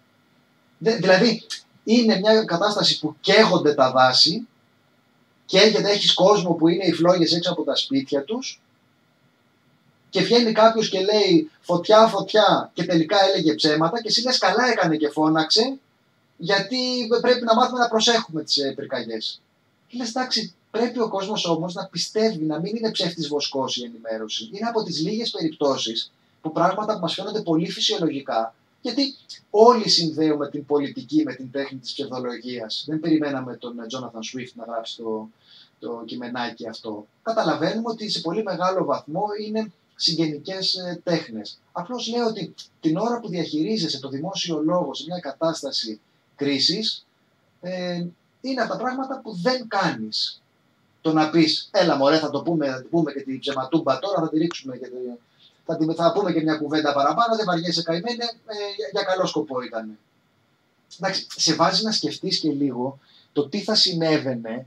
[SPEAKER 1] δηλαδή, είναι μια κατάσταση που καίγονται τα δάση, καίγεται, έχεις κόσμο που είναι οι φλόγες έξω από τα σπίτια τους και βγαίνει κάποιος και λέει φωτιά, φωτιά και τελικά έλεγε ψέματα και εσύ λες καλά έκανε και φώναξε γιατί πρέπει να μάθουμε να προσέχουμε τις ε, πυρκαγιές. Λες, εντάξει, πρέπει ο κόσμος όμως να πιστεύει, να μην είναι ψεύτης βοσκός η ενημέρωση. Είναι από τις λίγες περιπτώσεις που πράγματα που μας φαίνονται πολύ φυσιολογικά, γιατί όλοι συνδέουμε την πολιτική με την τέχνη της ψευδολογίας. Δεν περιμέναμε τον Τζόναθαν Σουίφτ να γράψει το, το κειμενάκι αυτό. Καταλαβαίνουμε ότι σε πολύ μεγάλο βαθμό είναι συγγενικές ε, τέχνες. Απλώς λέω ότι την ώρα που διαχειρίζεσαι το δημόσιο λόγο σε μια κατάσταση κρίσης, ε, είναι από τα πράγματα που δεν κάνεις. Το να πεις, έλα μωρέ θα το πούμε, θα πούμε και την ψεματούμπα τώρα, θα τη ρίξουμε και θα, θα πούμε και μια κουβέντα παραπάνω, δεν βαριέσαι καημένε, ε, για, για καλό σκοπό ήταν. Εντάξει, σε βάζει να σκεφτείς και λίγο το τι θα συνέβαινε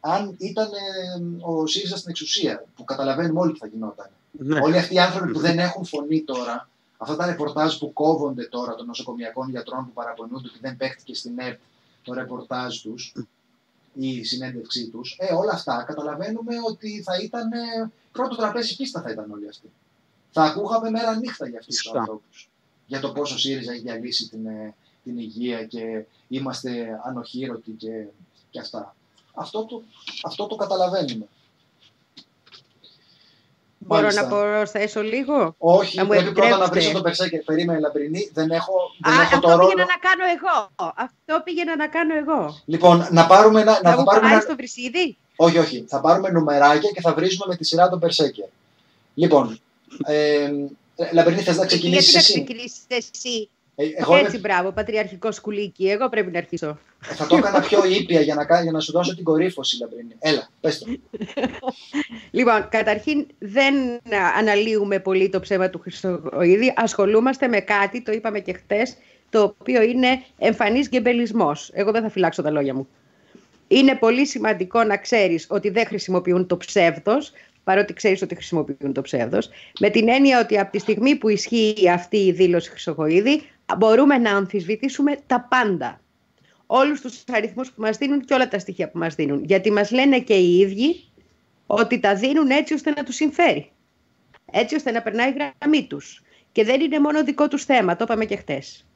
[SPEAKER 1] αν ήταν ε, ο ΣΥΡΙΖΑ στην εξουσία, που καταλαβαίνουμε όλοι τι θα γινόταν. Ναι. Όλοι αυτοί οι άνθρωποι που δεν έχουν φωνή τώρα, αυτά τα ρεπορτάζ που κόβονται τώρα των νοσοκομιακών γιατρών που παραπονούνται ότι δεν παίχτηκε στην ΕΡΤ το ρεπορτάζ τους ή η συνέντευξή τους, ε, όλα αυτά καταλαβαίνουμε ότι θα ήταν ε, πρώτο τραπέζι πίστα θα ήταν όλοι αυτοί. Θα ακούγαμε μέρα νύχτα για αυτούς τους ανθρώπους. Για το πόσο ο ΣΥΡΙΖΑ έχει διαλύσει την, ε, την υγεία και είμαστε ανοχήρωτοι και, και αυτά. Αυτό το, αυτό το καταλαβαίνουμε.
[SPEAKER 2] Μπορώ να προσθέσω λίγο;
[SPEAKER 1] Όχι, να πρέπει πρώτα να βρίσω τον Περσέκερ. Περίμενε, Λαμπρινή. Δεν έχω, δεν
[SPEAKER 2] Α,
[SPEAKER 1] έχω
[SPEAKER 2] αυτό το ρόλο. πήγαινα να κάνω εγώ. Αυτό πήγαινα να κάνω εγώ.
[SPEAKER 1] Λοιπόν, να πάρουμε. Να,
[SPEAKER 2] να,
[SPEAKER 1] θα πάρουμε ένα...
[SPEAKER 2] στο βρυσίδι;
[SPEAKER 1] Όχι, όχι. Θα πάρουμε νουμεράκια και θα βρίζουμε με τη σειρά τον Περσέκερ. Λοιπόν, ε, Λαμπρινή, θες να ξεκινήσει
[SPEAKER 2] εσύ. Γιατί να ξεκινήσεις εσύ; Ε, εγώ Έτσι, είμαι... μπράβο, πατριαρχικό σκουλίκι. Εγώ πρέπει να αρχίσω.
[SPEAKER 1] Ε, θα το έκανα πιο ήπια για να, για να σου δώσω την κορύφωση, Λαμπρίνη. Έλα, πες το.
[SPEAKER 2] λοιπόν, καταρχήν δεν αναλύουμε πολύ το ψέμα του Χριστοοίδη. Ασχολούμαστε με κάτι, το είπαμε και χτες, το οποίο είναι εμφανής γκεμπελισμός. Εγώ δεν θα φυλάξω τα λόγια μου. Είναι πολύ σημαντικό να ξέρεις ότι δεν χρησιμοποιούν το ψεύδος, παρότι ξέρεις ότι χρησιμοποιούν το ψεύδος, με την έννοια ότι από τη στιγμή που ισχύει αυτή η δήλωση Χρυσοκοίδη, μπορούμε να αμφισβητήσουμε τα πάντα. Όλους τους αριθμούς που μας δίνουν και όλα τα στοιχεία που μας δίνουν. Γιατί μας λένε και οι ίδιοι ότι τα δίνουν έτσι ώστε να τους συμφέρει. Έτσι ώστε να περνάει η γραμμή τους. Και δεν είναι μόνο δικό τους θέμα, το είπαμε και χτες.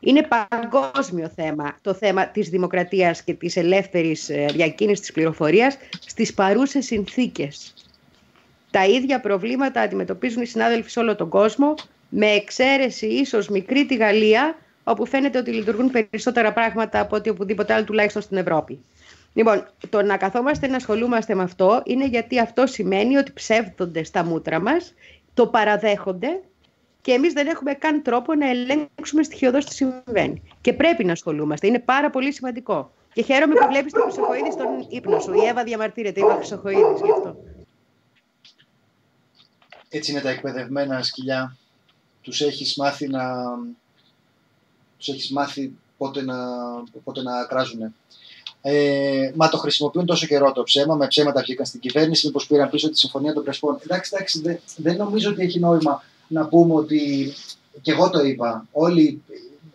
[SPEAKER 2] Είναι παγκόσμιο θέμα το θέμα της δημοκρατίας και της ελεύθερης ε, διακίνησης της πληροφορίας στις παρούσες συνθήκες. Τα ίδια προβλήματα αντιμετωπίζουν οι συνάδελφοι σε όλο τον κόσμο με εξαίρεση ίσως μικρή τη Γαλλία, όπου φαίνεται ότι λειτουργούν περισσότερα πράγματα από ότι οπουδήποτε άλλο, τουλάχιστον στην Ευρώπη. Λοιπόν, το να καθόμαστε να ασχολούμαστε με αυτό είναι γιατί αυτό σημαίνει ότι ψεύδονται στα μούτρα μας, το παραδέχονται και εμείς δεν έχουμε καν τρόπο να ελέγξουμε στοιχειοδός τι συμβαίνει. Και πρέπει να ασχολούμαστε. Είναι πάρα πολύ σημαντικό. Και χαίρομαι που βλέπεις τον Χρυσοχοίδη στον ύπνο σου. Η Εύα διαμαρτύρεται, είπα Χρυσοχοίδης γι' αυτό.
[SPEAKER 1] Έτσι είναι τα εκπαιδευμένα σκυλιά τους έχεις μάθει να, τους έχεις μάθει πότε να, πότε να κράζουν. Ε, μα το χρησιμοποιούν τόσο καιρό το ψέμα, με ψέματα βγήκαν στην κυβέρνηση, μήπως πήραν πίσω τη συμφωνία των Πρεσπών. Εντάξει, εντάξει, δεν, δεν νομίζω ότι έχει νόημα να πούμε ότι, και εγώ το είπα, όλοι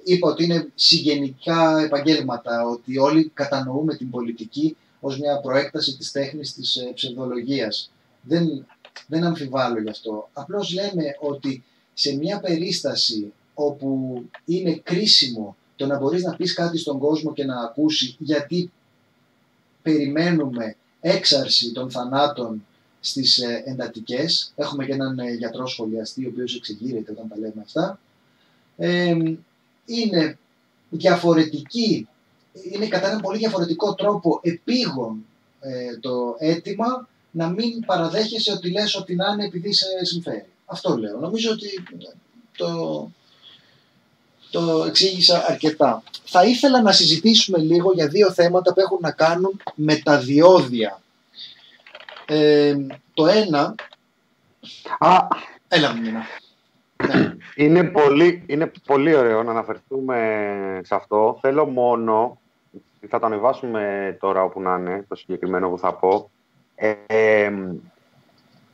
[SPEAKER 1] είπα ότι είναι συγγενικά επαγγέλματα, ότι όλοι κατανοούμε την πολιτική ως μια προέκταση της τέχνης της ε, ψευδολογίας. Δεν, δεν αμφιβάλλω γι' αυτό. Απλώς λέμε ότι σε μια περίσταση όπου είναι κρίσιμο το να μπορείς να πεις κάτι στον κόσμο και να ακούσει γιατί περιμένουμε έξαρση των θανάτων στις ε, εντατικές. Έχουμε και έναν ε, γιατρό σχολιαστή ο οποίος εξηγείρεται όταν τα λέμε αυτά. είναι διαφορετική, είναι κατά έναν πολύ διαφορετικό τρόπο επίγον ε, το αίτημα να μην παραδέχεσαι ότι λες ότι να είναι επειδή σε συμφέρει. Αυτό λέω. Νομίζω ότι το, το εξήγησα αρκετά. Θα ήθελα να συζητήσουμε λίγο για δύο θέματα που έχουν να κάνουν με τα διόδια. Ε, το ένα...
[SPEAKER 3] Α,
[SPEAKER 1] έλα μήνα.
[SPEAKER 3] Ναι. Είναι, πολύ, είναι πολύ ωραίο να αναφερθούμε σε αυτό. Θέλω μόνο, θα το ανεβάσουμε τώρα όπου να είναι, το συγκεκριμένο που θα πω, ε,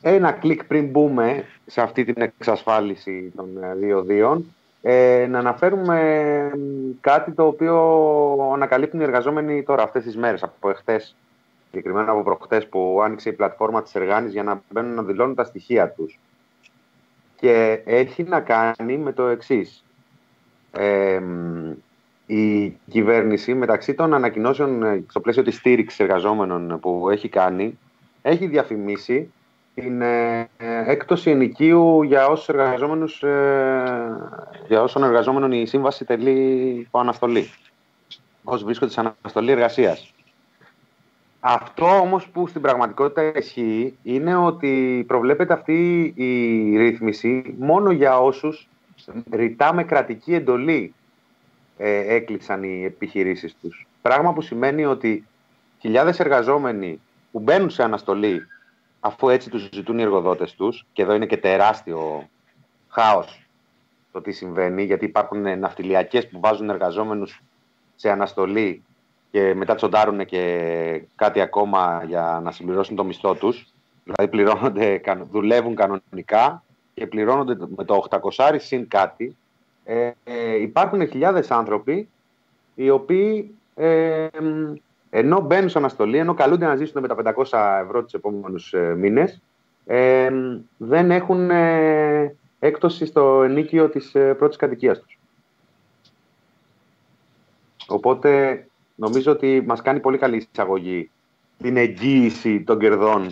[SPEAKER 3] ένα κλικ πριν μπούμε σε αυτή την εξασφάλιση των ε, δύο ε, να αναφέρουμε κάτι το οποίο ανακαλύπτουν οι εργαζόμενοι τώρα αυτές τις μέρες, από εχθές, συγκεκριμένα από προχτές που άνοιξε η πλατφόρμα της Εργάνης για να μπαίνουν να δηλώνουν τα στοιχεία τους. Και έχει να κάνει με το εξής. Ε, η κυβέρνηση μεταξύ των ανακοινώσεων ε, στο πλαίσιο της στήριξης εργαζόμενων που έχει κάνει έχει διαφημίσει την ε, έκπτωση ενοικίου για όσους εργαζόμενους ε, για όσων εργαζόμενων η σύμβαση τελεί υπό αναστολή όσοι βρίσκονται σε αναστολή εργασίας. Αυτό όμως που στην πραγματικότητα ισχύει είναι ότι προβλέπεται αυτή η ρύθμιση μόνο για όσους ρητά με κρατική εντολή ε, έκλεισαν οι επιχειρήσεις τους. Πράγμα που σημαίνει ότι χιλιάδες εργαζόμενοι που μπαίνουν σε αναστολή αφού έτσι τους ζητούν οι εργοδότες τους και εδώ είναι και τεράστιο χάος το τι συμβαίνει γιατί υπάρχουν ναυτιλιακές που βάζουν εργαζόμενους σε αναστολή και μετά τσοντάρουν και κάτι ακόμα για να συμπληρώσουν το μισθό τους. Δηλαδή πληρώνονται, δουλεύουν κανονικά και πληρώνονται με το 800 συν κάτι. Ε, ε, υπάρχουν χιλιάδες άνθρωποι οι οποίοι ε, ενώ μπαίνουν σε αναστολή, ενώ καλούνται να ζήσουν με τα 500 ευρώ τους επόμενους ε, μήνες, ε, δεν έχουν ε, έκπτωση στο ενίκιο της ε, πρώτης κατοικίας τους. Οπότε νομίζω ότι μας κάνει πολύ καλή εισαγωγή την εγγύηση των κερδών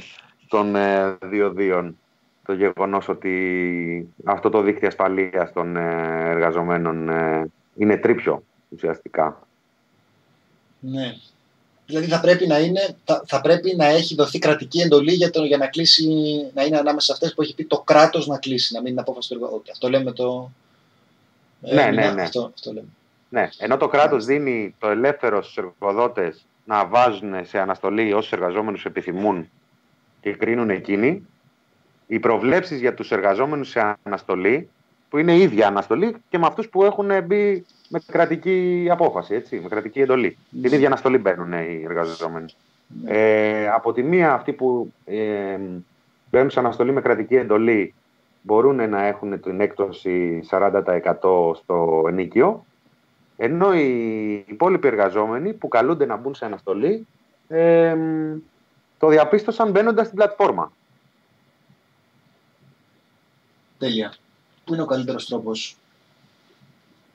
[SPEAKER 3] των ε, διοδίων το γεγονός ότι αυτό το δίκτυο ασφαλείας των ε, εργαζομένων ε, είναι τρίπιο ουσιαστικά.
[SPEAKER 1] Ναι. Δηλαδή θα πρέπει να, είναι, θα, θα πρέπει να έχει δοθεί κρατική εντολή για, το, για να κλείσει, να είναι ανάμεσα σε αυτές που έχει πει το κράτος να κλείσει, να μην είναι απόφαση του εργοδότη. Αυτό λέμε το...
[SPEAKER 3] Ε, ναι, ναι, ναι. Αυτό, αυτό λέμε. ναι. Ενώ το κράτος δίνει το ελεύθερο στους εργοδότες να βάζουν σε αναστολή όσους εργαζόμενους επιθυμούν και κρίνουν εκείνοι, οι προβλέψεις για τους εργαζόμενους σε αναστολή, που είναι ίδια αναστολή και με αυτούς που έχουν μπει με κρατική απόφαση, έτσι, με κρατική εντολή. Την ίδια αναστολή μπαίνουν οι εργαζόμενοι. Ναι. Ε, από τη μία αυτοί που ε, μπαίνουν σε αναστολή με κρατική εντολή μπορούν να έχουν την έκπτωση 40% στο ενίκιο, ενώ οι υπόλοιποι εργαζόμενοι που καλούνται να μπουν σε αναστολή ε, το διαπίστωσαν μπαίνοντας στην πλατφόρμα.
[SPEAKER 1] Τέλεια. Πού είναι ο καλύτερος τρόπος.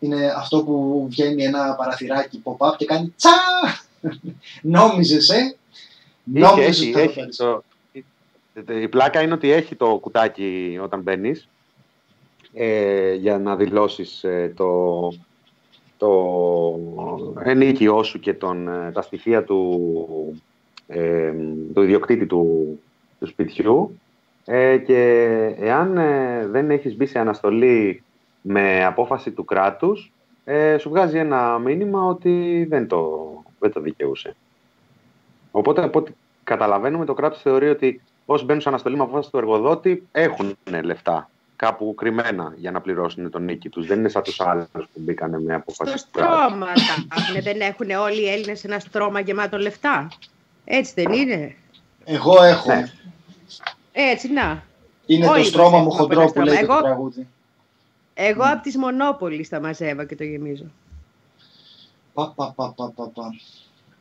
[SPEAKER 1] Είναι αυτό που βγαίνει ένα παραθυράκι pop-up και κάνει τσα! Νόμιζες, ε!
[SPEAKER 3] Νόμιζες έχει, έχει, το, η πλάκα είναι ότι έχει το κουτάκι όταν μπαίνεις ε, για να δηλώσεις ε, το, το ενίκιό σου και τον, ε, τα στοιχεία του, ε, του ιδιοκτήτη του, του σπιτιού ε, και εάν ε, δεν έχεις μπει σε αναστολή με απόφαση του κράτους, ε, σου βγάζει ένα μήνυμα ότι δεν το, δεν το δικαιούσε. Οπότε, από ό,τι καταλαβαίνουμε, το κράτος θεωρεί ότι όσοι μπαίνουν σε αναστολή με απόφαση του εργοδότη έχουν λεφτά κάπου κρυμμένα για να πληρώσουν τον νίκη τους. Δεν είναι σαν τους άλλους που μπήκαν με απόφαση
[SPEAKER 2] Στο στρώμα δεν έχουν όλοι οι Έλληνες ένα στρώμα γεμάτο λεφτά. Έτσι δεν είναι.
[SPEAKER 1] Εγώ έχω. Ναι.
[SPEAKER 2] Έτσι, να.
[SPEAKER 1] Είναι το στρώμα μου χοντρό που λέει εγώ, το τραγούδι.
[SPEAKER 2] Εγώ από τις Μονόπολης τα μαζεύα και το γεμίζω.
[SPEAKER 1] Πα, πα, πα, πα, πα, πα.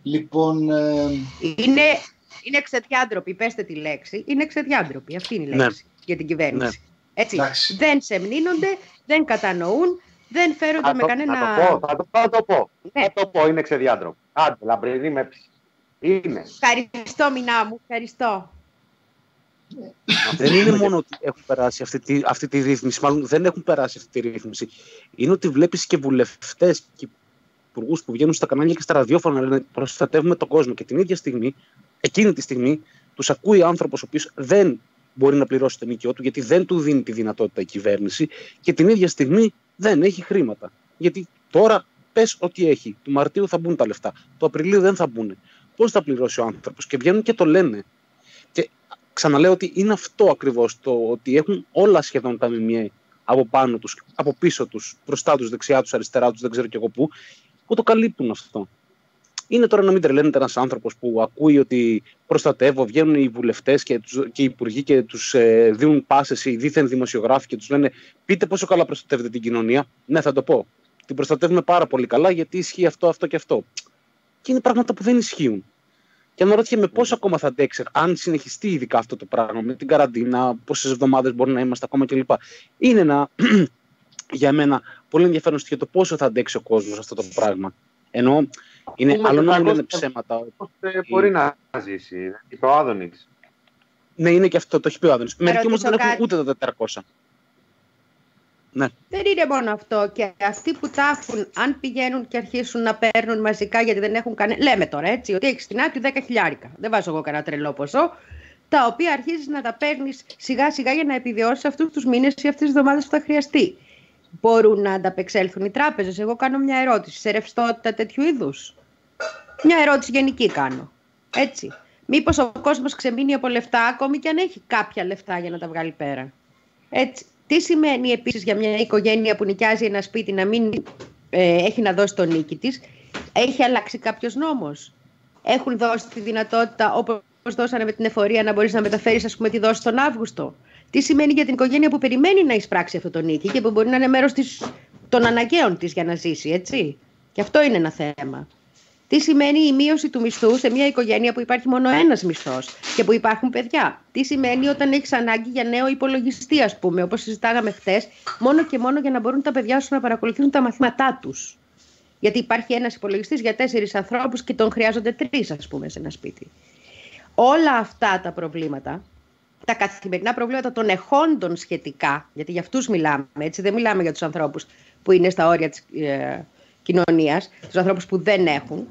[SPEAKER 1] Λοιπόν... Ε...
[SPEAKER 2] Είναι, είναι ξεδιάντροποι, πέστε τη λέξη. Είναι ξεδιάντροποι, αυτή είναι η ναι. λέξη για την κυβέρνηση. Ναι. Έτσι, δεν σεμνύνονται, δεν κατανοούν, δεν φέρονται θα με το, κανένα...
[SPEAKER 3] Θα το πω, θα το, θα το πω. Ναι. Θα το πω, είναι ξεδιάντροποι. Άντε, λαμπρινή με Είναι.
[SPEAKER 2] Ευχαριστώ, Μινά μου, ευχαριστώ.
[SPEAKER 5] Δεν είναι μόνο ότι έχουν περάσει αυτή τη, αυτή τη ρύθμιση, μάλλον δεν έχουν περάσει αυτή τη ρύθμιση. Είναι ότι βλέπεις και βουλευτές και υπουργούς που βγαίνουν στα κανάλια και στα ραδιόφωνα να λένε προστατεύουμε τον κόσμο. Και την ίδια στιγμή, εκείνη τη στιγμή, τους ακούει άνθρωπος ο οποίος δεν μπορεί να πληρώσει το νοικιό του, γιατί δεν του δίνει τη δυνατότητα η κυβέρνηση και την ίδια στιγμή δεν έχει χρήματα. Γιατί τώρα πες ότι έχει. Του Μαρτίου θα μπουν τα λεφτά. Του Απριλίου δεν θα μπουν. Πώς θα πληρώσει ο άνθρωπος. Και βγαίνουν και το λένε ξαναλέω ότι είναι αυτό ακριβώς το ότι έχουν όλα σχεδόν τα ΜΜΕ από πάνω τους, από πίσω τους, μπροστά τους, δεξιά τους, αριστερά τους, δεν ξέρω κι εγώ πού, που το καλύπτουν αυτό. Είναι τώρα να μην τρελαίνεται ένας άνθρωπος που ακούει ότι προστατεύω, βγαίνουν οι βουλευτές και, και οι υπουργοί και τους ε, δίνουν πάσες οι δίθεν δημοσιογράφοι και τους λένε Πείτε πόσο καλά προστατεύετε την κοινωνία. Ναι, θα το πω. Την προστατεύουμε πάρα πολύ καλά γιατί ισχύει αυτό, αυτό και αυτό. Και είναι πράγματα που δεν ισχύουν. Και αναρωτιέμαι πώς ακόμα θα αντέξει, αν συνεχιστεί ειδικά αυτό το πράγμα με την καραντίνα, πόσες εβδομάδες μπορεί να είμαστε ακόμα κλπ. Είναι ένα, για μένα πολύ ενδιαφέρον στοιχείο το πόσο θα αντέξει ο κόσμος αυτό το πράγμα. Ενώ είναι άλλο να μου λένε ψέματα.
[SPEAKER 3] Μπορεί να ζήσει, είπε ο Άδωνης.
[SPEAKER 5] Ναι, είναι και αυτό, το έχει πει ο Άδωνης. Μερικοί όμως δεν έχουν ούτε τα 400.
[SPEAKER 2] Ναι. Δεν είναι μόνο αυτό. Και αυτοί που τα έχουν, αν πηγαίνουν και αρχίσουν να παίρνουν μαζικά γιατί δεν έχουν κανένα. Λέμε τώρα έτσι, ότι έχεις στην άκρη 10 χιλιάρικα. Δεν βάζω εγώ κανένα τρελό ποσό. Τα οποία αρχίζεις να τα παίρνεις σιγά σιγά για να επιβιώσεις αυτούς τους μήνες ή αυτές τις εβδομάδες που θα χρειαστεί. Μπορούν να ανταπεξέλθουν οι τράπεζες. Εγώ κάνω μια ερώτηση. Σε ρευστότητα τέτοιου είδους; Μια ερώτηση γενική κάνω. Έτσι. Μήπως ο κόσμος ξεμείνει από λεφτά ακόμη και αν έχει κάποια λεφτά για να τα βγάλει πέρα. Έτσι. Τι σημαίνει επίσης για μια οικογένεια που νοικιάζει ένα σπίτι να μην ε, έχει να δώσει τον νίκη της. Έχει αλλάξει κάποιος νόμος; Έχουν δώσει τη δυνατότητα όπως δώσανε με την εφορία να μπορείς να μεταφέρεις ας πούμε τη δόση τον Αύγουστο; Τι σημαίνει για την οικογένεια που περιμένει να εισπράξει αυτό το νίκη και που μπορεί να είναι μέρος της, των αναγκαίων της για να ζήσει, έτσι; Και αυτό είναι ένα θέμα. Τι σημαίνει η μείωση του μισθού σε μια οικογένεια που υπάρχει μόνο ένας μισθός και που υπάρχουν παιδιά; Τι σημαίνει όταν έχεις ανάγκη για νέο υπολογιστή, ας πούμε, όπως συζητάγαμε χθες, μόνο και μόνο για να μπορούν τα παιδιά σου να παρακολουθούν τα μαθήματά τους; Γιατί υπάρχει ένας υπολογιστής για τέσσερις ανθρώπους και τον χρειάζονται τρεις, ας πούμε, σε ένα σπίτι. Όλα αυτά τα προβλήματα, τα καθημερινά προβλήματα των εχόντων σχετικά, γιατί για αυτούς μιλάμε, έτσι, δεν μιλάμε για τους ανθρώπους που είναι στα όρια της. Ε, κοινωνίας, τους ανθρώπους που δεν έχουν,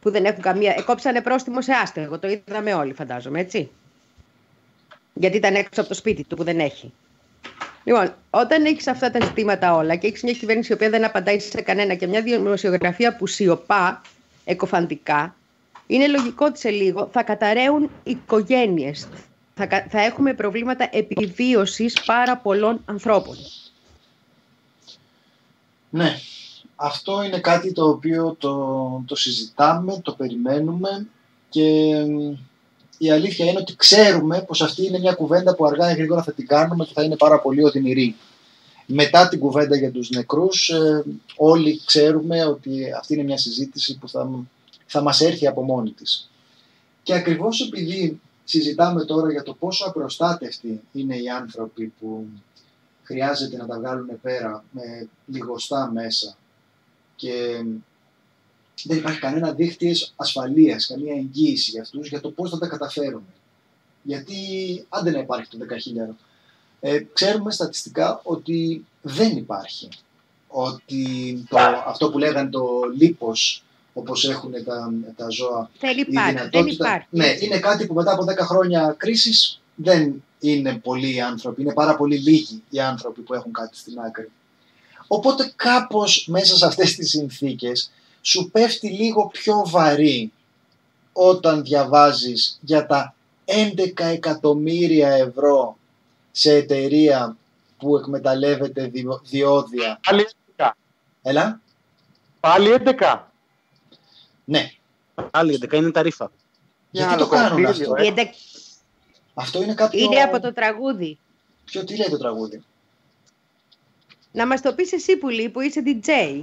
[SPEAKER 2] που δεν έχουν καμία. Εκόψανε πρόστιμο σε άστεγο. Το είδαμε όλοι, φαντάζομαι, έτσι. Γιατί ήταν έξω από το σπίτι του που δεν έχει. Λοιπόν, όταν έχεις αυτά τα ζητήματα όλα και έχεις μια κυβέρνηση η οποία δεν απαντάει σε κανένα και μια δημοσιογραφία που σιωπά εκοφαντικά, είναι λογικό ότι σε λίγο θα καταραίουν οικογένειες. Θα, θα έχουμε προβλήματα επιβίωσης πάρα πολλών ανθρώπων.
[SPEAKER 1] Ναι, αυτό είναι κάτι το οποίο το, το συζητάμε, το περιμένουμε και η αλήθεια είναι ότι ξέρουμε πως αυτή είναι μια κουβέντα που αργά ή γρήγορα θα την κάνουμε και θα είναι πάρα πολύ οδυνηρή. Μετά την κουβέντα για τους νεκρούς ε, όλοι ξέρουμε ότι αυτή είναι μια συζήτηση που θα, θα μας έρθει από μόνη της. Και ακριβώς επειδή συζητάμε τώρα για το πόσο απροστάτευτοι είναι οι άνθρωποι που χρειάζεται να τα βγάλουν πέρα με λιγοστά μέσα και δεν υπάρχει κανένα δίχτυ ασφαλείας, καμία εγγύηση για αυτούς για το πώς θα τα καταφέρουν. Γιατί αν δεν υπάρχει το 10.000, ε, ξέρουμε στατιστικά ότι δεν υπάρχει. Ότι το, αυτό που λέγανε το λίπος, όπως έχουν τα, τα ζώα,
[SPEAKER 2] δεν υπάρχει, δεν υπάρχει.
[SPEAKER 1] Ναι, είναι κάτι που μετά από 10 χρόνια κρίσης δεν είναι πολλοί οι άνθρωποι, είναι πάρα πολύ λίγοι οι άνθρωποι που έχουν κάτι στην άκρη. Οπότε κάπως μέσα σε αυτές τις συνθήκες σου πέφτει λίγο πιο βαρύ όταν διαβάζεις για τα 11 εκατομμύρια ευρώ σε εταιρεία που εκμεταλλεύεται διόδια.
[SPEAKER 3] Πάλι 11.
[SPEAKER 1] Έλα.
[SPEAKER 3] Πάλι 11.
[SPEAKER 1] Ναι.
[SPEAKER 5] Πάλι 11 είναι τα ρήφα.
[SPEAKER 1] Γιατί το κάνουν αυτό; Αυτό είναι κάποιο...
[SPEAKER 2] Είναι από το τραγούδι.
[SPEAKER 1] Ποιο τι λέει το τραγούδι;
[SPEAKER 2] Να μας το πεις εσύ Πουλή που είσαι DJ.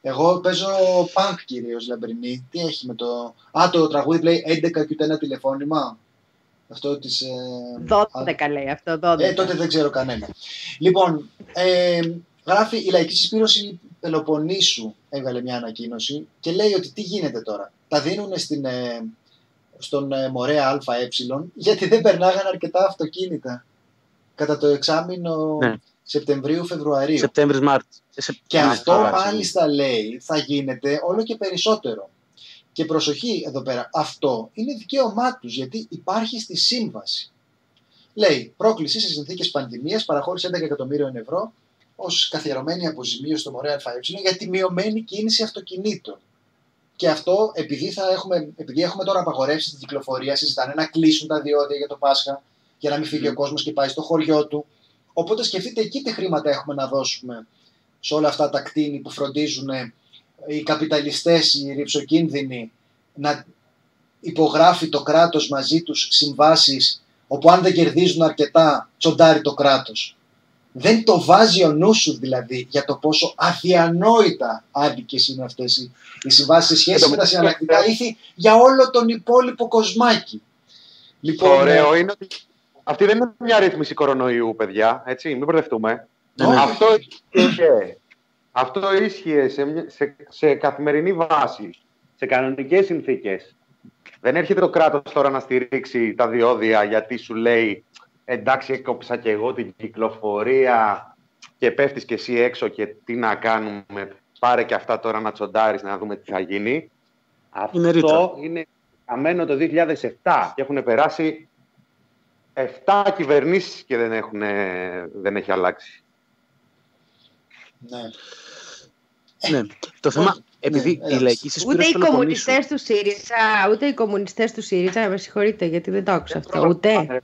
[SPEAKER 1] Εγώ παίζω punk κυρίως Λαμπρινή. Τι έχει με το... Α, το τραγούδι λέει 11 και ούτε ένα τηλεφώνημα. Αυτό της...
[SPEAKER 2] 12 ε... λέει αυτό, 12.
[SPEAKER 1] Ε, τότε δεν ξέρω κανένα. Λοιπόν, ε, γράφει η Λαϊκή Συσπήρωση Πελοποννήσου έβγαλε μια ανακοίνωση και λέει ότι τι γίνεται τώρα. Τα δίνουν στην, ε, στον ε, Μορέα ΑΕ γιατί δεν περνάγανε αρκετά αυτοκίνητα κατά το εξάμεινο ναι. Σεπτεμβρίου-Φεβρουαρίου.
[SPEAKER 5] Σεπτέμβρη-Μάρτιο.
[SPEAKER 1] Και αυτό μάλιστα λέει θα γίνεται όλο και περισσότερο. Και προσοχή εδώ πέρα, αυτό είναι δικαίωμά τους γιατί υπάρχει στη σύμβαση. Λέει, πρόκληση σε συνθήκες πανδημίας παραχώρησε 11 εκατομμύριων ευρώ ως καθιερωμένη αποζημίωση στο Μωρέα ΑΕ για τη μειωμένη κίνηση αυτοκινήτων. Και αυτό επειδή, θα έχουμε, επειδή έχουμε τώρα απαγορεύσεις την κυκλοφορίας, συζητάνε να κλείσουν τα διόδια για το Πάσχα, για να μην φύγει ο κόσμος και πάει στο χωριό του. Οπότε σκεφτείτε εκεί τι χρήματα έχουμε να δώσουμε σε όλα αυτά τα κτίνη που φροντίζουν οι καπιταλιστές, οι ρηψοκίνδυνοι να υπογράφει το κράτος μαζί τους συμβάσεις όπου αν δεν κερδίζουν αρκετά τσοντάρει το κράτος. Δεν το βάζει ο νους σου δηλαδή για το πόσο αδιανόητα άδικες είναι αυτές οι, οι συμβάσεις σε σχέση με τα συναλλακτικά ήθη για όλο τον υπόλοιπο κοσμάκι.
[SPEAKER 3] Λοιπόν, το ωραίο ε, είναι ότι αυτή δεν είναι μια ρύθμιση κορονοϊού, παιδιά. Έτσι, μην μπερδευτούμε. Ναι, ναι. Αυτό, ίσχυε, αυτό ίσχυε σε, σε, σε καθημερινή βάση, σε κανονικές συνθήκες. Δεν έρχεται το κράτος τώρα να στηρίξει τα διόδια γιατί σου λέει εντάξει έκοψα και εγώ την κυκλοφορία και πέφτεις και εσύ έξω και τι να κάνουμε. Πάρε και αυτά τώρα να τσοντάρεις να δούμε τι θα γίνει. Αυτό είναι αμένο το 2007 και έχουν περάσει 7 κυβερνήσεις και δεν, έχουν, δεν έχει αλλάξει.
[SPEAKER 5] Ναι. Ναι. Το θέμα, ναι, επειδή ναι, οι λαϊκοί
[SPEAKER 2] Ούτε οι κομμουνιστές του ΣΥΡΙΖΑ, ούτε οι κομμουνιστές του ΣΥΡΙΖΑ, με συγχωρείτε γιατί δεν το άκουσα αυτό. Ούτε.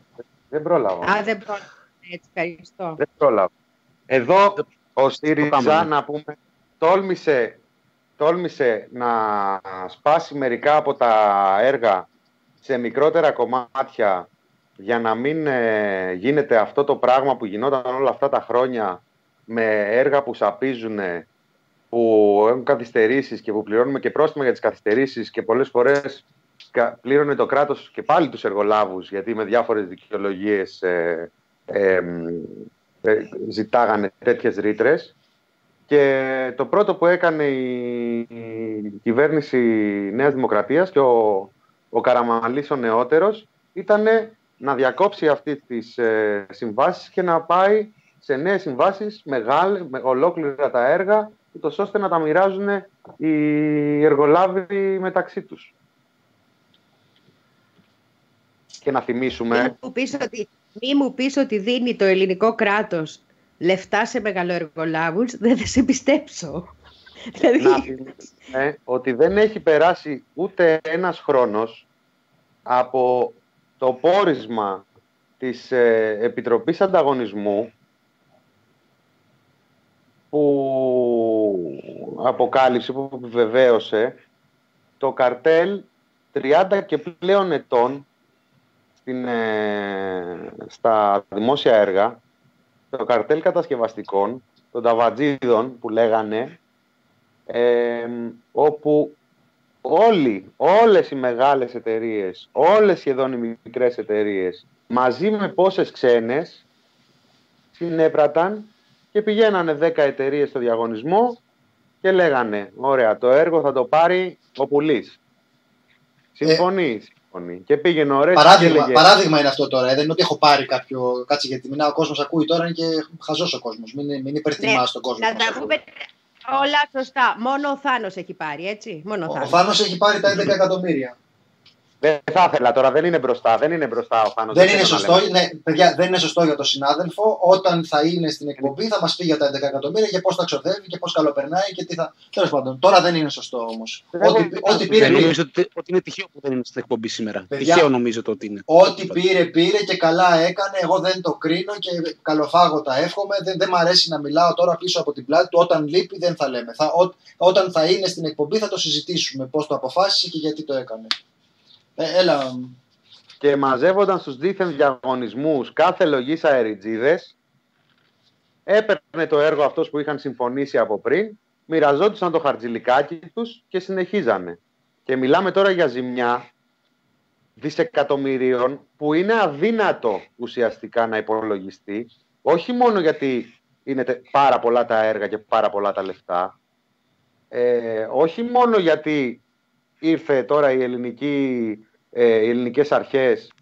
[SPEAKER 3] Δεν πρόλαβα.
[SPEAKER 2] Α, δεν πρόλαβα. Έτσι, ευχαριστώ.
[SPEAKER 3] Δεν πρόλαβα. Εδώ ο ΣΥΡΙΖΑ, να πούμε, τόλμησε, τόλμησε να σπάσει μερικά από τα έργα σε μικρότερα κομμάτια για να μην ε, γίνεται αυτό το πράγμα που γινόταν όλα αυτά τα χρόνια με έργα που σαπίζουν, που έχουν καθυστερήσεις και που πληρώνουμε και πρόστιμα για τις καθυστερήσεις και πολλές φορές πλήρωνε το κράτος και πάλι τους εργολάβους γιατί με διάφορες δικαιολογίες ε, ε, ε, ζητάγανε τέτοιες ρήτρες. Και το πρώτο που έκανε η, κυβέρνηση Νέας Δημοκρατίας και ο, ο Καραμαλής ο νεότερος ήταν να διακόψει αυτές τις ε, συμβάσεις και να πάει σε νέες συμβάσεις μεγάλες, με ολόκληρα τα έργα ούτως ώστε να τα μοιράζουν οι εργολάβοι μεταξύ τους. Και να θυμίσουμε...
[SPEAKER 2] Μη μου πεις ότι δίνει το ελληνικό κράτος λεφτά σε μεγαλοεργολάβους, δεν θα σε πιστέψω.
[SPEAKER 3] Δηλαδή... Να ότι δεν έχει περάσει ούτε ένας χρόνος από το πόρισμα της ε, Επιτροπής Ανταγωνισμού που αποκάλυψε, που επιβεβαίωσε το καρτέλ 30 και πλέον ετών στην, ε, στα δημόσια έργα το καρτέλ κατασκευαστικών των ταβατζίδων που λέγανε ε, όπου όλοι, όλες οι μεγάλες εταιρείες, όλες σχεδόν οι μικρές εταιρείες μαζί με πόσες ξένες συνέπραταν και πηγαίνανε 10 εταιρείες στο διαγωνισμό και λέγανε ωραία το έργο θα το πάρει ο πουλής. Συμφωνείς. Και πήγαινε ωραία.
[SPEAKER 1] Παράδειγμα, έλεγε... παράδειγμα είναι αυτό τώρα. Ε, δεν είναι ότι έχω πάρει κάποιο. Κάτσε γιατί μιλάω, ο κόσμος ακούει τώρα και χαζός ο κόσμος. Μην, μην υπερτιμά ναι, τον κόσμο.
[SPEAKER 2] Να τα πούμε όλα σωστά. Μόνο ο Θάνος έχει πάρει, έτσι; Μόνο ο,
[SPEAKER 1] ο Θάνος έχει πάρει τα 11 εκατομμύρια.
[SPEAKER 3] Δεν θα ήθελα τώρα, δεν είναι μπροστά, δεν είναι μπροστά ο Θάνος.
[SPEAKER 1] Δεν, είναι σωστό, ναι, παιδιά, δεν είναι σωστό για τον συνάδελφο. Όταν θα είναι στην εκπομπή θα μας πει για τα 11 εκατομμύρια και πώς τα ξοδεύει και πώς καλοπερνάει και τι θα. Τέλος πάντων, τώρα δεν είναι σωστό όμως.
[SPEAKER 5] Ό,τι, ό,τι πήρε. Νομίζω ότι, ότι είναι τυχαίο που δεν είναι στην εκπομπή σήμερα. Παιδιά, τυχαίο νομίζω το ότι είναι.
[SPEAKER 1] Ό,τι πήρε, πήρε και καλά έκανε. Εγώ δεν το κρίνω και καλοφάγωτα εύχομαι. Δεν, δεν μ' αρέσει να μιλάω τώρα πίσω από την πλάτη του. Όταν λείπει δεν θα λέμε. Θα, ό, όταν θα είναι στην εκπομπή θα το συζητήσουμε πώς το αποφάσισε και γιατί το έκανε. Ε, έλα.
[SPEAKER 3] Και μαζεύονταν στους δίθεν διαγωνισμούς κάθε λογής αεριτζίδες, έπαιρνε το έργο αυτός που είχαν συμφωνήσει από πριν, μοιραζόντουσαν το χαρτζηλικάκι τους και συνεχίζανε. Και μιλάμε τώρα για ζημιά δισεκατομμυρίων που είναι αδύνατο ουσιαστικά να υπολογιστεί, όχι μόνο γιατί είναι πάρα πολλά τα έργα και πάρα πολλά τα λεφτά, ε, όχι μόνο γιατί ήρθε τώρα η ελληνική, ε, οι ελληνικές αρχές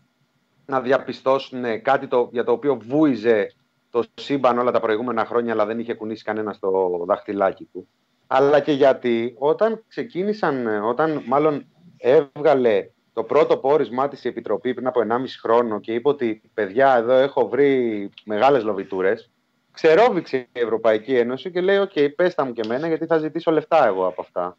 [SPEAKER 3] να διαπιστώσουν κάτι το, για το οποίο βούιζε το σύμπαν όλα τα προηγούμενα χρόνια αλλά δεν είχε κουνήσει κανένα στο δαχτυλάκι του. Αλλά και γιατί όταν ξεκίνησαν, όταν μάλλον έβγαλε το πρώτο πόρισμά της η Επιτροπή πριν από 1,5 χρόνο και είπε ότι παιδιά εδώ έχω βρει μεγάλες λοβιτούρες, ξερόβηξε η Ευρωπαϊκή Ένωση και λέει: OK, okay, πες τα μου και εμένα γιατί θα ζητήσω λεφτά εγώ από αυτά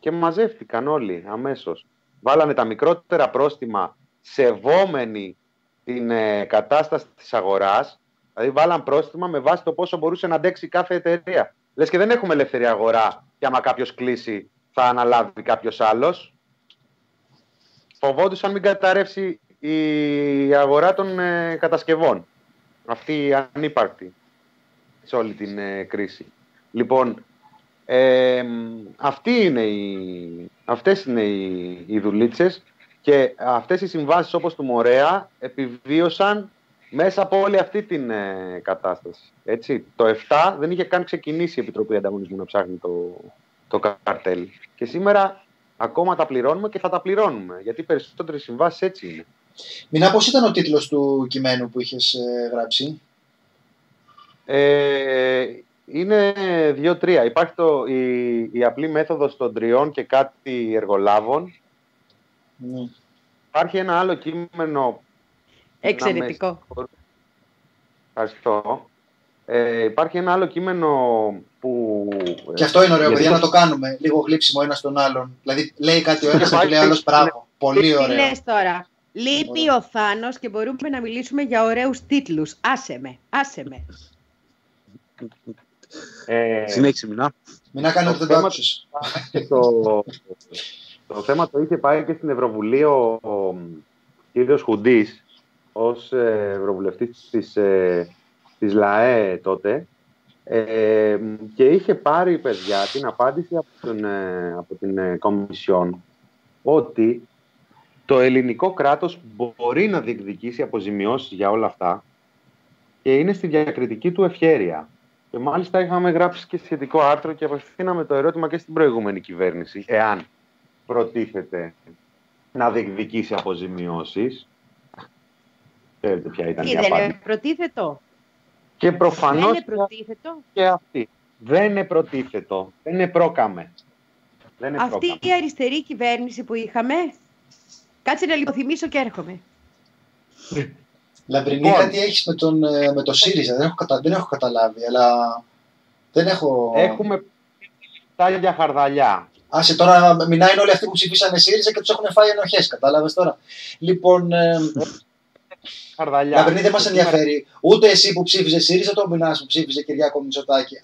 [SPEAKER 3] και μαζεύτηκαν όλοι αμέσως. Βάλανε τα μικρότερα πρόστιμα σεβόμενοι την ε, κατάσταση της αγοράς, δηλαδή βάλαν πρόστιμα με βάση το πόσο μπορούσε να αντέξει κάθε εταιρεία. Λες και δεν έχουμε ελεύθερη αγορά και άμα κάποιος κλείσει θα αναλάβει κάποιος άλλος. Φοβόντουσαν μην καταρρεύσει η αγορά των ε, κατασκευών. Αυτή η ανύπαρκτη σε όλη την ε, κρίση. Λοιπόν, ε, αυτή είναι η, αυτές είναι οι, οι δουλίτσες Και αυτές οι συμβάσεις όπως του Μορέα επιβίωσαν μέσα από όλη αυτή την ε, κατάσταση. Έτσι. Το 7 δεν είχε καν ξεκινήσει η Επιτροπή Ανταγωνισμού να ψάχνει το, το καρτέλ. Και σήμερα ακόμα τα πληρώνουμε και θα τα πληρώνουμε. Γιατί περισσότερες συμβάσεις έτσι είναι.
[SPEAKER 1] Μινά, πώς ήταν ο τίτλος του κειμένου που είχες ε, γράψει;
[SPEAKER 3] Ε, είναι δύο-τρία. Υπάρχει το, η, η απλή μέθοδος των τριών και κάτι εργολάβων. Ναι. Υπάρχει ένα άλλο κείμενο...
[SPEAKER 2] Εξαιρετικό.
[SPEAKER 3] Ευχαριστώ. Ε, υπάρχει ένα άλλο κείμενο που...
[SPEAKER 1] Και αυτό είναι ωραίο, παιδιά, να το κάνουμε. Λίγο γλύψιμο ένας στον άλλον. Δηλαδή, λέει κάτι ο ένας και λέει άλλος μπράβο. Πολύ ωραίο.
[SPEAKER 2] Τι λες τώρα; Λείπει ο Θάνος και μπορούμε να μιλήσουμε για ωραίους τίτλους. Άσε με, άσε με.
[SPEAKER 5] Ε, Συνέχισε, Μινά.
[SPEAKER 1] Μινά κάνει ότι δεν το άκουσες.
[SPEAKER 3] Το, το θέμα το είχε πάει και στην Ευρωβουλή ο, ο κύριος Χουντής ως ε, ευρωβουλευτής της, ε, της ΛΑΕ τότε ε, και είχε πάρει, παιδιά, την απάντηση από, τον, ε, από την ε, Κομισιόν ότι το ελληνικό κράτος μπορεί να διεκδικήσει αποζημιώσεις για όλα αυτά και είναι στη διακριτική του ευχέρεια. Και μάλιστα είχαμε γράψει και σχετικό άρθρο και απευθύναμε το ερώτημα και στην προηγούμενη κυβέρνηση, εάν προτίθεται να διεκδικήσει αποζημιώσεις. Ξέρετε ποια ήταν η απάντηση. Δεν είναι
[SPEAKER 2] προτίθετο.
[SPEAKER 3] Και προφανώς δεν
[SPEAKER 2] είναι προτίθετο.
[SPEAKER 3] και αυτή. Δεν είναι προτίθετο. Δεν είναι πρόκαμε.
[SPEAKER 2] Δεν είναι αυτή η αριστερή κυβέρνηση που είχαμε Κάτσε να λιποθυμίσω και έρχομαι.
[SPEAKER 1] Λαμπρινή, λοιπόν. κάτι έχεις με, τον, ε, με το ΣΥΡΙΖΑ; Δεν έχω, κατα... δεν έχω καταλάβει, αλλά δεν έχω...
[SPEAKER 3] Έχουμε τα για χαρδαλιά.
[SPEAKER 1] Άσε τώρα, μιλάει όλοι αυτοί που ψηφίσανε ΣΥΡΙΖΑ και τους έχουν φάει ενοχές. Κατάλαβες τώρα. Λοιπόν. Ε,
[SPEAKER 3] χαρδαλιά.
[SPEAKER 1] Λαμπρινή δεν μας ενδιαφέρει. Ούτε εσύ που ψήφιζες ΣΥΡΙΖΑ, ούτε ο Μινάς που ψήφιζε Κυριάκο Μητσοτάκη.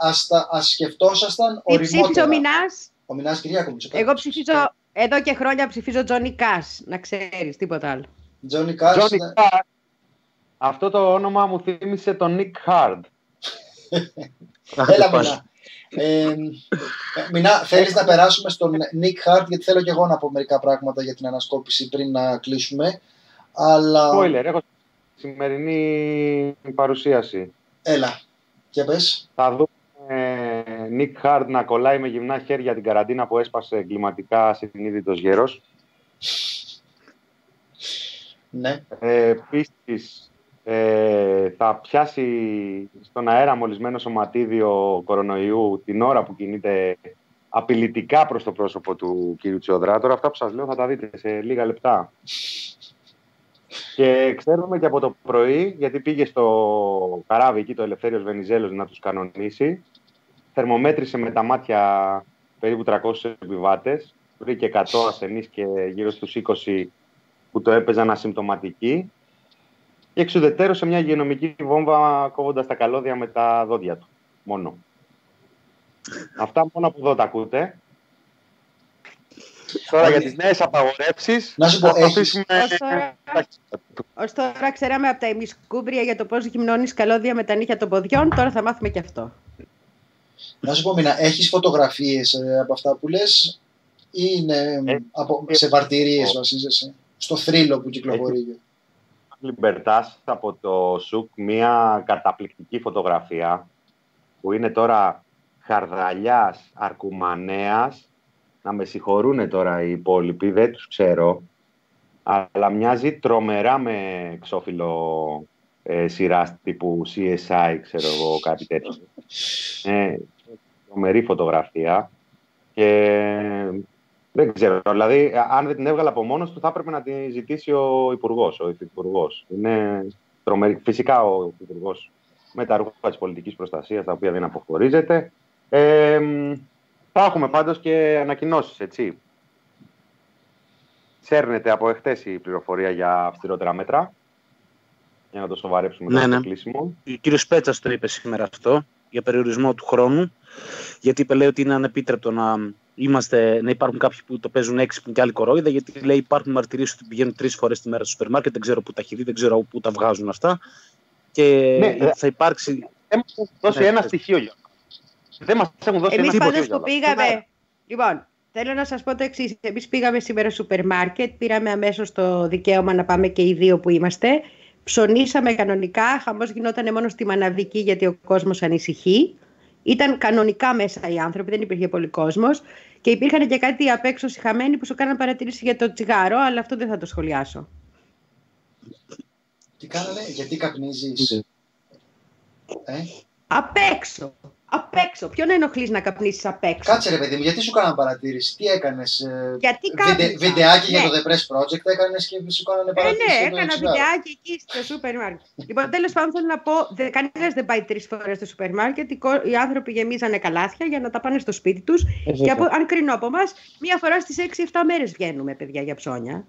[SPEAKER 1] Α σκεφτόσασταν οριμότερα. Τι ψήφιζε
[SPEAKER 2] ο Μινάς;
[SPEAKER 1] Ο Μινάς Κυριάκο Μητσοτάκη.
[SPEAKER 2] Εγώ ψήφιζα εδώ και χρόνια ψηφίζω Τζόνι Κάς, να ξέρεις, τίποτα άλλο.
[SPEAKER 1] Τζόνι Κάς. Johnny
[SPEAKER 3] Cash. Αυτό το όνομα μου θύμισε τον Νίκ Χάρντ.
[SPEAKER 1] Έλα Μινά. Ε, Μινά, θέλεις να περάσουμε στον Νίκ Χάρντ, γιατί θέλω και εγώ να πω μερικά πράγματα για την ανασκόπηση πριν να κλείσουμε. Αλλά...
[SPEAKER 3] Spoiler, έχω σημερινή παρουσίαση.
[SPEAKER 1] Έλα, και πες.
[SPEAKER 3] Θα δούμε Νίκ Χάρντ να κολλάει με γυμνά χέρια την καραντίνα που έσπασε εγκληματικά συνείδητος γέρος.
[SPEAKER 1] Ναι.
[SPEAKER 3] Ε, Επίσης, ε, θα πιάσει στον αέρα μολυσμένο σωματίδιο κορονοϊού την ώρα που κινείται απειλητικά προς το πρόσωπο του κύριου Τσιόδρα. Τώρα αυτά που σας λέω θα τα δείτε σε λίγα λεπτά. Και ξέρουμε και από το πρωί, γιατί πήγε στο καράβι εκεί το Ελευθέριος Βενιζέλος να τους κανονίσει, θερμομέτρησε με τα μάτια περίπου 300 επιβάτες, βρήκε 100 ασθενείς και γύρω στους 20 που το έπαιζαν ασυμπτωματικοί και εξουδετέρωσε μια υγειονομική βόμβα κόβοντας τα καλώδια με τα δόντια του. Μόνο. Αυτά μόνο από εδώ τα ακούτε. Τώρα για τις νέες απαγορεύσεις
[SPEAKER 1] να σου πω, έχεις...
[SPEAKER 2] Ως τώρα ξέραμε από τα ημισκούμπρια για το πώς γυμνώνεις καλώδια με τα νύχια των ποδιών, τώρα θα μάθουμε και αυτό.
[SPEAKER 1] Να σου πω, Μίνα, έχεις φωτογραφίες ε, από αυτά που λες ή είναι ε, από, σε βαρτηρίες βασίζεσαι, στο θρύλο που κυκλοφορεί;
[SPEAKER 3] Λιμπερτάς από το ΣΟΚ μια καταπληκτική φωτογραφία που είναι τώρα Χαρδαλιάς Αρκουμανέας να με συγχωρούν τώρα οι υπόλοιποι, δεν τους ξέρω αλλά μοιάζει τρομερά με εξώφυλλο ε, σειράς τύπου CSI, ξέρω εγώ, κάτι τέτοιο. Ε, τρομερή φωτογραφία και δεν ξέρω, δηλαδή αν δεν την έβγαλα από μόνος του θα έπρεπε να την ζητήσει ο υπουργός, ο υφυπουργός. Είναι τρομερή. Φυσικά ο υπουργός με τα ρούχα της πολιτικής προστασίας, τα οποία δεν αποχωρίζεται. Ε, θα έχουμε πάντως και ανακοινώσεις, έτσι. Σέρνεται από εχθές η πληροφορία για αυστηρότερα μέτρα για να το σοβαρέψουμε
[SPEAKER 5] ναι,
[SPEAKER 3] το
[SPEAKER 5] ναι.
[SPEAKER 3] κλείσιμο.
[SPEAKER 5] Ο κύριος Πέτσας το είπε σήμερα αυτό για περιορισμό του χρόνου. Γιατί είπε λέει ότι είναι ανεπίτρεπτο να, είμαστε, να υπάρχουν κάποιοι που το παίζουν έξυπνοι και άλλοι κορόιδα. Γιατί λέει υπάρχουν μαρτυρίες ότι πηγαίνουν τρεις φορές τη μέρα στο σούπερ μάρκετ. Δεν ξέρω πού τα έχει δει, δεν ξέρω πού τα βγάζουν αυτά. Και ναι, θα υπάρξει.
[SPEAKER 3] Δεν μας δώσει ναι, ένα στοιχείο, για. Δεν μας έχουν δώσει
[SPEAKER 2] Εμείς
[SPEAKER 3] ένα
[SPEAKER 2] στοιχείο. Εμεί πάντω που πήγαμε. Λοιπόν, Θέλω να σας πω το εξής. Εμείς πήγαμε σήμερα στο σούπερ μάρκετ, πήραμε αμέσως το δικαίωμα να πάμε και οι δύο που είμαστε. Ψωνίσαμε κανονικά, χαμός γινόταν μόνο στη Μαναβική γιατί ο κόσμος ανησυχεί. Ήταν κανονικά μέσα οι άνθρωποι, δεν υπήρχε πολύ κόσμος. Και υπήρχαν και κάτι απ' έξω συχαμένοι που σου κάναν παρατήρηση για το τσιγάρο, αλλά αυτό δεν θα το σχολιάσω.
[SPEAKER 1] Τι κάνανε, γιατί καπνίζεις; Ναι.
[SPEAKER 2] Ε; Απ' έξω. Απ' έξω. Ποιον ενοχλείς να καπνίσεις απ' έξω;
[SPEAKER 1] Κάτσε ρε παιδί μου, γιατί σου κάνανε παρατήρηση, τι έκανες.
[SPEAKER 2] Ε, γιατί
[SPEAKER 1] Βιντε, βιντεάκι ναι. για το The Press Project έκανες και σου κάνανε
[SPEAKER 2] ε,
[SPEAKER 1] παρατήρηση.
[SPEAKER 2] Ε, ναι, έκανα βιντεάκι εκεί στο σούπερ μάρκετ. λοιπόν, τέλος πάντων θέλω να πω, κανένας δεν πάει τρεις φορές στο σούπερ μάρκετ. Οι άνθρωποι γεμίζανε καλάθια για να τα πάνε στο σπίτι τους. και από, αν κρίνω από εμάς, μία φορά στις 6-7 μέρες βγαίνουμε, παιδιά, για ψώνια.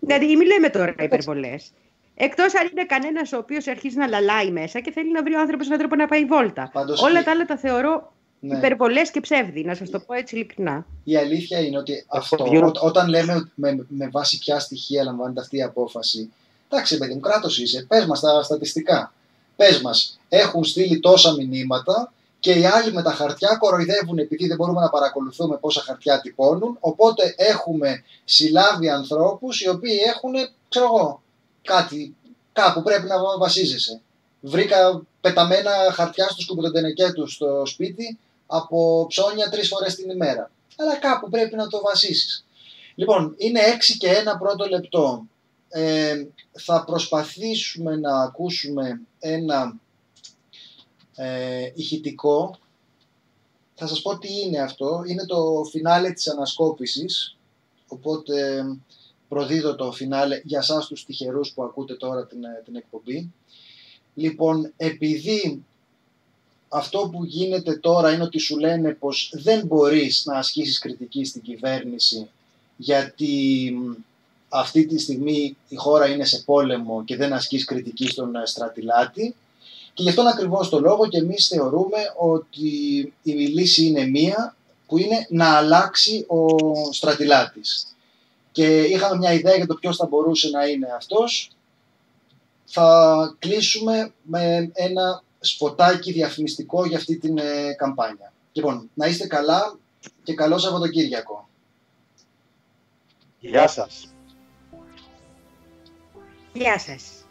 [SPEAKER 2] Δηλαδή, μην λέμε τώρα υπερβολές. Εκτός αν είναι κανένας ο οποίος αρχίζει να λαλάει μέσα και θέλει να βρει ο άνθρωπος έναν τρόπο να πάει βόλτα. Πάντως Όλα τα άλλα τα θεωρώ ναι. υπερβολές και ψεύδι, να σας το πω έτσι ειλικρινά.
[SPEAKER 1] Η αλήθεια είναι ότι αυτό, ό, όταν λέμε με, με βάση ποια στοιχεία λαμβάνεται αυτή η απόφαση. Εντάξει, παιδί μου, κράτος είσαι. Πες μας τα στατιστικά. Πες μας, έχουν στείλει τόσα μηνύματα και οι άλλοι με τα χαρτιά κοροϊδεύουν επειδή δεν μπορούμε να παρακολουθούμε πόσα χαρτιά τυπώνουν. Οπότε έχουμε συλλάβει ανθρώπους οι οποίοι έχουν, ξέρω εγώ, κάτι, κάπου πρέπει να βασίζεσαι. Βρήκα πεταμένα χαρτιά στο σκουπιδοντενεκέ του στο σπίτι από ψώνια τρεις φορές την ημέρα. Αλλά κάπου πρέπει να το βασίσεις. Λοιπόν, είναι 6 και ένα πρώτο λεπτό. Ε, θα προσπαθήσουμε να ακούσουμε ένα ε, ηχητικό. Θα σας πω τι είναι αυτό. Είναι το φινάλε της ανασκόπησης. Οπότε προδίδω το φινάλε για σας τους τυχερούς που ακούτε τώρα την, ε, την εκπομπή. Λοιπόν, επειδή αυτό που γίνεται τώρα είναι ότι σου λένε πως δεν μπορείς να ασκήσεις κριτική στην κυβέρνηση γιατί αυτή τη στιγμή η χώρα είναι σε πόλεμο και δεν ασκείς κριτική στον ε, στρατιλάτη και γι' αυτόν ακριβώς το λόγο και εμείς θεωρούμε ότι η λύση είναι μία που είναι να αλλάξει ο στρατιλάτης και είχαμε μια ιδέα για το ποιος θα μπορούσε να είναι αυτός. Θα κλείσουμε με ένα σποτάκι διαφημιστικό για αυτή την ε, καμπάνια. Λοιπόν, να είστε καλά και καλό Σαββατοκύριακο.
[SPEAKER 5] Γεια σας.
[SPEAKER 2] Γεια σας.